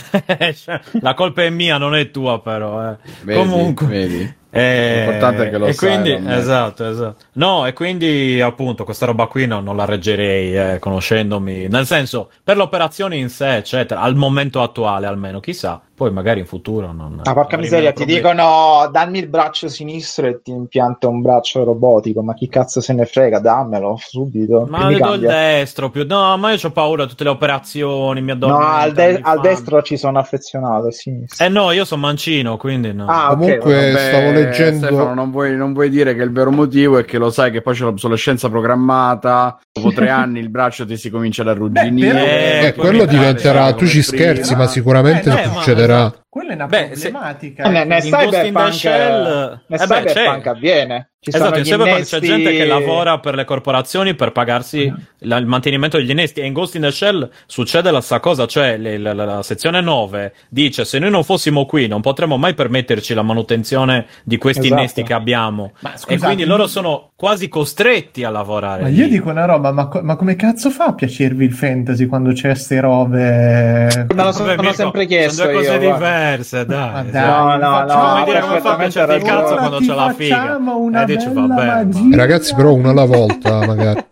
la colpa è mia, non è tua però, eh. Vedi, Comunque. vedi. Eh, L'importante è che lo e sai, quindi, esatto, esatto. No, e quindi appunto questa roba qui no- non la reggerei, eh, conoscendomi. Nel senso, per l'operazione in sé, eccetera, al momento attuale almeno, chissà. Poi magari in futuro non... Ah, porca miseria, ti problemi. dicono dammi il braccio sinistro e ti impianta un braccio robotico, ma chi cazzo se ne frega, dammelo subito. Ma mi vedo il destro più... No, ma io ho paura di tutte le operazioni, mi No, addormento. al, de- mi al destro ci sono affezionato, a sinistra. Eh no, io sono mancino, quindi no. Ah, Comunque Vabbè, stavo leggendo Stefano, non vuoi, non vuoi dire che il vero motivo è che lo sai che poi c'è l'obsolescenza programmata. Dopo tre anni il braccio ti si comincia ad arrugginire. però- Eh, Eh, quello diventerà, tu ci come scherzi, prima. ma sicuramente Eh, no, ma- succederà. Quella è una Beh, se- problematica. Eh, ne- nel In Ghost in the cyberpunk, Shell- nel eh beh, cyberpunk c'è. avviene. Ci esatto, sono in cyberpunk c'è innesti- gente che lavora per le corporazioni per pagarsi la- il mantenimento degli innesti e in Ghost in the Shell succede la stessa cosa, cioè le- la, la- la sezione 9 dice se noi non fossimo qui non potremmo mai permetterci la manutenzione di questi Esatto. innesti che abbiamo Ma e scusate, quindi loro sono quasi costretti a lavorare. Ma lì. io dico una roba, ma, co- ma come cazzo fa a piacervi il fantasy quando c'è ste robe? Me lo sono Vabbè, Mirko, sempre chiesto Sono due cose io, guarda. Diverse, dai. No, no, no, Come dire, come fa a il cazzo quando c'è la figa? una E dici, vabbè, ma-. Ragazzi, però una alla volta, magari.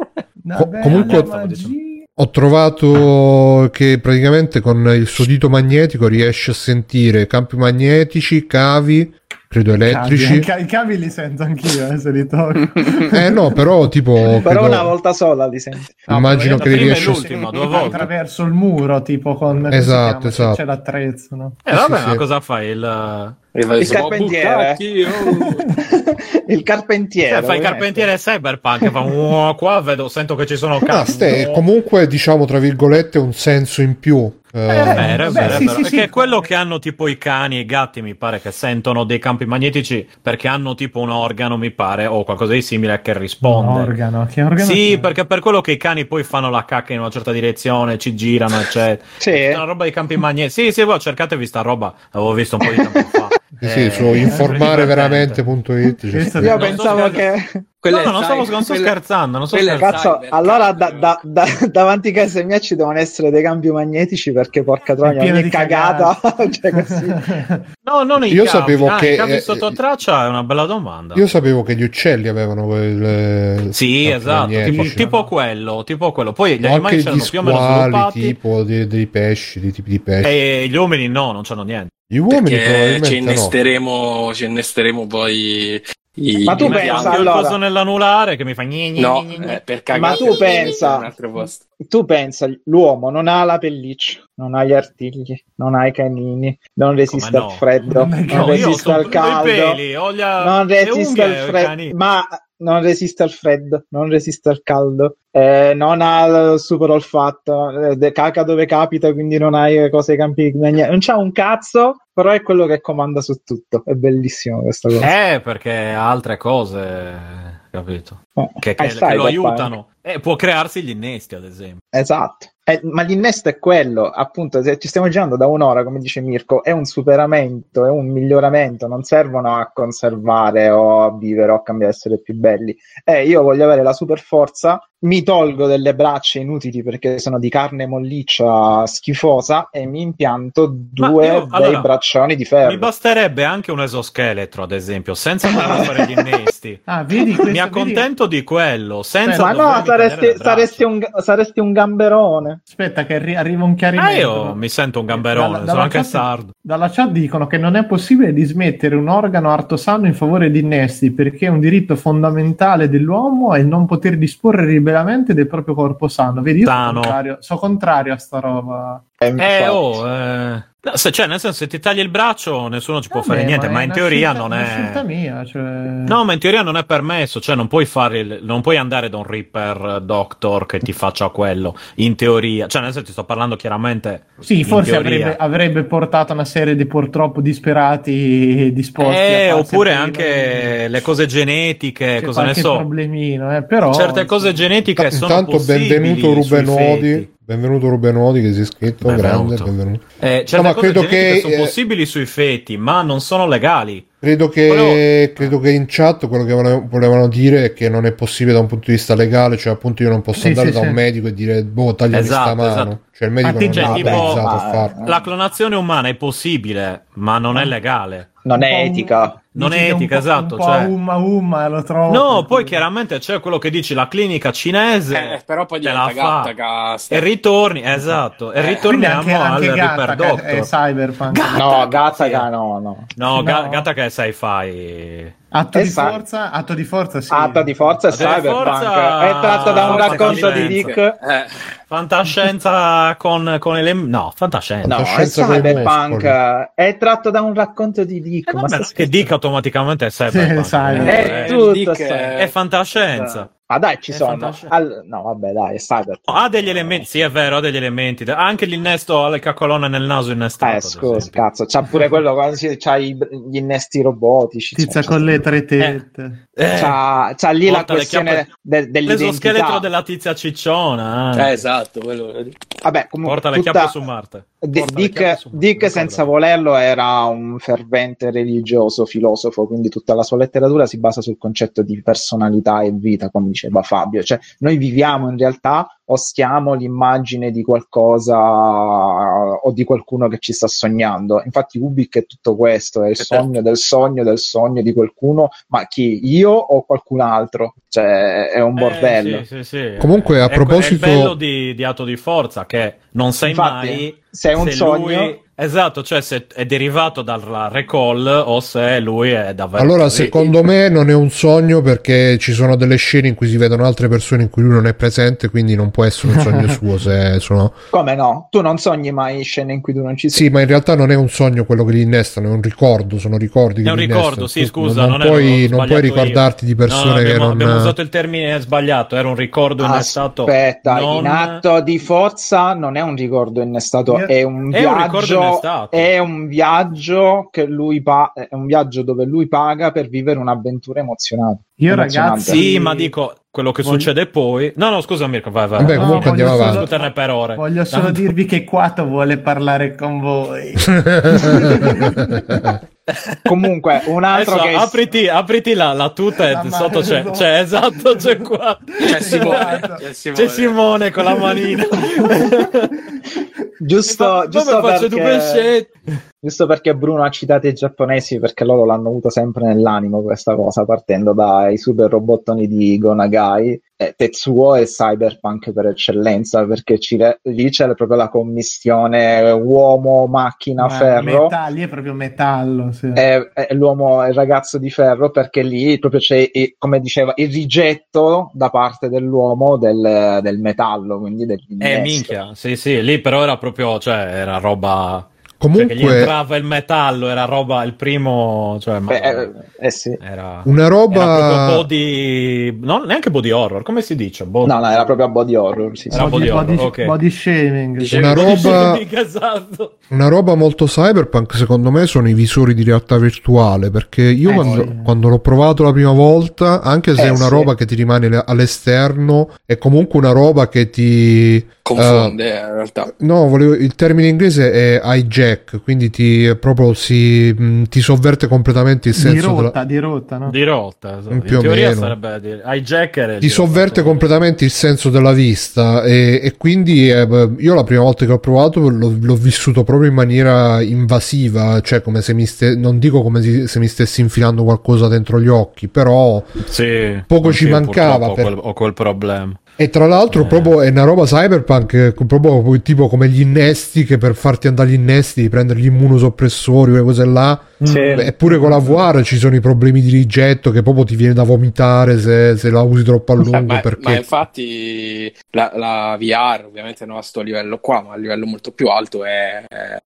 Co- comunque-. Ho trovato che praticamente con il suo dito magnetico riesce a sentire campi magnetici, cavi, credo elettrici. Cavi, I cavi li sento anch'io, eh, se li tocco. Eh no, però tipo... Però credo- una volta sola li senti. Immagino la che li a... l'ultima, due volte. Attraverso il muro, tipo con... Esatto, esatto. C'è l'attrezzo, no? Eh, vabbè, Sì, ma sì. cosa fai? Il... Il carpentiere. il carpentiere. Cioè, fai il carpentiere cyberpunk, fa qua vedo, sento che ci sono Ah, cavi. ste, comunque diciamo tra virgolette un senso in più. Eh, È vero, è Beh, è sì, vero. sì, Perché sì. è quello che hanno tipo i cani e i gatti, mi pare che sentono dei campi magnetici perché hanno tipo un organo, mi pare, o qualcosa di simile che Un risponde. organo. Che organo Sì, c'è? perché per quello che i cani poi fanno la cacca in una certa direzione, ci girano, eccetera. Sì. È una roba di campi magnetici. Sì, sì, voi cercatevi sta roba, l'avevo visto un po' di tempo fa. sì, sì, Eh, su è informareveramente.it c'è Questo- Io Non pensavo sto che... No, no, non, stavo, non sto scherzando, non sto è scherzando. Cazzo, Cyber, allora da- da- da- davanti a casa mia ci devono essere dei campi magnetici perché porca È troia, ogni di cagata cioè. No, non i Io cavi. sapevo Ah, che- eh, sotto eh, traccia è una bella domanda. Io sapevo che gli uccelli avevano quel... Sì, campi esatto, tipo, tipo quello, tipo quello. Poi gli animali c'erano gli più o meno sviluppati tipo dei, dei pesci, dei tipi di pesci. e gli uomini no, non c'hanno niente. Gli uomini Perché ci probabilmente no. innesteremo, ci innesteremo poi i, Ma tu pensa, allora- coso nell'anulare che mi fa gni, gni, No, gni, gni. eh, per cagare. tu pensa-. Tu pensa, l'uomo non ha la pelliccia, non ha gli artigli, non ha i canini, non resiste no? al freddo, Non non No, io resiste al caldo, peli, gli, non resiste al freddo, ma non resiste al freddo, non resiste al caldo, eh, non ha il super olfatto, eh, caca dove capita, quindi non hai cose ai campi, non c'ha un cazzo, però è quello che comanda su tutto, è bellissimo questa cosa. Eh, perché ha altre cose, capito? Eh, Che, che- che lo aiutano. Eh, può crearsi gli innesti, ad esempio. Esatto. Eh, ma l'innesto è quello, appunto, se ci stiamo girando da un'ora, come dice Mirko, è un superamento, è un miglioramento, non servono a conservare o a vivere o a cambiare, essere più belli. Eh, io voglio avere la super forza, mi tolgo delle braccia inutili perché sono di carne molliccia schifosa e mi impianto due io- bei allora, braccioni di ferro. Mi basterebbe anche un esoscheletro, ad esempio, senza dover fare gli innesti. Ah, vedi questo, Mi accontento di quello, senza ma no, saresti, saresti, un, saresti un gamberone. vedi- Aspetta che arri- arriva un Ah, chiarimento. io mi sento un gamberone, Dalla- sono dalla anche chat- sardo. Dalla chat dicono che non è possibile dismettere un organo artosano in favore di innesti perché è un diritto fondamentale dell'uomo è il non poter disporre liberamente del proprio corpo sano. Vedi, io sono contrario, sono contrario a sta roba. Eh, Eh, oh, eh. No, se, cioè, nel senso, se ti tagli il braccio, nessuno ci può fare Vabbè, niente, ma, è in teoria scelta- non è. scelta mia, cioè... No, ma in teoria non è permesso, cioè non puoi fare il- non puoi andare da un Reaper Doctor che ti faccia quello. In teoria, cioè nel senso ti sto parlando chiaramente. Sì, forse avrebbe, avrebbe portato una serie di purtroppo disperati disposti Eh, oppure prima anche di- le cose genetiche, c'è cosa ne so. problemino, eh, però Certe cose genetiche sono Intanto possibili benvenuto sui Rubenodi. Benvenuto Rubenodi che si è iscritto, Benvenuto. grande, benvenuto. Eh, certe No, ma credo che, sono eh, possibili sui feti, ma non sono legali. Credo che, credo che in chat quello che vole- volevano dire è che non è possibile da un punto di vista legale, cioè appunto io non posso Sì, andare sì, da sì. un medico e dire boh tagliami Esatto, sta mano, esatto. cioè il medico Ma non cioè, è tipo- autorizzato a farlo. La clonazione umana è possibile, ma non è legale. Non è etica. Non è etica, esatto, Un cioè- umma umma lo trovo. No, poi chiaramente c'è quello che dici, la clinica cinese. Eh, però poi te la diventa fa. gatta E ritorni, esatto, e Eh, ritorniamo anche, al anche Reaper Gattaca Doctor. è cyberpunk. No, Gattaca no, no. No, Ga- No. Gattaca è sci-fi. Atto di sa- forza, atto di forza sì. Atto di forza Atto di cyberpunk. forza- È tratto da un forza racconto di. Dick. Eh, Fantascienza con, con ele- No, fantascienza. No, è Fantascienza cyberpunk. È tratto da un racconto di Dick. Eh, ma vabbè, che dica automaticamente è cyberpunk. Sì, cyberpunk. È eh, tutto Dick sta- è- è fantascienza. Ma dai, ci È sono. Al- No, vabbè, dai, è cyberpunk. Ha degli elementi, sì, è vero, ha degli elementi. Anche l'innesto alle caccolone nel naso innestato. Eh, scusa, cazzo, c'ha pure quello quando si- c'ha i- gli innesti robotici. Tizia cioè, con le tre tette. Eh, C'ha, c'ha lì la Porta le questione chiappe- de- preso scheletro dell'identità. della tizia cicciona. eh. Eh, esatto, quello Vabbè, comunque, Porta le tutta- chiappe su Marte. Porta Dick, su Marte, Dick senza volerlo era un fervente religioso, filosofo, quindi tutta la sua letteratura si basa sul concetto di personalità e vita, come diceva Fabio. Cioè, noi viviamo in realtà o stiamo l'immagine di qualcosa o di qualcuno che ci sta sognando. Infatti Ubik è tutto questo, è il sogno del sogno del sogno di qualcuno, ma chi? Io o qualcun altro? Cioè, è un bordello. Eh, sì, sì, sì. Comunque, a È proposito- È il bello di, di Atto di Forza, che non sai Infatti, mai se è un sogno- lui- Esatto, cioè se è derivato dalla recall o se lui è davvero... Allora, così. secondo me non è un sogno perché ci sono delle scene in cui si vedono altre persone in cui lui non è presente, quindi non può essere un sogno suo se sono... Come no? Tu non sogni mai scene in cui tu non ci sei? Sì, ma in realtà non è un sogno quello che li innestano, è un ricordo, sono ricordi che È un ricordo, innestano. sì, Tu scusa, non, non, puoi, non puoi io. ricordarti di persone No, no, che abbiamo, non... abbiamo usato il termine sbagliato, era un ricordo innestato. Aspetta, non- in atto di forza non è un ricordo innestato, Io- è un È un ricordo È un viaggio che lui pa- è un viaggio dove lui paga per vivere un'avventura emozionante. Io ragazzi, Sì, ma dico quello che Voglio- succede poi. No, no, scusa Mirko, vai, vai. Vabbè, comunque No, andiamo avanti. discuterne per ore. voglio solo Tanto- dirvi che Quato vuole parlare con voi. Comunque, un altro Adesso che apriti, apriti la, la tuta e La sotto c'è, c'è, esatto, c'è qua. C'è Simone, Esatto. c'è Simone. C'è Simone con la manina. giusto, giusto perché, giusto perché Bruno ha citato i giapponesi perché loro l'hanno avuto sempre nell'animo questa cosa, partendo dai super robottoni di Gonagai. Eh, Tetsuo è cyberpunk per eccellenza perché ci- lì c'è proprio la commistione uomo, macchina, Ma ferro. Metalli è proprio metallo. sì. è, è l'uomo, è il ragazzo di ferro perché lì proprio c'è, eh, come diceva, il rigetto da parte dell'uomo del, del metallo, quindi Eh, dell'innesto. minchia, sì, sì, lì però era proprio, cioè, era roba... Cioè, che gli Comunque, entrava il metallo, era roba, il primo... Cioè, ma- Eh, eh, eh sì. era... una Era proprio roba... body... No, neanche body horror, come si dice? Body... No, no, era proprio body horror. Sì, sì. Era body horror, body, ok. body shaming. Dice- Una roba... esatto. Una roba molto cyberpunk, secondo me, sono i visori di realtà virtuale. Perché io Eh, quando, sì. quando l'ho provato la prima volta, anche se Eh, è una sì. roba che ti rimane le- all'esterno, è comunque una roba che ti. Confonde eh, in realtà. No, volevo- il termine inglese è hijack, quindi ti proprio si, mh, ti sovverte completamente il Di senso della- rotta, di rotta, no? Di rotta, esatto. Più o in teoria meno. sarebbe di... hijacker. ti sovverte completamente il senso della vista e, e quindi eh, io la prima volta che ho provato l'ho, l'ho vissuto proprio in maniera invasiva, cioè come se mi ste- non dico come si- se mi stessi infilando qualcosa dentro gli occhi, però Sì, Poco ci mancava per- Ho quel, ho quel problema. E tra l'altro Eh. proprio è una roba cyberpunk eh, proprio tipo come gli innesti che per farti andare gli innesti devi prendere gli immunosoppressori quelle cose là Sì. eppure con la VR ci sono i problemi di rigetto che proprio ti viene da vomitare se, se la usi troppo a lungo Eh, ma, perché ma infatti la, la VR ovviamente non a sto livello qua, ma a livello molto più alto è,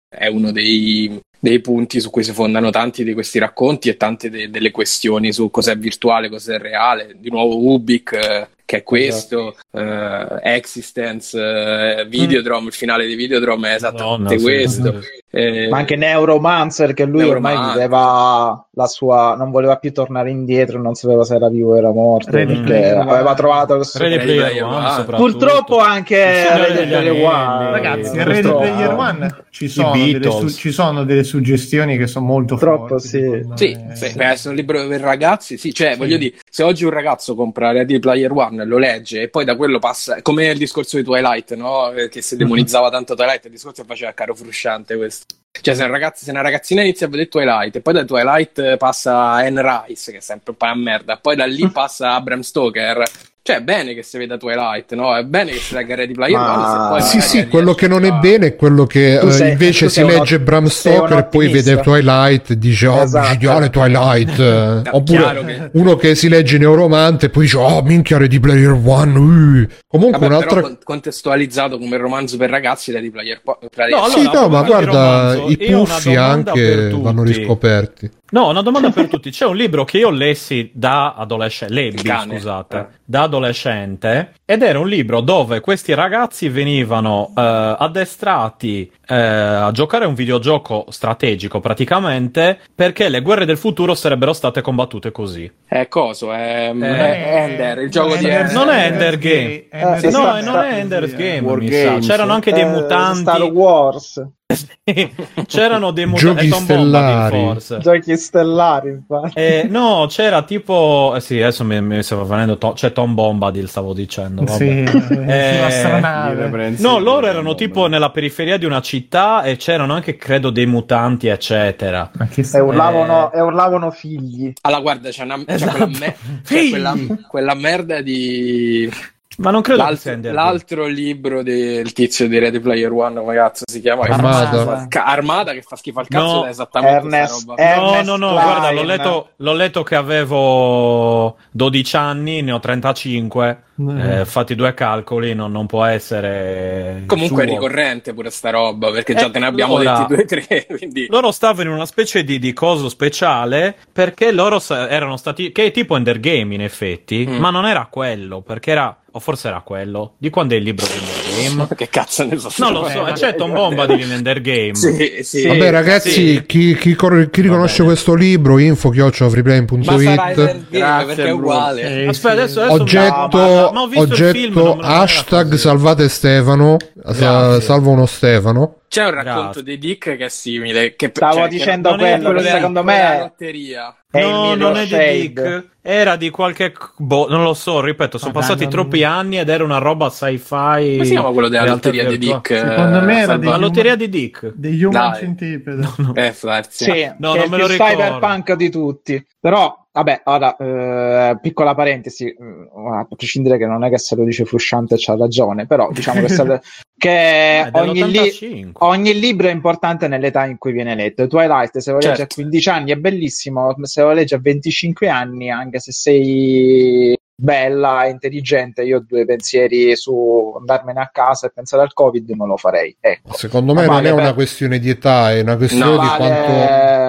è uno dei, dei punti su cui si fondano tanti di questi racconti e tante de- delle questioni su cos'è virtuale, cos'è reale. Di nuovo Ubik, eh, che è questo, eh, Existence, eh, Videodrome, il finale di Videodrome è esattamente Madonna, questo. sì. Eh, Ma anche Neuromancer che lui ormai Neuromancer. viveva la sua non voleva più tornare indietro, non sapeva se era vivo o era morto Ready perché Player One. aveva trovato il suo Ready Player Player One. Purtroppo anche Ready Player. One. Ragazzi, in Ready. Player One ci sono, su- ci sono delle suggestioni che sono molto Troppo, forti. sì. Sì, sì, è un libro per ragazzi, sì, cioè voglio dire, se oggi un ragazzo compra Ready Player One, lo legge e poi da quello passa, come il discorso di Twilight, no? Eh, Che si demonizzava tanto Twilight, il discorso che faceva caro frusciante questo. Cioè se, un ragazzo, se una ragazzina inizia a vedere Twilight e poi da Twilight passa a Anne Rice, che è sempre un po' a merda, poi da lì passa a Bram Stoker, cioè è bene che si veda Twilight, no? È bene che si legga Ready Player Ma- One, sì sì quello che non è bene è quello che eh, sei- invece tu si un legge ot- Bram un Stoker e poi vede. Twilight e dice oh Esatto. Twilight. No, oppure che- uno che si legge Neuromante e poi dice oh minchia Ready Player One uh. comunque Vabbè, un'altra contestualizzato come romanzo per ragazzi Ready Player, po- Player No, sì allora, no ma di guarda romanzo, i puffi anche vanno riscoperti No, una domanda per tutti. C'è un libro che io lessi da adolescente, lebbi, scusate, Eh. da adolescente ed era un libro dove questi ragazzi venivano eh, addestrati eh, a giocare a un videogioco strategico praticamente perché le guerre del futuro sarebbero state combattute così. È coso, è, Eh, è Ender, il gioco di Ender-. Non è Ender Game. Ender- sì, no, non è Ender's sì, Game, War mi sa. C'erano anche dei Eh, mutanti. Star Wars, C'erano dei mutanti. Giochi è Tom Bombadil, stellari. forse. giochi stellari, infatti. Eh, no, c'era tipo. Eh sì, adesso mi, mi stava venendo. To- c'è Tom Bombadil, stavo dicendo. vabbè. Sì, Eh. No, loro erano tipo nella periferia di una città e c'erano anche, credo, dei mutanti, eccetera. Ma che E urlavano, Eh. e urlavano figli. Allora, guarda, c'è, una, c'è Esatto. quella, me- c'è quella, quella merda di Ma non credo che l'altro, Game. l'altro libro del tizio di Ready Player One, come cazzo si chiama? Che fa ca- Armata che fa schifo al cazzo No. è esattamente Ernest- questa roba. No, no, no, Cline. guarda, l'ho letto, l'ho letto che avevo 12 anni, ne ho 35. Eh. Eh, fatti due calcoli, non, non può essere. Comunque è suo. ricorrente pure sta roba, perché già Eh, te ne abbiamo allora- detti due o tre, quindi... Loro stavano in una specie di, di coso speciale perché loro sa- erano stati. che è tipo Ender Game in effetti, Mm. ma non era quello, perché era. O forse era quello. Di quando è il libro di Ender Game? che cazzo ne so. Non lo so, e c'è Tom Bombadil in Ender Game. Sì, sì. Vabbè, ragazzi, sì. chi, chi cor- chi riconosce questo libro, info chiocciofreeplane.it perché è uguale. Eh, Aspetta, adesso, adesso oggetto, ma- ma- ma ho visto il oggetto film, hashtag salvate Stefano sa- salva uno Stefano C'è un racconto Grazie. di Dick che è simile. Che, Stavo cioè, che dicendo è quello, quello che secondo me lotteria. È no, non è di. Dick. Era di qualche. Boh, non lo so, ripeto, sono Ma dai, passati non- troppi anni ed era una roba sci-fi. Come si chiama quello della lotteria di. Dick? Secondo me era Salva- dei- La lotteria di Dick. degli Human. Centipede. Eh, forse. Sì, No, non è me il lo ricordo. cyberpunk di tutti. Però, vabbè, ora, eh, piccola parentesi, mm, a prescindere che non è che se lo dice Frusciante c'ha ragione, però diciamo che, se- che È ogni, li- dell'85. ogni libro è importante nell'età in cui viene letto. Twilight, se lo leggi a Certo. 15 anni è bellissimo, se lo leggi a 25 anni, anche se sei bella, intelligente, io ho due pensieri su andarmene a casa e pensare al Covid, non lo farei. Ecco. secondo me Ma non vale è una per- questione di età è una questione No, di Vale- quanto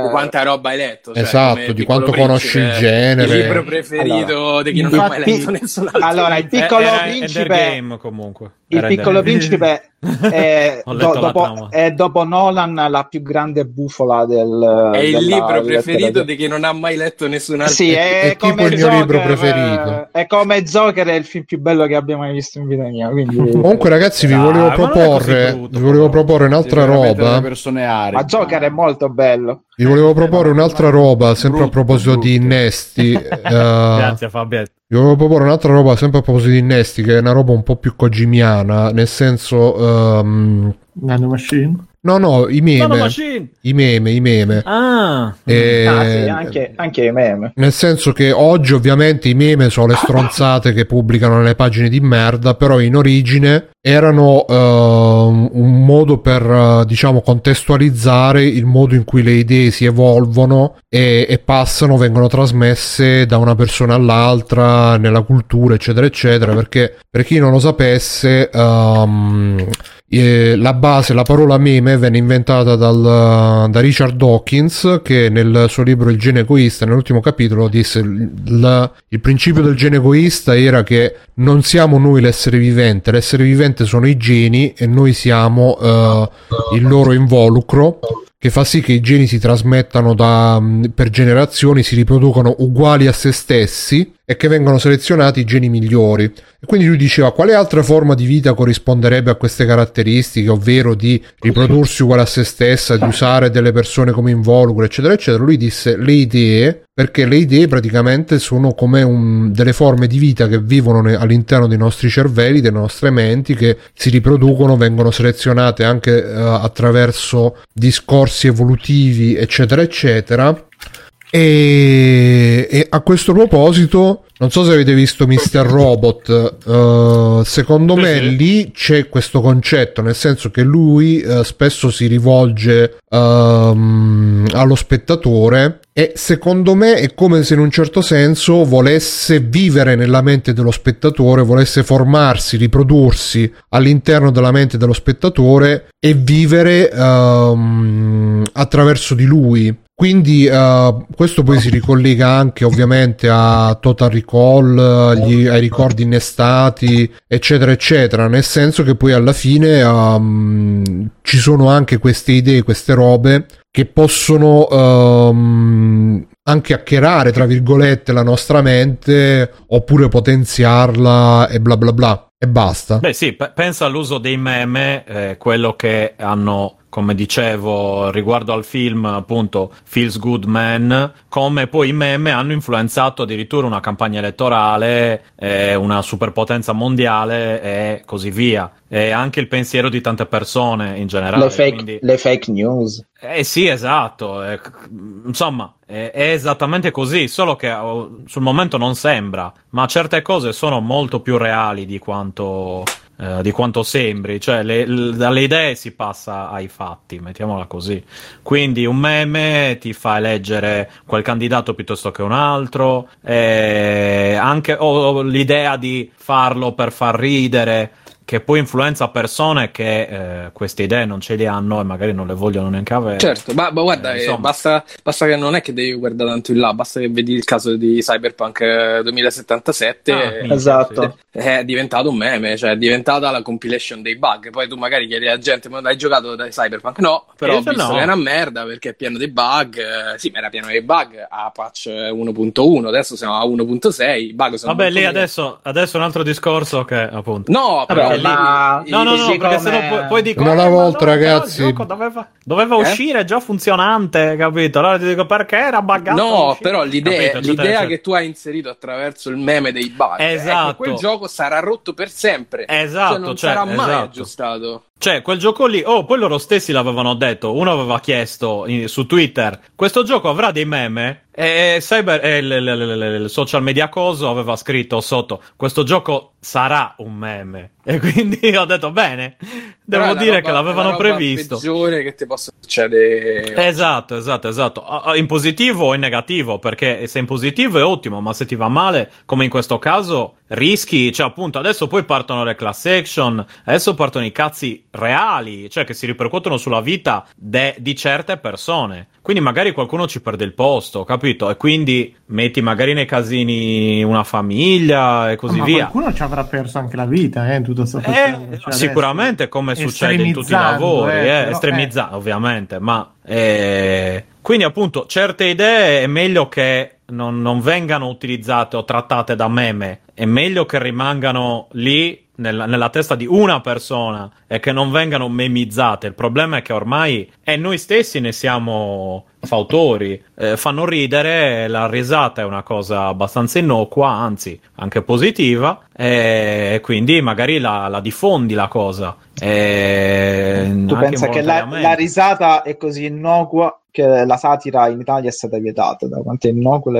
Di quanta roba hai letto? Cioè, Esatto, di quanto conosci il Principe, genere. Il libro preferito di chi non ha mai letto nessun altro. allora, il libro. piccolo principe- Ender Game comunque. Il piccolo principe è, do- dopo, è dopo Nolan la più grande bufola del È il della libro preferito di chi non ha mai letto nessun altro Sì, è, È tipo come il mio Joker, libro preferito. eh, È come Joker, è il film più bello che abbia mai visto in vita mia. Quindi... comunque ragazzi vi volevo così proporre brutto, vi volevo proporre un'altra roba. Ma Joker è molto bello. vi volevo proporre un'altra roba sempre a Brutto, proposito di brutto. innesti eh, Grazie Fabio. Vi volevo proporre un'altra roba, sempre a proposito di innesti, che è una roba un po' più kojimiana, nel senso... ehm, Nanomachine. No, no, i meme. I meme, i meme. Ah. Eh, Ah, sì, anche, anche i meme. Nel senso che oggi ovviamente i meme sono le stronzate che pubblicano nelle pagine di merda, però in origine erano ehm, un modo per, eh, diciamo, contestualizzare il modo in cui le idee si evolvono e, e passano, vengono trasmesse da una persona all'altra nella cultura, eccetera, eccetera, perché per chi non lo sapesse... ehm, la base, la parola meme venne inventata dal, da Richard Dawkins che nel suo libro Il gene egoista, nell'ultimo capitolo, disse il, il- il principio del gene egoista era che non siamo noi l'essere vivente, l'essere vivente sono i geni e noi siamo eh, il loro involucro che fa sì che i geni si trasmettano da, mh, per generazioni, si riproducono uguali a se stessi e che vengono selezionati i geni migliori. E quindi lui diceva quale altra forma di vita corrisponderebbe a queste caratteristiche, ovvero di riprodursi uguale a se stessa, di usare delle persone come involucro, eccetera, eccetera. Lui disse le idee, perché le idee praticamente sono come un- delle forme di vita che vivono ne- all'interno dei nostri cervelli, delle nostre menti, che si riproducono, vengono selezionate anche eh, attraverso discorsi evolutivi, eccetera, eccetera. E, e a questo proposito, non so se avete visto Mr. Robot, eh, secondo me sì. lì c'è questo concetto, nel senso che lui eh, spesso si rivolge ehm, allo spettatore e secondo me è come se in un certo senso volesse vivere nella mente dello spettatore, volesse formarsi, riprodursi all'interno della mente dello spettatore e vivere ehm, attraverso di lui. Quindi uh, questo poi si ricollega anche ovviamente a Total Recall, gli, ai ricordi innestati, eccetera, eccetera, nel senso che poi alla fine um, ci sono anche queste idee, queste robe che possono um, anche hackerare, tra virgolette, la nostra mente oppure potenziarla e bla bla bla. E basta. Beh sì, p- pensa all'uso dei meme, eh, quello che hanno come dicevo riguardo al film appunto Feels Good Man, come poi i meme hanno influenzato addirittura una campagna elettorale, eh, una superpotenza mondiale e così via. E anche il pensiero di tante persone in generale. Le fake, quindi... le fake news. Eh sì, esatto. Eh, insomma, è, è, esattamente così, solo che oh, sul momento non sembra, ma certe cose sono molto più reali di quanto eh, di quanto sembri, cioè le, le, dalle idee si passa ai fatti, mettiamola così. Quindi un meme ti fa eleggere quel candidato piuttosto che un altro, eh, anche o l'idea di farlo per far ridere che poi influenza persone che eh, queste idee non ce le hanno e magari non le vogliono neanche avere. Certo, ma, ma guarda, eh, basta, basta, che non è che devi guardare tanto in là, basta che vedi il caso di Cyberpunk 2077. Ah, eh, esatto. È diventato un meme, cioè è diventata la compilation dei bug. Poi tu magari chiedi alla gente, ma hai giocato da Cyberpunk? No, però ho visto no. che è una merda perché è pieno di bug. sì, ma era pieno di bug a patch 1.1, adesso siamo a 1.6. I bug sono Vabbè, lì adesso, adesso, un altro discorso che appunto... No, però ma no, no, no, perché come... sennò poi, poi dico una eh, volta, no, ragazzi. doveva, doveva eh? uscire già funzionante, capito? Allora ti dico perché era buggato. No, però l'idea, capito, l'idea che tu hai inserito attraverso il meme dei bug esatto. è che quel gioco sarà rotto per sempre. Esatto, cioè non cioè, sarà mai esatto. aggiustato. Cioè, quel gioco lì, oh, poi loro stessi l'avevano detto. Uno aveva chiesto in, su Twitter: questo gioco avrà dei meme? E Cyber, e il, il, il, social media coso aveva scritto sotto: questo gioco sarà un meme. E quindi ho detto: bene, devo dire roba, che l'avevano la previsto. È peggiore che ti possa succedere. Esatto, esatto, esatto. In positivo o in negativo? Perché se in positivo è ottimo, ma se ti va male, come in questo caso, rischi. Cioè, appunto, adesso poi partono le class action, adesso partono i cazzi reali, cioè che si ripercuotono sulla vita de- di certe persone. Quindi magari qualcuno ci perde il posto, capito? E quindi metti magari nei casini una famiglia e così ma via. Qualcuno ci avrà perso anche la vita, eh, tutto sto eh, cioè Sicuramente, adesso, come succede in tutti i lavori, eh, eh, estremizzando, eh. ovviamente, ma eh, quindi appunto certe idee è meglio che non, non vengano utilizzate o trattate da meme, è meglio che rimangano lì nella, nella, testa di una persona e che non vengano memizzate. Il problema è che ormai è noi stessi ne siamo fautori, eh, fanno ridere, la risata è una cosa abbastanza innocua, anzi anche positiva, e quindi magari la, la diffondi la cosa. E tu pensa che la, la risata è così innocua che la satira in Italia è stata vietata, da quanto è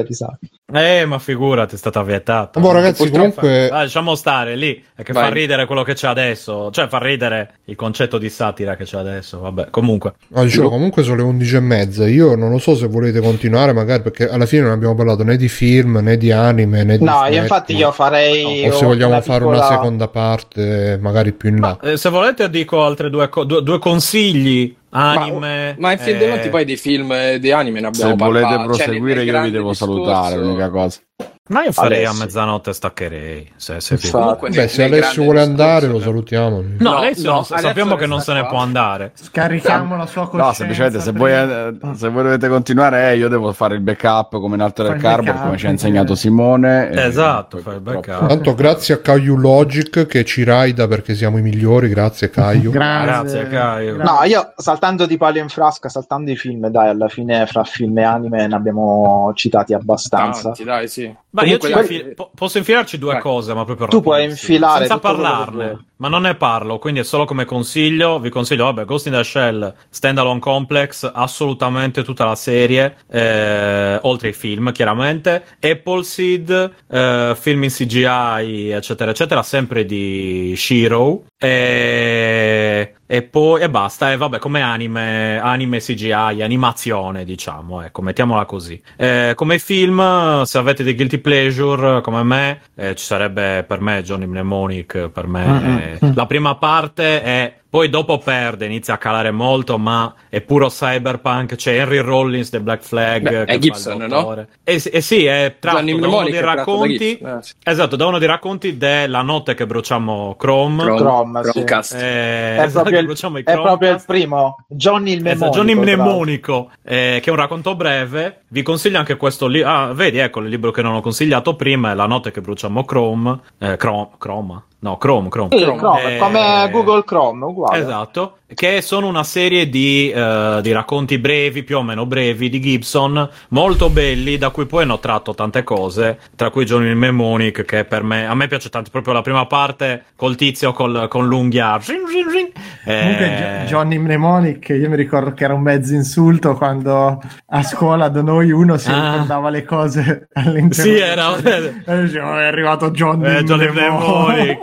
risata. Eh, ma figurati, è stata vietata. Boh, ragazzi, comunque... Ah, lasciamo stare lì, è che Vai. fa ridere quello che c'è adesso, cioè fa ridere il concetto di satira che c'è adesso, vabbè, comunque. No, dicevo, comunque sono le 11 e mezza, io non lo so se volete continuare magari, perché alla fine non abbiamo parlato né di film, né di anime, né di... No, io infatti io farei... No, o se vogliamo una fare piccola... una seconda parte, magari più in là. Ma, eh, se volete dico altre due, co- due, due consigli anime. Ma, ma in fin dei conti poi dei film e di anime ne abbiamo Se parlato. volete proseguire cioè, io vi devo discorso... salutare, l'unica cosa. Ma io farei Alessio. a mezzanotte staccherei. Se, se, Comunque, Beh, se Alessio vuole andare, lo salutiamo. No, no Alessio, no, sappiamo che non se ne può andare. Scarichiamo la sua coscienza. No, semplicemente se voi, eh, se voi, dovete continuare, eh, io devo fare il backup come in Altered Carbon, come ci ha insegnato Simone. Esatto, fai il backup. Tanto grazie a Caio Logic che ci raida perché siamo i migliori. Grazie, Caio. grazie, grazie Caio. No, io saltando di palo in frasca, saltando i film, dai, alla fine fra film e anime ne abbiamo citati abbastanza. Tanti, dai, sì. Ma Comunque, io infil- posso infilarci due Vai. cose, ma proprio Tu puoi infilare senza parlarne, ma non ne parlo, quindi è solo come consiglio. Vi consiglio, vabbè, Ghost in the Shell, Standalone Complex, assolutamente tutta la serie, eh, oltre ai film, chiaramente. Apple Seed, eh, film in CGI, eccetera, eccetera, sempre di Shiro. E, e poi e basta. E vabbè, come anime, anime CGI, animazione, diciamo, ecco, mettiamola così. Eh, come film, se avete dei guilty pleasure come me, eh, ci sarebbe per me Johnny Mnemonic, per me. Mm-hmm. La prima parte è poi dopo perde, inizia a calare molto, ma è puro cyberpunk. C'è Henry Rollins del Black Flag. Beh, che è fa Gibson, il no? dottore. Eh, sì- eh sì, è tratto Gianni da uno dei da racconti. Eh, sì. Esatto, da uno dei racconti della notte che bruciamo Chrome. Chrome, Chrome, sì. Chromecast. Eh, È, esatto, proprio che il, bruciamo i è proprio il primo, Johnny il Esatto, Mnemonico. Johnny tra l'altro. Mnemonico, eh, che è un racconto breve. Vi consiglio anche questo libro. Ah, vedi, ecco il libro che non ho consigliato prima: è La notte che bruciamo Chrome. Eh, Chrome, Chroma? No, Chrome, Chrome. Sì, Chrome, Eh, come Google Chrome, uguale. Esatto, che sono una serie di, eh, di racconti brevi, più o meno brevi, di Gibson, molto belli, da cui poi hanno tratto tante cose, tra cui Johnny Mnemonic, che per me, a me piace tanto, proprio la prima parte col tizio col, con l'unghia. Ring, ring. Eh, Comunque Gio- Johnny Mnemonic, io mi ricordo che era un mezzo insulto quando a scuola da noi uno si Ah. ricordava le cose all'interno. Sì, era- E diceva, "Oh, è arrivato Johnny, Eh, Johnny Mnemonic.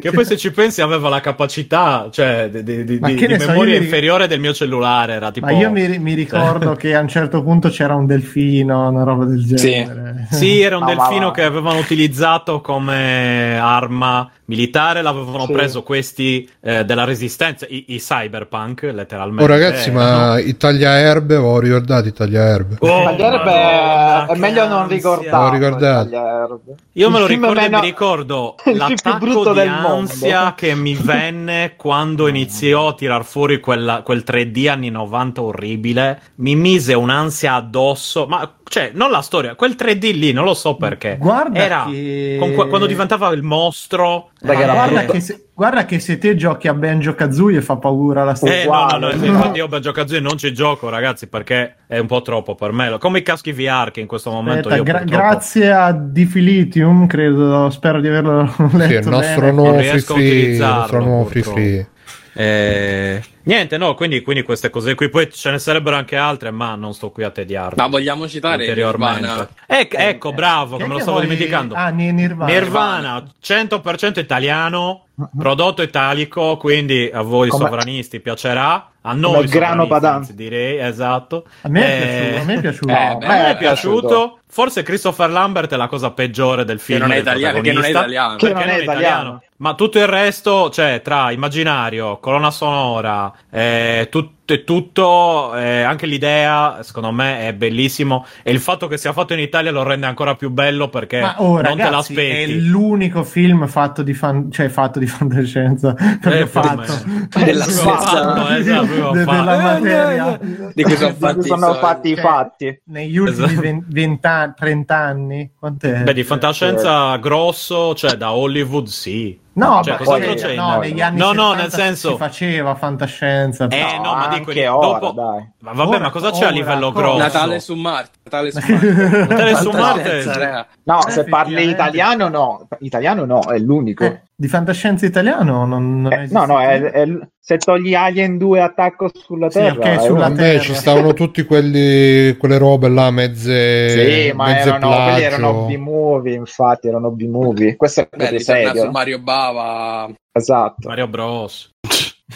Che poi se ci pensi aveva la capacità, cioè, di, di- di- di- che di ne so, memoria mi- inferiore del mio cellulare, era tipo... Ma io mi, mi ricordo che a un certo punto c'era un delfino, una roba del genere. Sì, era un ma delfino va. che avevano utilizzato come arma militare, l'avevano Sì. preso questi eh, della resistenza, i, i cyberpunk, letteralmente. Oh ragazzi, Eh, ma no? Italia Erbe, ho ricordato Italia Erbe. Oh, Tagliare Madonna, è meglio non ansia. ricordarlo. Io me lo ricordo e meno- mi ricordo il film più l'attacco brutto di del mondo. ansia che mi venne quando iniziò a tirar fuori quella- quel 3D anni 90 orribile. Mi mise un'ansia addosso, ma cioè, non la storia, quel 3D lì, non lo so perché. Guarda Era che- con quando diventava il mostro. Eh, era guarda, che se, guarda che se te giochi a Banjo Kazooie fa paura la storia. Eh, no, no, no, infatti io Banjo Kazooie non ci gioco, ragazzi, perché è un po' troppo per me. Come i caschi VR che in questo momento Aspetta, io gra- purtroppo- grazie a Diffilitium, credo, spero di averlo letto Sì, il nostro bene. nuovo free riesco a free, il nostro nuovo free free. Eh, niente, no, quindi, quindi queste cose qui. Poi ce ne sarebbero anche altre, ma non sto qui a tediarvi. Ma vogliamo citare. Nirvana? Ec- ecco, bravo, Chi è che me lo stavo vuoi- dimenticando. Ah, Ni- Nirvana. Nirvana 100% italiano, prodotto italico, quindi a voi Come- sovranisti piacerà. A noi grano sovranisti, padano. direi, esatto. A me è Eh, piaciuto. A me è piaciuto. Eh, No, beh, a a me me è piaciuto. piaciuto. Forse Christopher Lambert è la cosa peggiore del Che film. non è del italiano, che non è italiano. Che Perché non è italiano. Ma tutto il resto, cioè, tra immaginario, colonna sonora, eh, tut- e tutto, eh, anche l'idea, secondo me, è bellissimo. E il fatto che sia fatto in Italia lo rende ancora più bello perché Ma oh, non te ragazzi, è l'aspetti. l'unico film fatto di fan, cioè fatto di fantascienza. Proprio Eh, fatto. Della stessa- fatto, esatto, De- della Eh, materia. eh, eh. Di cui sono fatti, sono i fatti i Cioè, fatti. Negli ultimi Esatto. 20 anni, 30 anni, quant'è? Beh, di fantascienza grosso, cioè da Hollywood, sì. No, Cioè, sì, c'è in no, negli anni No, no, 70 nel senso- si faceva fantascienza. Eh, No, no, ma dico anche dopo... ora, dai. Ma vabbè, Ora- ma cosa c'è a ora, livello grosso? Natale su Marte. Natale su Marte. Natale su Marte. No, Eh, se parli effettivamente. italiano no, italiano no, è l'unico. Eh, di fantascienza italiano non, non Eh, esiste no, no, è, è se togli Alien 2 attacco sulla Sì, Terra, ok, è sulla uno. Terra. Vabbè, ci stavano tutti quelli, quelle robe là, mezze, Sì, ma mezze erano, quelli plagio. erano B-movie, infatti, erano B-movie. Questo è Beh, ritorna su serio. Mario Bava. Esatto. Mario Bros.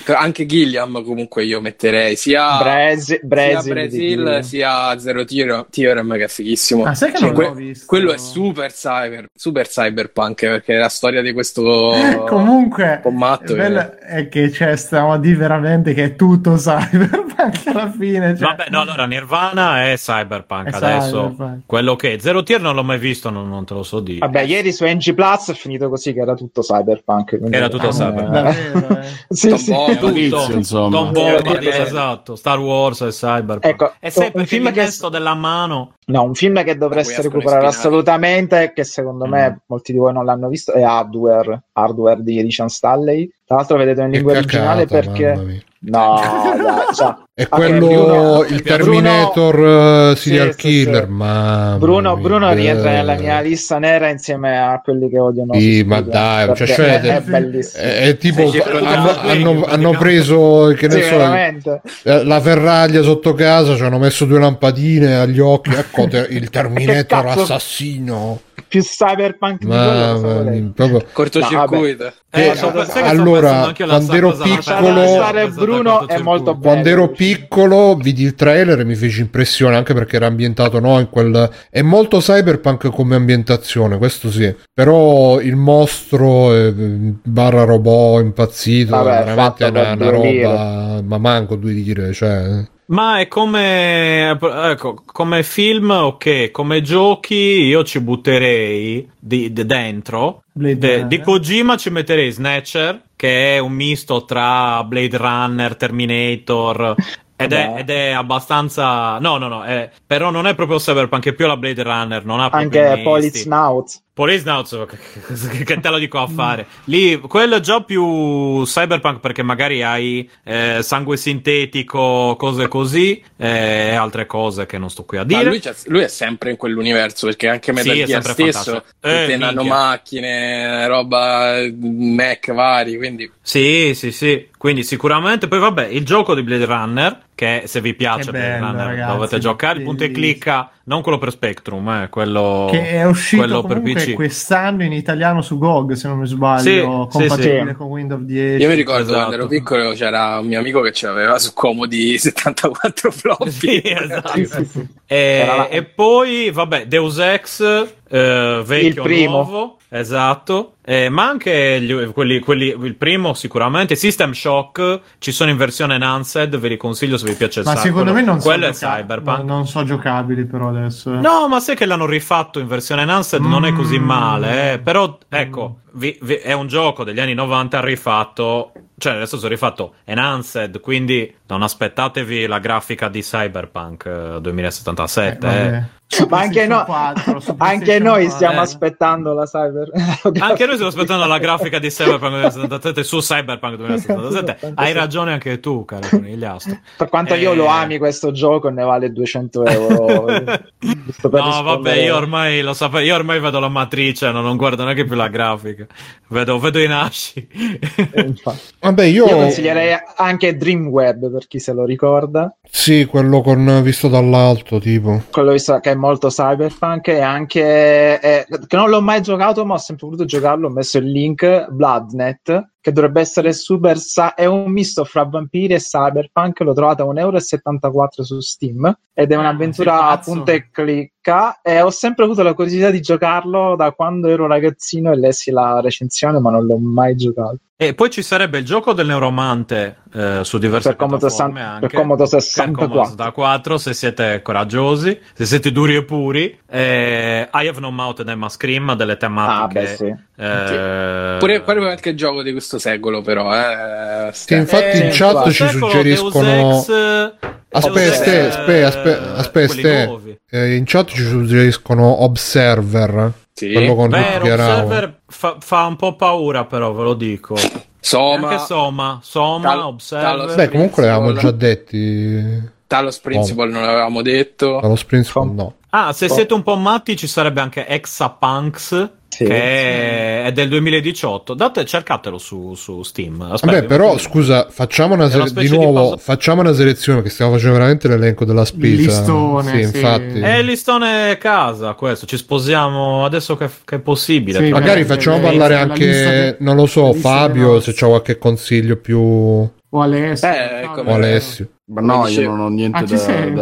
Anche Gilliam comunque io metterei sia, Brasi- sia di- sia Zero Theorem, Theorem che è fighissimo. Ah, sai che Cioè, non que- l'ho visto? Quello è super cyber, super cyberpunk perché è la storia di questo Comunque, un po' matto che- è che c'è, stiamo a dire veramente che è tutto cyberpunk alla fine. Cioè, Vabbè, no, allora Nirvana è Cyberpunk È adesso. cyberpunk. Quello che Zero Tier non l'ho mai visto, non, non te lo so dire. Vabbè, ieri su NG Plus è finito così che era tutto cyberpunk. quindi- Era tutto eh, cyberpunk. Davvero, eh. sì, sì. Bombadil. Tutto. Inizio, insomma. Tom Bombadil, Eh, esatto. Star Wars e Cyberpunk. Ecco, e sai un film che- mesto della mano? No, un film che dovreste recuperare assolutamente, che secondo me Mm. molti di voi non l'hanno visto, è Hardware, Hardware di Richard Stanley. Tra l'altro vedete in lingua originale cacata, perché... No, dai, cioè, È quello, Bruno- il Bruno- Terminator eh, Sì, serial sì, killer, sì. mamma Bruno, mia. Bruno rientra Eh, nella mia lista nera insieme a quelli che odiano. Sì, ma dai, cioè, è, cioè, è bellissimo. È, è tipo, Sì, hanno, hanno- hanno preso, che ne Sì, so, veramente. eh, la ferraglia sotto casa, ci hanno messo due lampadine agli occhi, ecco te- il Terminator assassino. Più cyberpunk di quello, proprio- Cortocircuito. Eh, sai che sto allora, quando ero piccolo- Bruno è molto bello. Quando ero piccolo vidi il trailer e mi fece impressione anche perché era ambientato no, in quel... È molto cyberpunk come ambientazione, questo sì. Però il mostro eh, barra robot impazzito, Vabbè, veramente è una, una roba... Ma manco due lire, cioè... Ma è come, ecco, come film, ok, come giochi io ci butterei di, di dentro. Blade De- Runner. di Kojima ci metterei Snatcher, che è un misto tra Blade Runner, Terminator. Ed è, ed è abbastanza. No, no, no. è- però non è proprio Cyberpunk, è più la Blade Runner. Non ha Anche Police. Snout. Police Nauts, che, te lo dico a fare? Lì, quello è già più cyberpunk perché magari hai eh, sangue sintetico, cose così, eh, e altre cose che non sto qui a dire. lui, lui è sempre in quell'universo perché anche Metal Sì, è Gear sempre stesso. Eh, nanomacchine, roba mech vari, quindi Sì, sì, sì. Quindi sicuramente. Poi vabbè, il gioco di Blade Runner, che se vi piace Che Blade bello, Runner ragazzi, dovete giocare, il punto e clicca, non quello per Spectrum, eh, quello, Che è uscito quello per PC. quest'anno in italiano su GOG, se non mi sbaglio, Sì, compatibile sì. con Windows 10. io mi ricordo Esatto. quando ero piccolo c'era un mio amico che ce l'aveva su Comodi 74 floppy. Sì, esatto. Sì, sì, sì. E, la- e poi, vabbè, Deus Ex, eh, vecchio Il primo. nuovo, esatto. Eh, ma anche gli- quelli, quelli, il primo sicuramente. System Shock ci sono in versione enhanced, ve li consiglio se vi piace il Ma secondo me non so, quello è gioca- cyberpunk. no, non so giocabili però adesso. eh. No, ma sai che l'hanno rifatto in versione enhanced, non è così Mm. male, eh. Però, ecco, vi- vi- è un gioco degli anni 90 rifatto, cioè nel senso rifatto enhanced, quindi non aspettatevi la grafica di Cyberpunk eh, 2077, Eh, eh. vabbè. Ma anche, no- 4, su anche noi 4. stiamo eh. aspettando la cyber. Anche noi stiamo aspettando la grafica di Cyberpunk 2077 su Cyberpunk 2077. Hai ragione anche tu, caro conigliastro. Per quanto io Eh. lo ami questo gioco, ne vale 200 euro. No, vabbè, rispondere. io ormai lo sapevo, io ormai vedo la matrice, no, non guardo neanche più la grafica. Vedo, vedo i nasci. Eh, infatti. Vabbè, io... Io consiglierei anche Dreamweb per chi se lo ricorda. Sì, quello con visto dall'alto, tipo. Quello visto che è molto cyberpunk e anche eh, che non l'ho mai giocato, ma ho sempre voluto giocarlo. Ho messo il link Bloodnet, che dovrebbe essere super. sa- è un misto fra vampiri e cyberpunk. L'ho trovato a 1,74 euro su Steam ed è Ah, un'avventura a punta e clicca. E ho sempre avuto la curiosità di giocarlo da quando ero ragazzino e lessi la recensione, ma non l'ho mai giocato. E poi ci sarebbe il gioco del neuromante eh, su diverse Per piattaforme 60 anche. per Commodore Per 64. Commodore 64, se siete coraggiosi, se siete duri e puri. Eh, I Have No Mouth and Emma Scream, delle Ah, tematiche. beh, sì. eh, Pure, pure qualche gioco di questo secolo, però. Eh, Sì, infatti eh, in chat questo ci secolo, suggeriscono... Aspetta, aspe- eh, aspetta, ste. nuovi. Eh, in chat ci suggeriscono Observer. Sì. Quello con Arao. Observer fa, fa un po' paura, però ve lo dico. Soma, Anche Soma, Soma, Tal- Observer. Talos- Beh, comunque l'avevamo già detti. Talos Principle non l'avevamo detto. Dallo Principal no. Ah, se siete un po' matti, ci sarebbe anche Exapunks. Sì. che è, è del 2018. Date, cercatelo su, su Steam. Aspetta, Vabbè, però scusa, facciamo una, sele- di di nuovo, cosa- facciamo una selezione che stiamo facendo veramente l'elenco della spesa. listone, sì, sì. infatti. È listone casa questo. Ci sposiamo adesso che, che è possibile. Sì, Magari Eh, facciamo la parlare anche, de- non lo so, Fabio, se c'ha qualche consiglio più... O O Alessio. Eh, no, come- Alessio. Ma no, Come io dicevo. non ho niente Ah, da,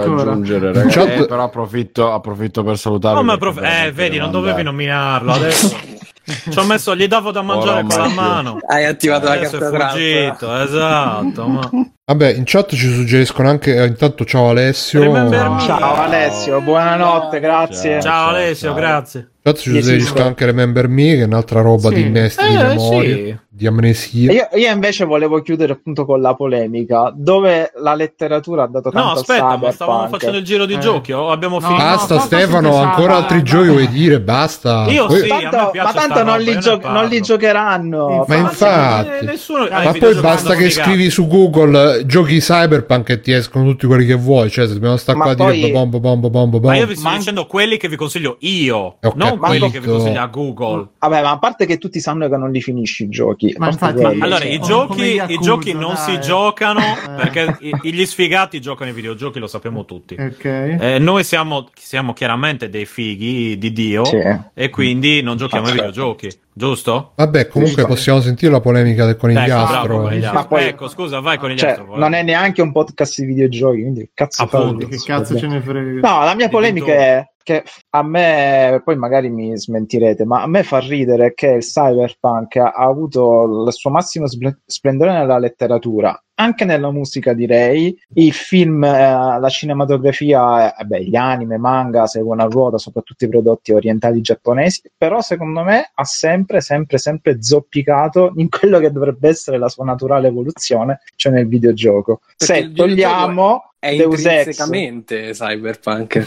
da aggiungere, In ragazzi. Eh, però approfitto, approfitto per salutarvi. Oh, ma prof- eh, vedi, non dovevi andare. nominarlo adesso. Ci ho messo, gli davo da mangiare Ora con la mano. Hai attivato la Adesso è carta trappola. fuggito, esatto. Ma... Vabbè, in chat ci suggeriscono anche, eh, intanto ciao Alessio. Remember. Ciao Alessio, buonanotte, grazie. Ciao, ciao, Alessio, ciao. grazie. In chat ci suggeriscono anche Remember Me, che è un'altra roba Sì. di innesti di Eh, memoria, sì. Di amnesia. Io, io invece volevo chiudere appunto con la polemica, dove la letteratura ha dato tanto No, aspetta, ma stavamo cyberpunk. facendo il giro di Eh. giochi. o abbiamo No, finito. Basta no, Stefano, ancora altri giochi vuoi dire? Basta. Io Poi- sì, a me Tanto- piace ma tanto roba, non li, gio- non li giocheranno. Ma infatti. nessuno- Ma i poi basta che figati. scrivi su Google eh, giochi cyberpunk e ti escono tutti quelli che vuoi. Cioè, se dobbiamo stare Ma qua a poi- dire bombo bombo bombo Ma io bombo. vi sto Ma- dicendo quelli che vi consiglio io, Ho non quelli che vi consiglia Google. Vabbè, ma a parte che tutti sanno che non li finisci i giochi, quindi Ma infatti- quello, Allora, i come giochi, Yakuza, i giochi non dai. si giocano Eh. perché i- gli sfigati giocano ai videogiochi, lo sappiamo tutti. Ok. Eh, noi siamo, siamo chiaramente dei fighi di Dio Sì. e quindi non giochiamo ai videogiochi, giusto? Vabbè, comunque Sì. possiamo sentire la polemica del Ecco, bravo, conigliastro. conigliastro. Ma poi- Ecco, scusa, vai con Cioè, non è neanche un podcast di videogiochi, quindi che cazzo Appunto. Che cazzo ce ne frega? No, la mia polemica è che a me, poi magari mi smentirete, ma a me fa ridere che il cyberpunk ha avuto il suo massimo spl- splendore nella letteratura, anche nella musica direi, i film, eh, la cinematografia, eh, beh, gli anime, manga seguono a ruota, soprattutto i prodotti orientali giapponesi, però secondo me ha sempre, sempre, sempre zoppicato in quello che dovrebbe essere la sua naturale evoluzione, cioè nel videogioco. Perché Se togliamo È Deus Ex, intrinsecamente cyberpunk.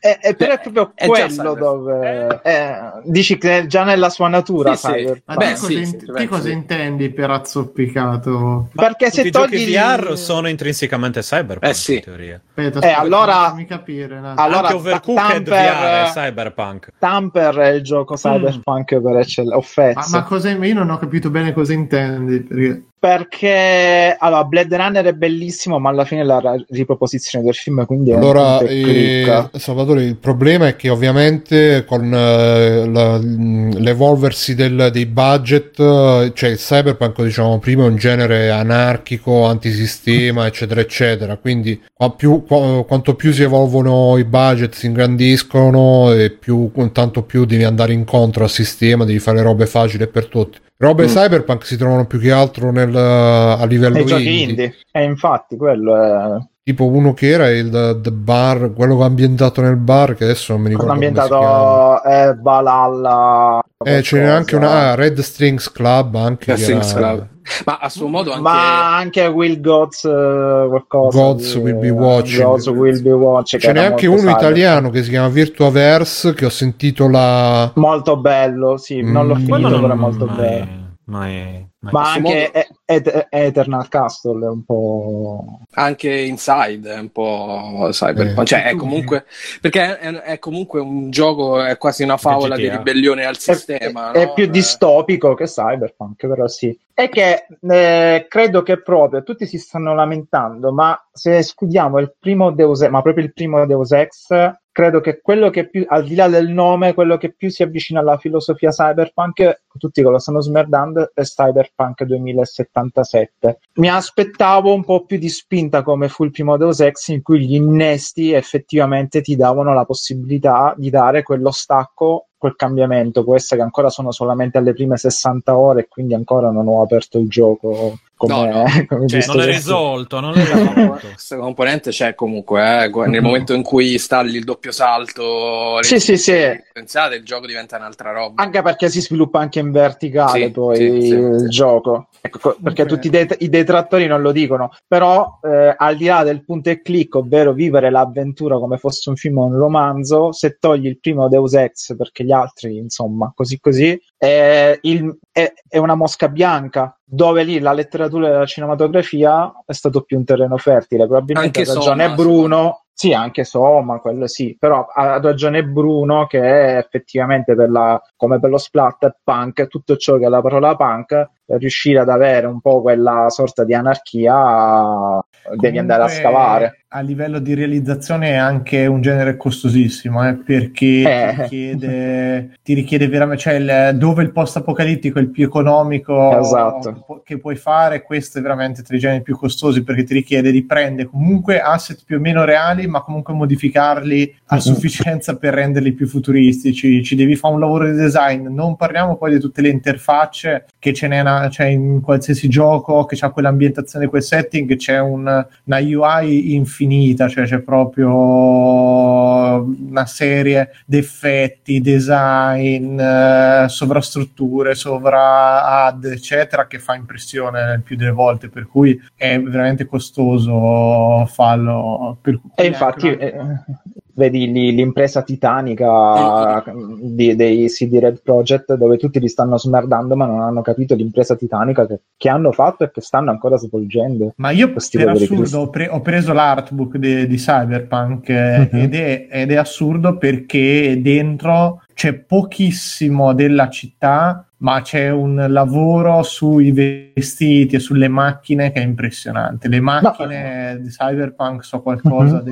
è, è però Eh, è proprio è quello dove eh, dici che è già nella sua natura Sì, sì. Beh, te cosa, sì, in- sì, beh, cosa sì. intendi per azzoppicato? perché se Tutti i giochi togli VR sono intrinsecamente cyberpunk Eh, sì. in teoria. Aspetta, Eh, aspetta, allora- fammi capire. attimo. allora, Anche Overcooked Tamper- VR è cyberpunk. Tamper è il gioco cyberpunk per eccellenza o Mm. ma, ma cosa io non ho capito bene cosa intendi. Perché... perché allora Blade Runner è bellissimo ma alla fine la riproposizione del film quindi Allora, eh. Salvatore, il problema è che ovviamente con eh, la- l'evolversi del- dei budget, eh, cioè il cyberpunk, diciamo prima, è un genere anarchico, antisistema, eccetera, eccetera. Quindi qua più- qua- quanto più si evolvono i budget, si ingrandiscono e più, tanto più devi andare incontro al sistema, devi fare robe facili per tutti. Robe Mm. cyberpunk si trovano più che altro nel, a livello nei giochi indie. indie e infatti quello è Tipo uno che era il The Bar, quello ambientato nel bar, che adesso non mi ricordo hanno come si chiama. ambientato eh, Valhalla Eh, ce n'è anche una ah, Red Strings Club anche Red Strings era- Club. Ma a suo modo anche... ma anche Will Gods eh, qualcosa Gods di- Will Be Watching. Gods Will Be Watching, Ce n'è anche uno cyberpunk. italiano che si chiama Virtuaverse che ho sentito la molto bello sì non l'ho Mm. finito però è non- molto bello mai- mai- ma anche modo- E- E- Eternal Castle è un po' Anche Inside è un po' cyberpunk, Eh. cioè è comunque perché è, è comunque un gioco, è quasi una favola di ribellione al è, sistema. è no? più Eh, distopico che Cyberpunk però sì è che eh, credo che proprio tutti si stanno lamentando ma se escludiamo il primo Deus Ex ma proprio il primo Deus Ex credo che quello che più al di là del nome quello che più si avvicina alla filosofia cyberpunk tutti che lo stanno smerdando è Cyberpunk 2077 mi aspettavo un po' più di spinta come fu il primo Deus Ex in cui gli innesti effettivamente ti davano la possibilità di dare quello stacco quel cambiamento. Essere che ancora sono solamente alle prime 60 ore e quindi ancora non ho aperto il gioco come, No, no. come Cioè, non è risolto, non è Questa risolto. questa componente c'è comunque, eh, nel momento in cui installi il doppio salto, Sì, sì, sì. pensate, il gioco diventa un'altra roba. anche perché si sviluppa anche in verticale Sì, poi sì, sì, il sì. gioco Ecco, co- perché tutti i, det- i detrattori non lo dicono però eh, al di là del punto e clic ovvero vivere l'avventura come fosse un film o un romanzo se togli il primo Deus Ex perché gli altri insomma così così è, il- è- è una mosca bianca dove lì la letteratura e la cinematografia è stato più un terreno fertile. Probabilmente Anche ha ragione Soma, Bruno. Sì, anche Soma, quello sì, però ha ragione Bruno che è effettivamente per la, come per lo splatter punk, tutto ciò che è la parola punk, per riuscire ad avere un po' quella sorta di anarchia devi andare a Comunque, scavare. A livello di realizzazione è anche un genere costosissimo, eh, perché Eh. ti, richiede, ti richiede veramente, cioè il- dove il post apocalittico è il più economico Esatto. che puoi fare, questo è veramente tra i generi più costosi perché ti richiede di prendere comunque asset più o meno reali, ma comunque modificarli a Mhm. sufficienza per renderli più futuristici. Ci devi fare un lavoro di design. Non parliamo poi di tutte le interfacce che ce n'è una- c'è in qualsiasi gioco che ha quell'ambientazione, quel setting, c'è un- una UI infinita, cioè c'è proprio una serie di effetti, design, eh, sovrastrutture, sovra ad, eccetera, che fa impressione più delle volte, per cui è veramente costoso farlo. Per cui E infatti una- eh, vedi lì l'impresa titanica di- dei CD Red Project dove tutti li stanno smerdando ma non hanno capito l'impresa titanica che, che hanno fatto e che stanno ancora svolgendo. Ma io per assurdo ho, pre- ho preso l'artbook de- di Cyberpunk Mhm. ed, è, ed è assurdo perché dentro c'è pochissimo della città ma c'è un lavoro sui vestiti e sulle macchine che è impressionante. Le macchine no. di Cyberpunk sono qualcosa uh-huh.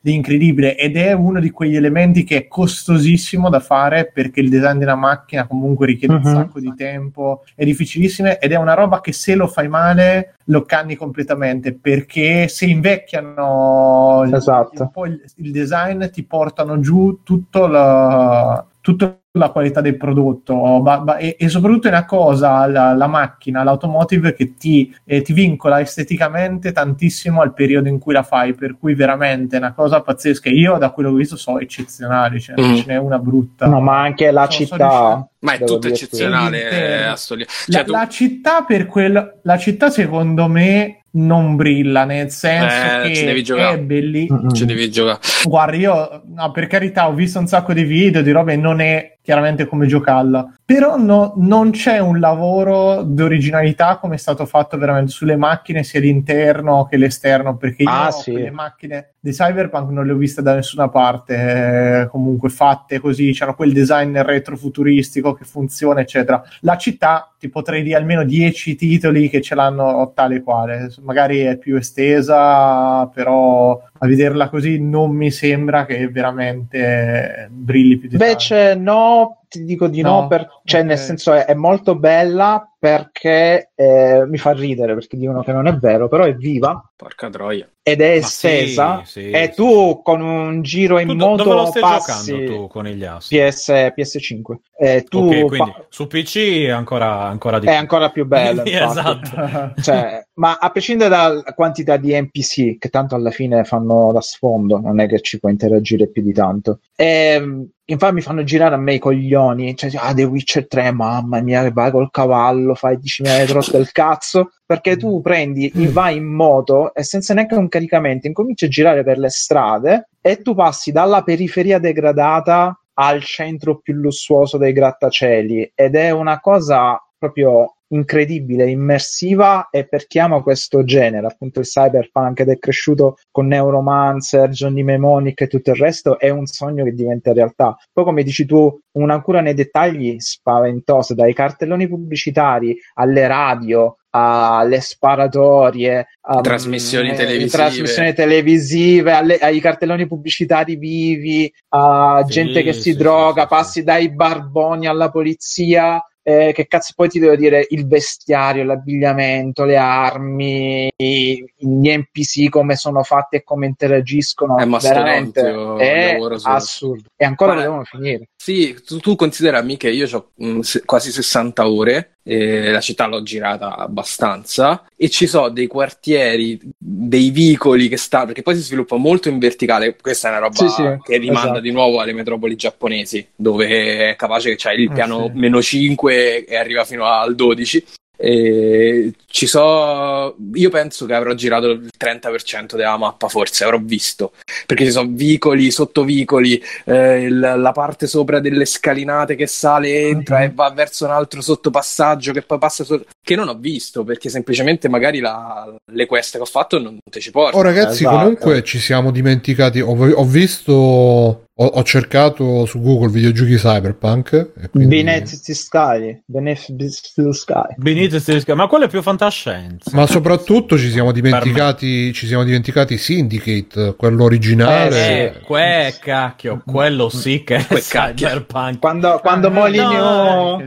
di, incredibile ed è uno di quegli elementi che è costosissimo da fare perché il design di una macchina comunque richiede uh-huh. un mhm. sacco di tempo, è difficilissimo ed è una roba che se lo fai male lo canni completamente perché se invecchiano esatto. il, il, design ti portano giù tutto la, tutto la qualità del prodotto ma, ma, e, e, soprattutto è una cosa la, la macchina, l'automotive che ti, eh, ti, vincola esteticamente tantissimo al periodo in cui la fai per cui veramente è una cosa pazzesca io da quello che ho visto so eccezionali cioè mm. ce n'è una brutta no ma anche la so, città ma è tutto eccezionale eh, cioè, la, tu... la, città per quel la città secondo me non brilla, nel senso eh, che è bellissimo. Mm-hmm. Ci devi giocare. Guarda, io, no, per carità, ho visto un sacco di video di robe, non è chiaramente come giocarla, però no, non c'è un lavoro di originalità come è stato fatto veramente sulle macchine, sia l'interno che l'esterno, perché io ah, sì. le macchine di Cyberpunk non le ho viste da nessuna parte, eh, comunque fatte così, c'era quel design retrofuturistico che funziona, eccetera. La città, ti potrei dire almeno 10 titoli che ce l'hanno tale quale, magari è più estesa, però a vederla così non mi sembra che veramente brilli più di Invece tanto. no, ti dico di no, no per, cioè okay. nel senso è, è, molto bella perché eh, mi fa ridere perché dicono che non è vero, però è viva. Porca troia. Ed è estesa sì, sì, e tu sì. con un giro in tu moto dove lo stai passi giocando tu con gli assi? PS, PS5. Eh, tu okay, quindi pa- su PC è ancora, ancora di È ancora più bello. esatto. cioè, ma a prescindere dalla quantità di NPC che tanto alla fine fanno da sfondo, non è che ci può interagire più di tanto. E, ehm, infatti mi fanno girare a me i coglioni, cioè, ah, The Witcher 3, mamma mia, vai col cavallo, fai 10.000 metri del cazzo, perché tu prendi, vai in moto e senza neanche un caricamento incominci a girare per le strade e tu passi dalla periferia degradata al centro più lussuoso dei grattacieli ed è una cosa proprio incredibile, immersiva e per chi ama questo genere, appunto il cyberpunk ed è cresciuto con Neuromancer, Johnny Mnemonic e tutto il resto, è un sogno che diventa realtà. Poi come dici tu, una cura nei dettagli spaventosa, dai cartelloni pubblicitari alle radio, alle sparatorie, um, trasmissioni televisive, trasmissioni televisive alle, ai cartelloni pubblicitari vivi, a sì, gente che si sì, droga, sì, passi dai barboni alla polizia eh, che cazzo poi ti devo dire il vestiario, l'abbigliamento, le armi, gli NPC come sono fatti e come interagiscono. È veramente è assurdo. E ancora Ma, devono finire. Sì, tu, tu considerami che io ho se, quasi 60 ore, eh, la città l'ho girata abbastanza e ci sono dei quartieri, dei vicoli che stanno, perché poi si sviluppa molto in verticale, questa è una roba sì, sì, che rimanda esatto. di nuovo alle metropoli giapponesi, dove è capace che c'hai il ah, piano ah, sì. meno 5 e arriva fino al 12 e ci so, io penso che avrò girato il 30% della mappa, forse avrò visto perché ci sono vicoli, sottovicoli, eh, la parte sopra delle scalinate che sale, entra mm-hmm. e va verso un altro sottopassaggio che poi passa sotto, che non ho visto perché semplicemente magari la, le quest che ho fatto non te ci portano. Oh, ragazzi, esatto. comunque ci siamo dimenticati. Ho, ho visto ho, ho, cercato su Google videogiochi cyberpunk. Quindi... Beneath the Sky. Beneath the Sky. Beneath the Sky. Ma quello è più fantascienza. Ma soprattutto ci siamo dimenticati, ci siamo dimenticati Syndicate, quello originale. Eh, que, cacchio, quello sì che è cyberpunk. Quando, quando ah, Molinio... No,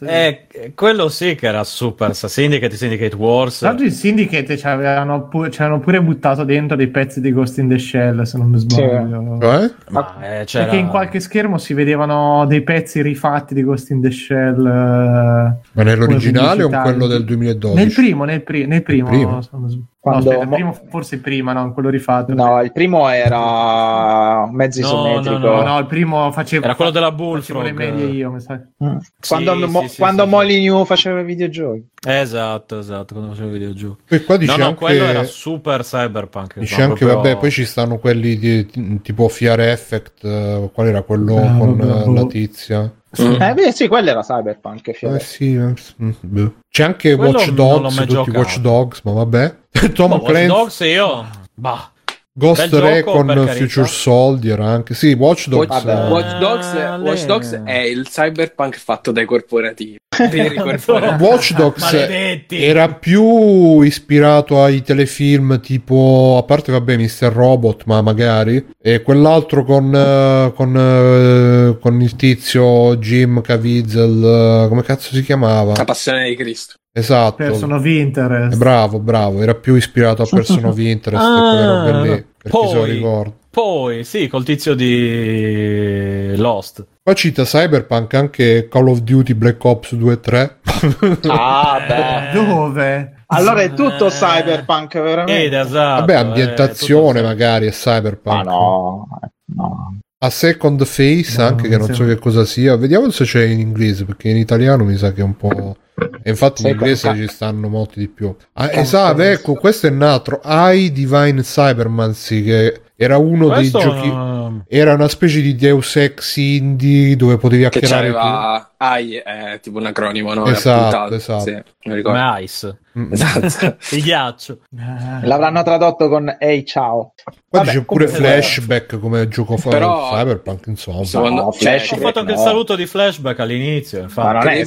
eh, quello sì che era super. Syndicate, Syndicate Wars. L'altro il Syndicate ci avevano, pu- ci avevano pure buttato dentro dei pezzi di Ghost in the Shell, se non mi sbaglio. Sì. Eh? Ma eh, c'era... Perché in qualche schermo si vedevano dei pezzi rifatti di Ghost in the Shell. Eh, Ma nell'originale o quello del 2012? Nel primo, nel, pri- nel primo. primo. Quando... No, aspetta, mo... primo, forse prima, no, quello rifatto. No, il primo era mezzo no, isometrico. No, no, no, il primo faceva... Era quello della Bullfrog. le medie io, mi sa. Mm. Quando, sì, mo- sì, quando sì, Molyneux faceva i videogiochi. Esatto, esatto, quando faceva i videogiochi. E qua dice no, no, anche... quello era super cyberpunk. Dice anche, proprio... vabbè, poi ci stanno quelli di, tipo Fiare Effect, uh, qual era quello ah, con uh, la tizia? Mm. Eh, beh, sì, quello era Cyberpunk. Eh, sì, eh, C'è anche quello Watch Dogs, tutti giocato. Watch Dogs, ma vabbè. Tom ma Clancy... Watch Dogs io... Bah. Ghost Bel Recon. Future Soldier anche. Sì, Watch Dogs. Watch, eh, Watch Dogs, Ah, Watch Dogs è il cyberpunk fatto dai corporativi. Veri corporativi. Watch Dogs era più ispirato ai telefilm tipo, a parte vabbè Mr. Robot, ma magari, e quell'altro con, eh, con, eh, con il tizio Jim Caviezel, come cazzo si chiamava? La passione di Cristo. Esatto. Person of Eh, Interest. Bravo, bravo, era più ispirato a Person of Interest Ah, lì, per chi se lo poi-. Poi, sì, col tizio di Lost. Qua cita Cyberpunk anche Call of Duty Black Ops 2 e 3. Ah, beh. Dove? Allora è tutto Eh. cyberpunk, Ed veramente? esatto. Vabbè, eh, ambientazione tutto- magari è Cyberpunk. Ma no, no. A Second Face No, anche non che non so che cosa sia. Vediamo se c'è in inglese perché in italiano mi sa che è un po'... E infatti in inglese Ca- ci stanno molti di più. Ah, esatto, ecco, questo è un altro. I Divine Cybermancy che era uno Questo, dei giochi... no, Era una specie di Deus Ex indie dove potevi Che hackerare tu. c'aveva AI, è tipo un acronimo, no? Esatto, esatto. Sì, come Ice. Esatto. Il ghiaccio. L'avranno tradotto con Ehi ciao. Qua Vabbè, dice pure flashback come gioco fa Però- Cyberpunk, insomma. Secondo- No, cioè, Flash- Ho fatto anche il no. saluto di flashback all'inizio. Infatti. Ma non è che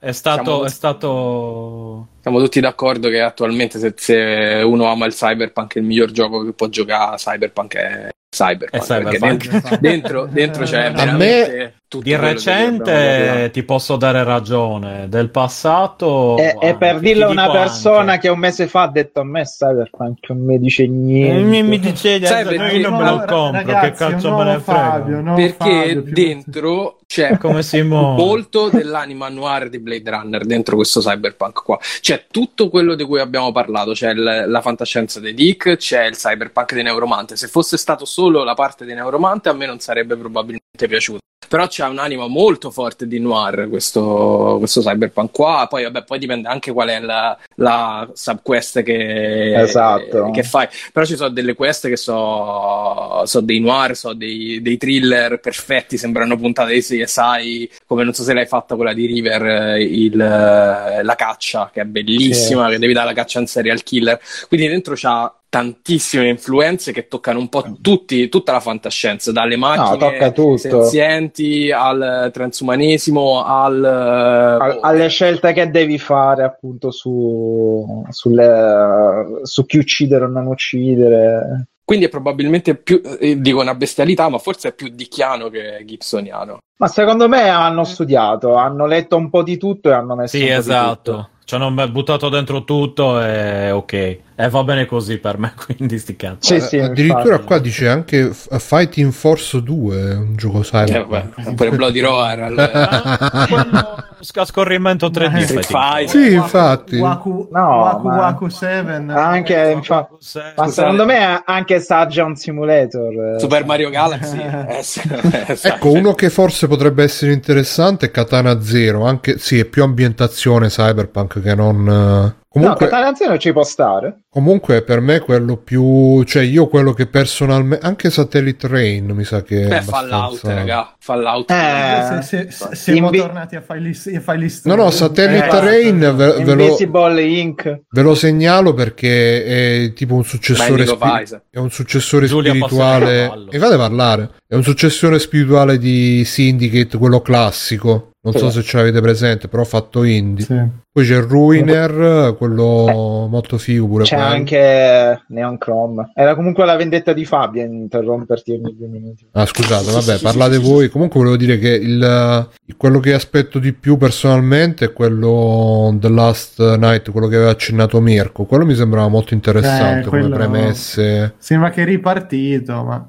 È stato, siamo, è stato. siamo tutti d'accordo che attualmente se, se uno ama il cyberpunk il miglior gioco che può giocare a cyberpunk è cyberpunk. È Cyberpunk. dentro, dentro, dentro c'è A veramente tutto Di recente ti posso dare ragione, del passato. E, e per dirlo a una persona anche. che un mese fa ha detto a me Cyberpunk non mi dice Eh, niente. Mi, mi dice Sai, perché- io non me lo compro, ragazzi, che cazzo me ne frega. Perché Fabio, dentro c'è Come Simone. molto dell'anima noir di Blade Runner dentro questo cyberpunk qua. C'è tutto quello di cui abbiamo parlato, c'è il- la fantascienza dei Dick, c'è il cyberpunk di Neuromante. Se fosse stato solo la parte di Neuromante a me non sarebbe probabilmente piaciuto. Però c'è un'anima molto forte di noir questo, questo cyberpunk qua. Poi, vabbè, poi dipende anche qual è la, la subquest che, Esatto. che fai. Però ci sono delle quest che so, so dei noir, so dei, dei thriller perfetti, sembrano puntate di CSI, come non so se l'hai fatta quella di River, eh, il, eh, la caccia, che è bellissima, che devi dare la caccia a un serial killer. Quindi dentro c'ha tantissime influenze che toccano un po' tutti, tutta la fantascienza, dalle macchine tutto. senzienti al transumanesimo al... Al- alle scelte che devi fare appunto su, sulle, su chi uccidere o non uccidere. Quindi è probabilmente più, eh, dico una bestialità, ma forse è più dicchiano che gibsoniano. Ma secondo me hanno studiato, hanno letto un po' di tutto e hanno messo Sì, un po' di esatto. Ci hanno buttato dentro tutto e ok. E va bene così per me, quindi sti cazzi. Sì, sì, Eh, Addirittura infatti. qua dice anche F- Fighting Force 2, un gioco Eh, cyberpunk. vabbè, pure Bloody Roar. allora. Quello scorrimento 3D. Eh, Street Fighter. Sì, infatti. Waku, No, Waku, ma- Waku 7. Anche, infatti, Force. ma Scusate. secondo me anche Surgeon Simulator. eh, Super Mario Galaxy. eh. Ecco, uno che forse potrebbe essere interessante è Katana Zero, anche sì, è più ambientazione cyberpunk che non... eh, No, Comunque, Katana Zero ci può stare. comunque per me quello più... cioè io quello che personalmente... Anche Satellite Rain mi sa che... è Beh, Fallout, abbastanza- raga. Fallout. Eh, Se, se- se- siamo Invi- tornati a a fare gli No, no, Satellite Eh, Rain ve, ve lo, Invisible Inc. ve lo segnalo perché è tipo un successore, spi- è un successore Giulia spirituale. E fate parlare. È un successore spirituale di Syndicate, quello classico. Non so Sì. se ce l'avete presente, però fatto indie. Sì. Poi c'è Ruiner, quello molto figo pure C'è quello. anche Neon Chrome. Era comunque la vendetta di Fabio interromperti ogni due minuti. Ah, scusate, vabbè, parlate voi. Comunque volevo dire che il, quello che aspetto di più personalmente è quello The Last Night, quello che aveva accennato Mirko. Quello mi sembrava molto interessante Eh, come quello- premesse. Sembra che è ripartito, ma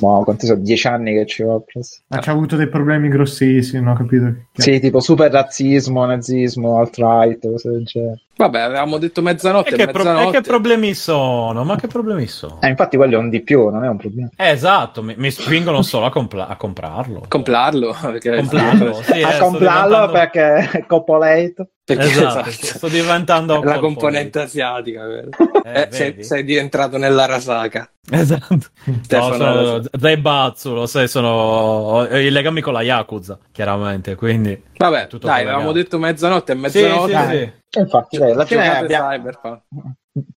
No, quanti sono? Dieci anni che ci ho preso. ha c'ha avuto dei problemi grossissimi, ho capito. Sì, tipo super razzismo, nazismo, alt-right, cose del genere. Vabbè, avevamo detto mezzanotte. E che, pro- e mezzanotte. che problemi sono? Ma che problemi sono? Eh, infatti quello è un di più, non è un problema. Eh, esatto, mi, mi spingono solo a, compla- a comprarlo. Comprarlo. Perché Comprarlo, sì, eh, a sto comprarlo diventando- perché è copolate. perché- Esatto, esatto. sto diventando la componente asiatica. Eh, Eh, sei, sei diventato nell'Arasaka. Esatto. Stefano No. Zaibatsu, lo sai, sono ho i legami con la Yakuza, chiaramente, quindi... Vabbè, Tutto dai, collegato. avevamo detto mezzanotte e Sì, sì, mezzanotte. sì. E infatti, dai, alla fine abbiamo... Cyberpunk.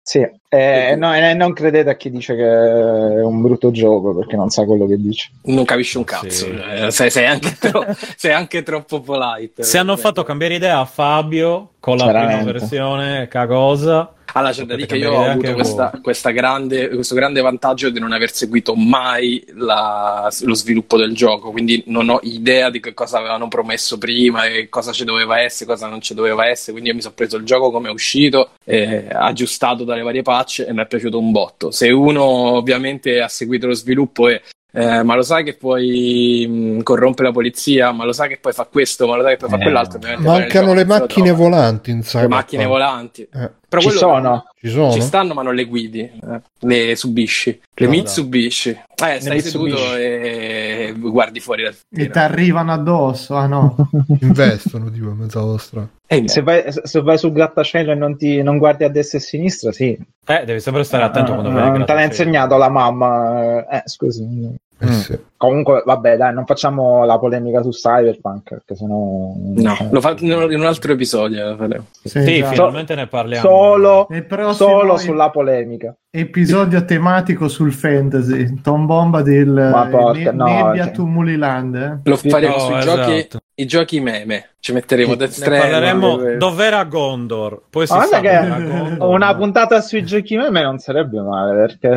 Sì, eh, no, eh, non credete a chi dice che è un brutto gioco perché non sa quello che dice. Non capisci un cazzo, Sì. eh, sei, sei anche tro- sei anche troppo polite. Se hanno fatto cambiare idea a Fabio con la prima Veramente. versione cagosa. Allora, c'è da dire che io ho avuto questa, questa grande, questo grande vantaggio di non aver seguito mai la- lo sviluppo del gioco, quindi non ho idea di che cosa avevano promesso prima e cosa ci doveva essere, cosa non ci doveva essere. Quindi io mi sono preso il gioco come è uscito, eh, aggiustato dalle varie patch e mi è piaciuto un botto. Se uno ovviamente ha seguito lo sviluppo e eh, ma lo sai che poi mh, corrompe la polizia, ma lo sai che poi fa questo, ma lo sai che poi fa Eh. quell'altro. Mancano gioco le macchine trova. volanti in Le macchine volanti. Eh, Però Ci sono? ci sono? ci stanno, ma non le guidi, eh, le subisci, le No, Mitsubishi. Eh, stai Mitsubishi. seduto e guardi fuori dal E ti arrivano addosso, ah no. Investono tipo in mezzo alla strada. E niente. Se vai, se vai sul grattacielo e non, ti, non guardi a destra e a sinistra, sì. Eh, devi sempre stare attento quando vedi non te l'ha insegnato la mamma. Eh, scusi. Eh Mm. sì. Comunque, vabbè, dai, non facciamo la polemica su Cyberpunk, perché sennò... No, lo fa in un altro episodio. lo faremo. Sì, già. finalmente ne parliamo. Solo, solo sulla polemica. episodio tematico sul fantasy. Tom Bomba del Ma porca, Ne- no, Nebbia cioè. Tumuliland. Eh? Lo faremo No, sui esatto. giochi, i giochi meme. Ci metteremo Death Stranding. parleremo dov'era Gondor. Poi si sa guarda che Gondor. una puntata sui giochi meme non sarebbe male perché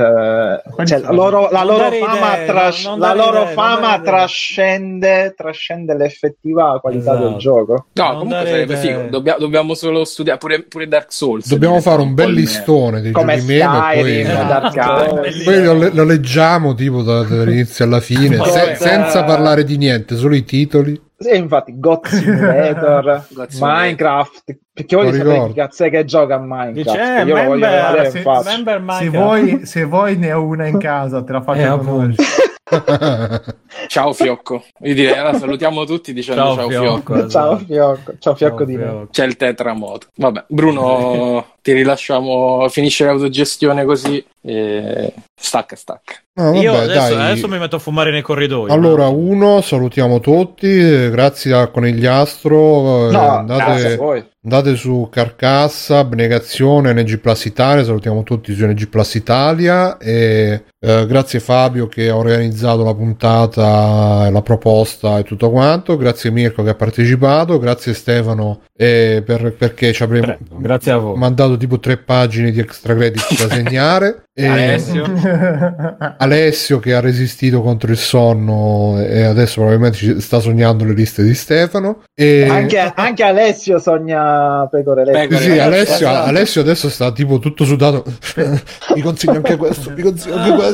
cioè, la loro, la loro fama, idee, tras- la loro idee, fama trascende, trascende l'effettiva qualità Esatto. del gioco. No, Non comunque sarebbe idee. figo. Dobbia- dobbiamo solo studiare pure, pure Dark Souls. Dobbiamo fare un bel listone dei Come giochi meme poi, poi lo, lo leggiamo tipo da- dall'inizio alla fine, se- senza parlare di niente, solo i titoli. Sì, infatti, God Simulator, God Simulator. Minecraft. Perché sapete ricordo. chi cazzo è che gioca a Minecraft? Dice, eh, Io lo voglio member, vedere se- member Se vuoi, se vuoi ne ho una in casa, te la faccio Eh, conoscere. Ciao Fiocco. Io direi allora salutiamo tutti dicendo ciao, Ciao, Fiocco. Fiocco. Ciao esatto. Fiocco, ciao Fiocco Ciao, di me. Fiocco. C'è il tetramoto. Vabbè, Bruno, ti rilasciamo. Finisce l'autogestione così. E... Stacca, stacca. No, vabbè, Io adesso, adesso mi metto a fumare nei corridoi. Allora, uno, salutiamo tutti, eh, grazie a Conigliastro, eh, No, grazie a andate, voi. Andate su Carcassa, Abnegazione, NG Plus Italia, salutiamo tutti su NG Plus Italia e eh, grazie Fabio che ha organizzato la puntata, la proposta e tutto quanto, grazie Mirko che ha partecipato, grazie Stefano eh, per- perché ci avremo mandato tipo tre pagine di extra credit da segnare. E- Alessio. Alessio che ha resistito contro il sonno e adesso probabilmente sta sognando le liste di Stefano. E... Anche, anche Alessio sogna pecore. Pecore Sì, Alessio, Alessio, esatto. Alessio adesso sta tipo tutto sudato. mi consiglio anche questo, mi consiglio anche questo.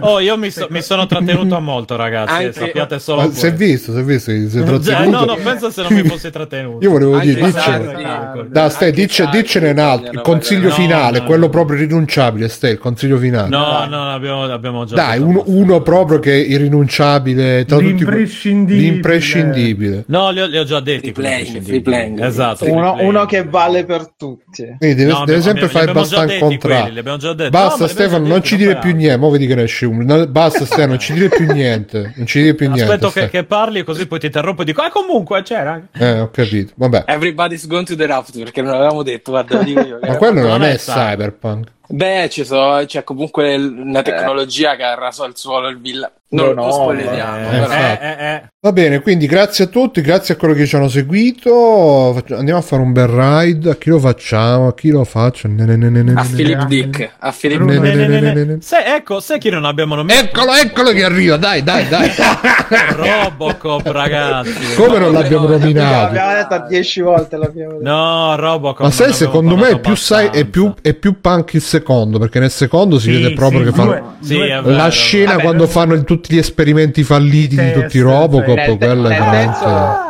Oh, io mi, so- mi sono trattenuto molto, ragazzi. Anche- eh, sappiate solo si è visto, si è visto si è trattenuto. no, no, penso se non mi fossi trattenuto. Io volevo Anche dire, Sarri. diccene. Da, stai, Anche dice, Sarri diccene un altro. Il consiglio vedere. finale, No, no, quello no. proprio irrinunciabile. Stai, il consiglio finale. No, no, abbiamo, abbiamo già. Dai, detto uno, uno proprio che è irrinunciabile tra tutti que- L'imprescindibile. l'imprescindibile. No, li ho, li ho già detti. Free playing, quelli free playing. Esatto. Uno, uno che vale per tutti. Quindi deve, No, deve abbiamo- sempre fare abbastanza detti contrario. Basta No, Stefano, non ci dire più niente. Mo vedi che ne esce uno. No, Basta Stefano, non ci dire più niente. Non ci dire più niente. Aspetto che, che parli così poi ti interrompo e dico, ah comunque c'era. Eh, ho capito. Vabbè. Everybody's gone to the raft perché non avevamo detto, guarda, dico io. Ma quello non, non è è cyberpunk. Beh, ci so- c'è comunque una tecnologia che ha raso al suolo il villa. Non No, lo no, spoileriamo. Eh, Eh, eh, eh, eh. Va bene, quindi grazie a tutti, grazie a quelli che ci hanno seguito. Andiamo a fare un bel ride. A chi lo facciamo? A chi lo faccio? Ne, ne, ne, A. Philip Dick. A Philip Dick. ne, Ne, ne, ne, ne, ne, ne. ne. Se, ecco, sai chi non abbiamo nominato? Eccolo, eccolo che arriva. Dai, dai, dai. Robocop, ragazzi. Come non l'abbiamo no, nominato? L'abbiamo detto 10 volte. L'abbiamo detto. No, Robocop. Ma sai, secondo me è più, sai, è, più, è più punk il secondo, perché nel secondo si Sì, vede proprio sì, che fanno la scena Vabbè, quando fanno il- tutti gli esperimenti falliti di tutti i Robocop, nel te- quello è nel veramente... terzo-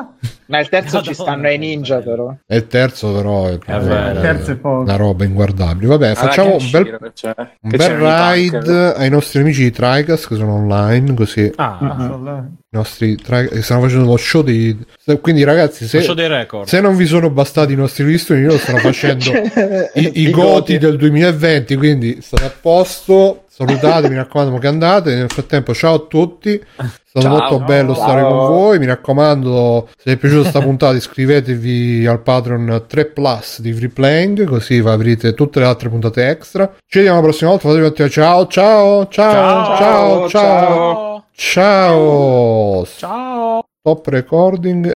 Nel terzo ci stanno i ninja, però. E il terzo però è, È vero. Il terzo è poco. una roba inguardabile. Vabbè, Allora, facciamo un bel, cioè, un bel ride ai nostri amici di Tricast che sono online, così i Ah, Ah, nostri Tri- che stanno facendo lo show di... Quindi ragazzi, se, lo show dei record. se non vi sono bastati i nostri listoni, loro stanno facendo i, i I goti del 2020, quindi state a posto. Salutate, mi raccomando che andate. Nel frattempo, ciao a tutti. È stato Ciao, molto ciao. bello stare Ciao. con voi. Mi raccomando, se vi è piaciuta questa puntata, iscrivetevi al Patreon 3 Plus di Free Playing, così avrete tutte le altre puntate extra. Ci vediamo la prossima volta. Fatevi un attimo. Ciao, ciao, ciao, ciao, ciao, Ciao, ciao. Ciao. Stop recording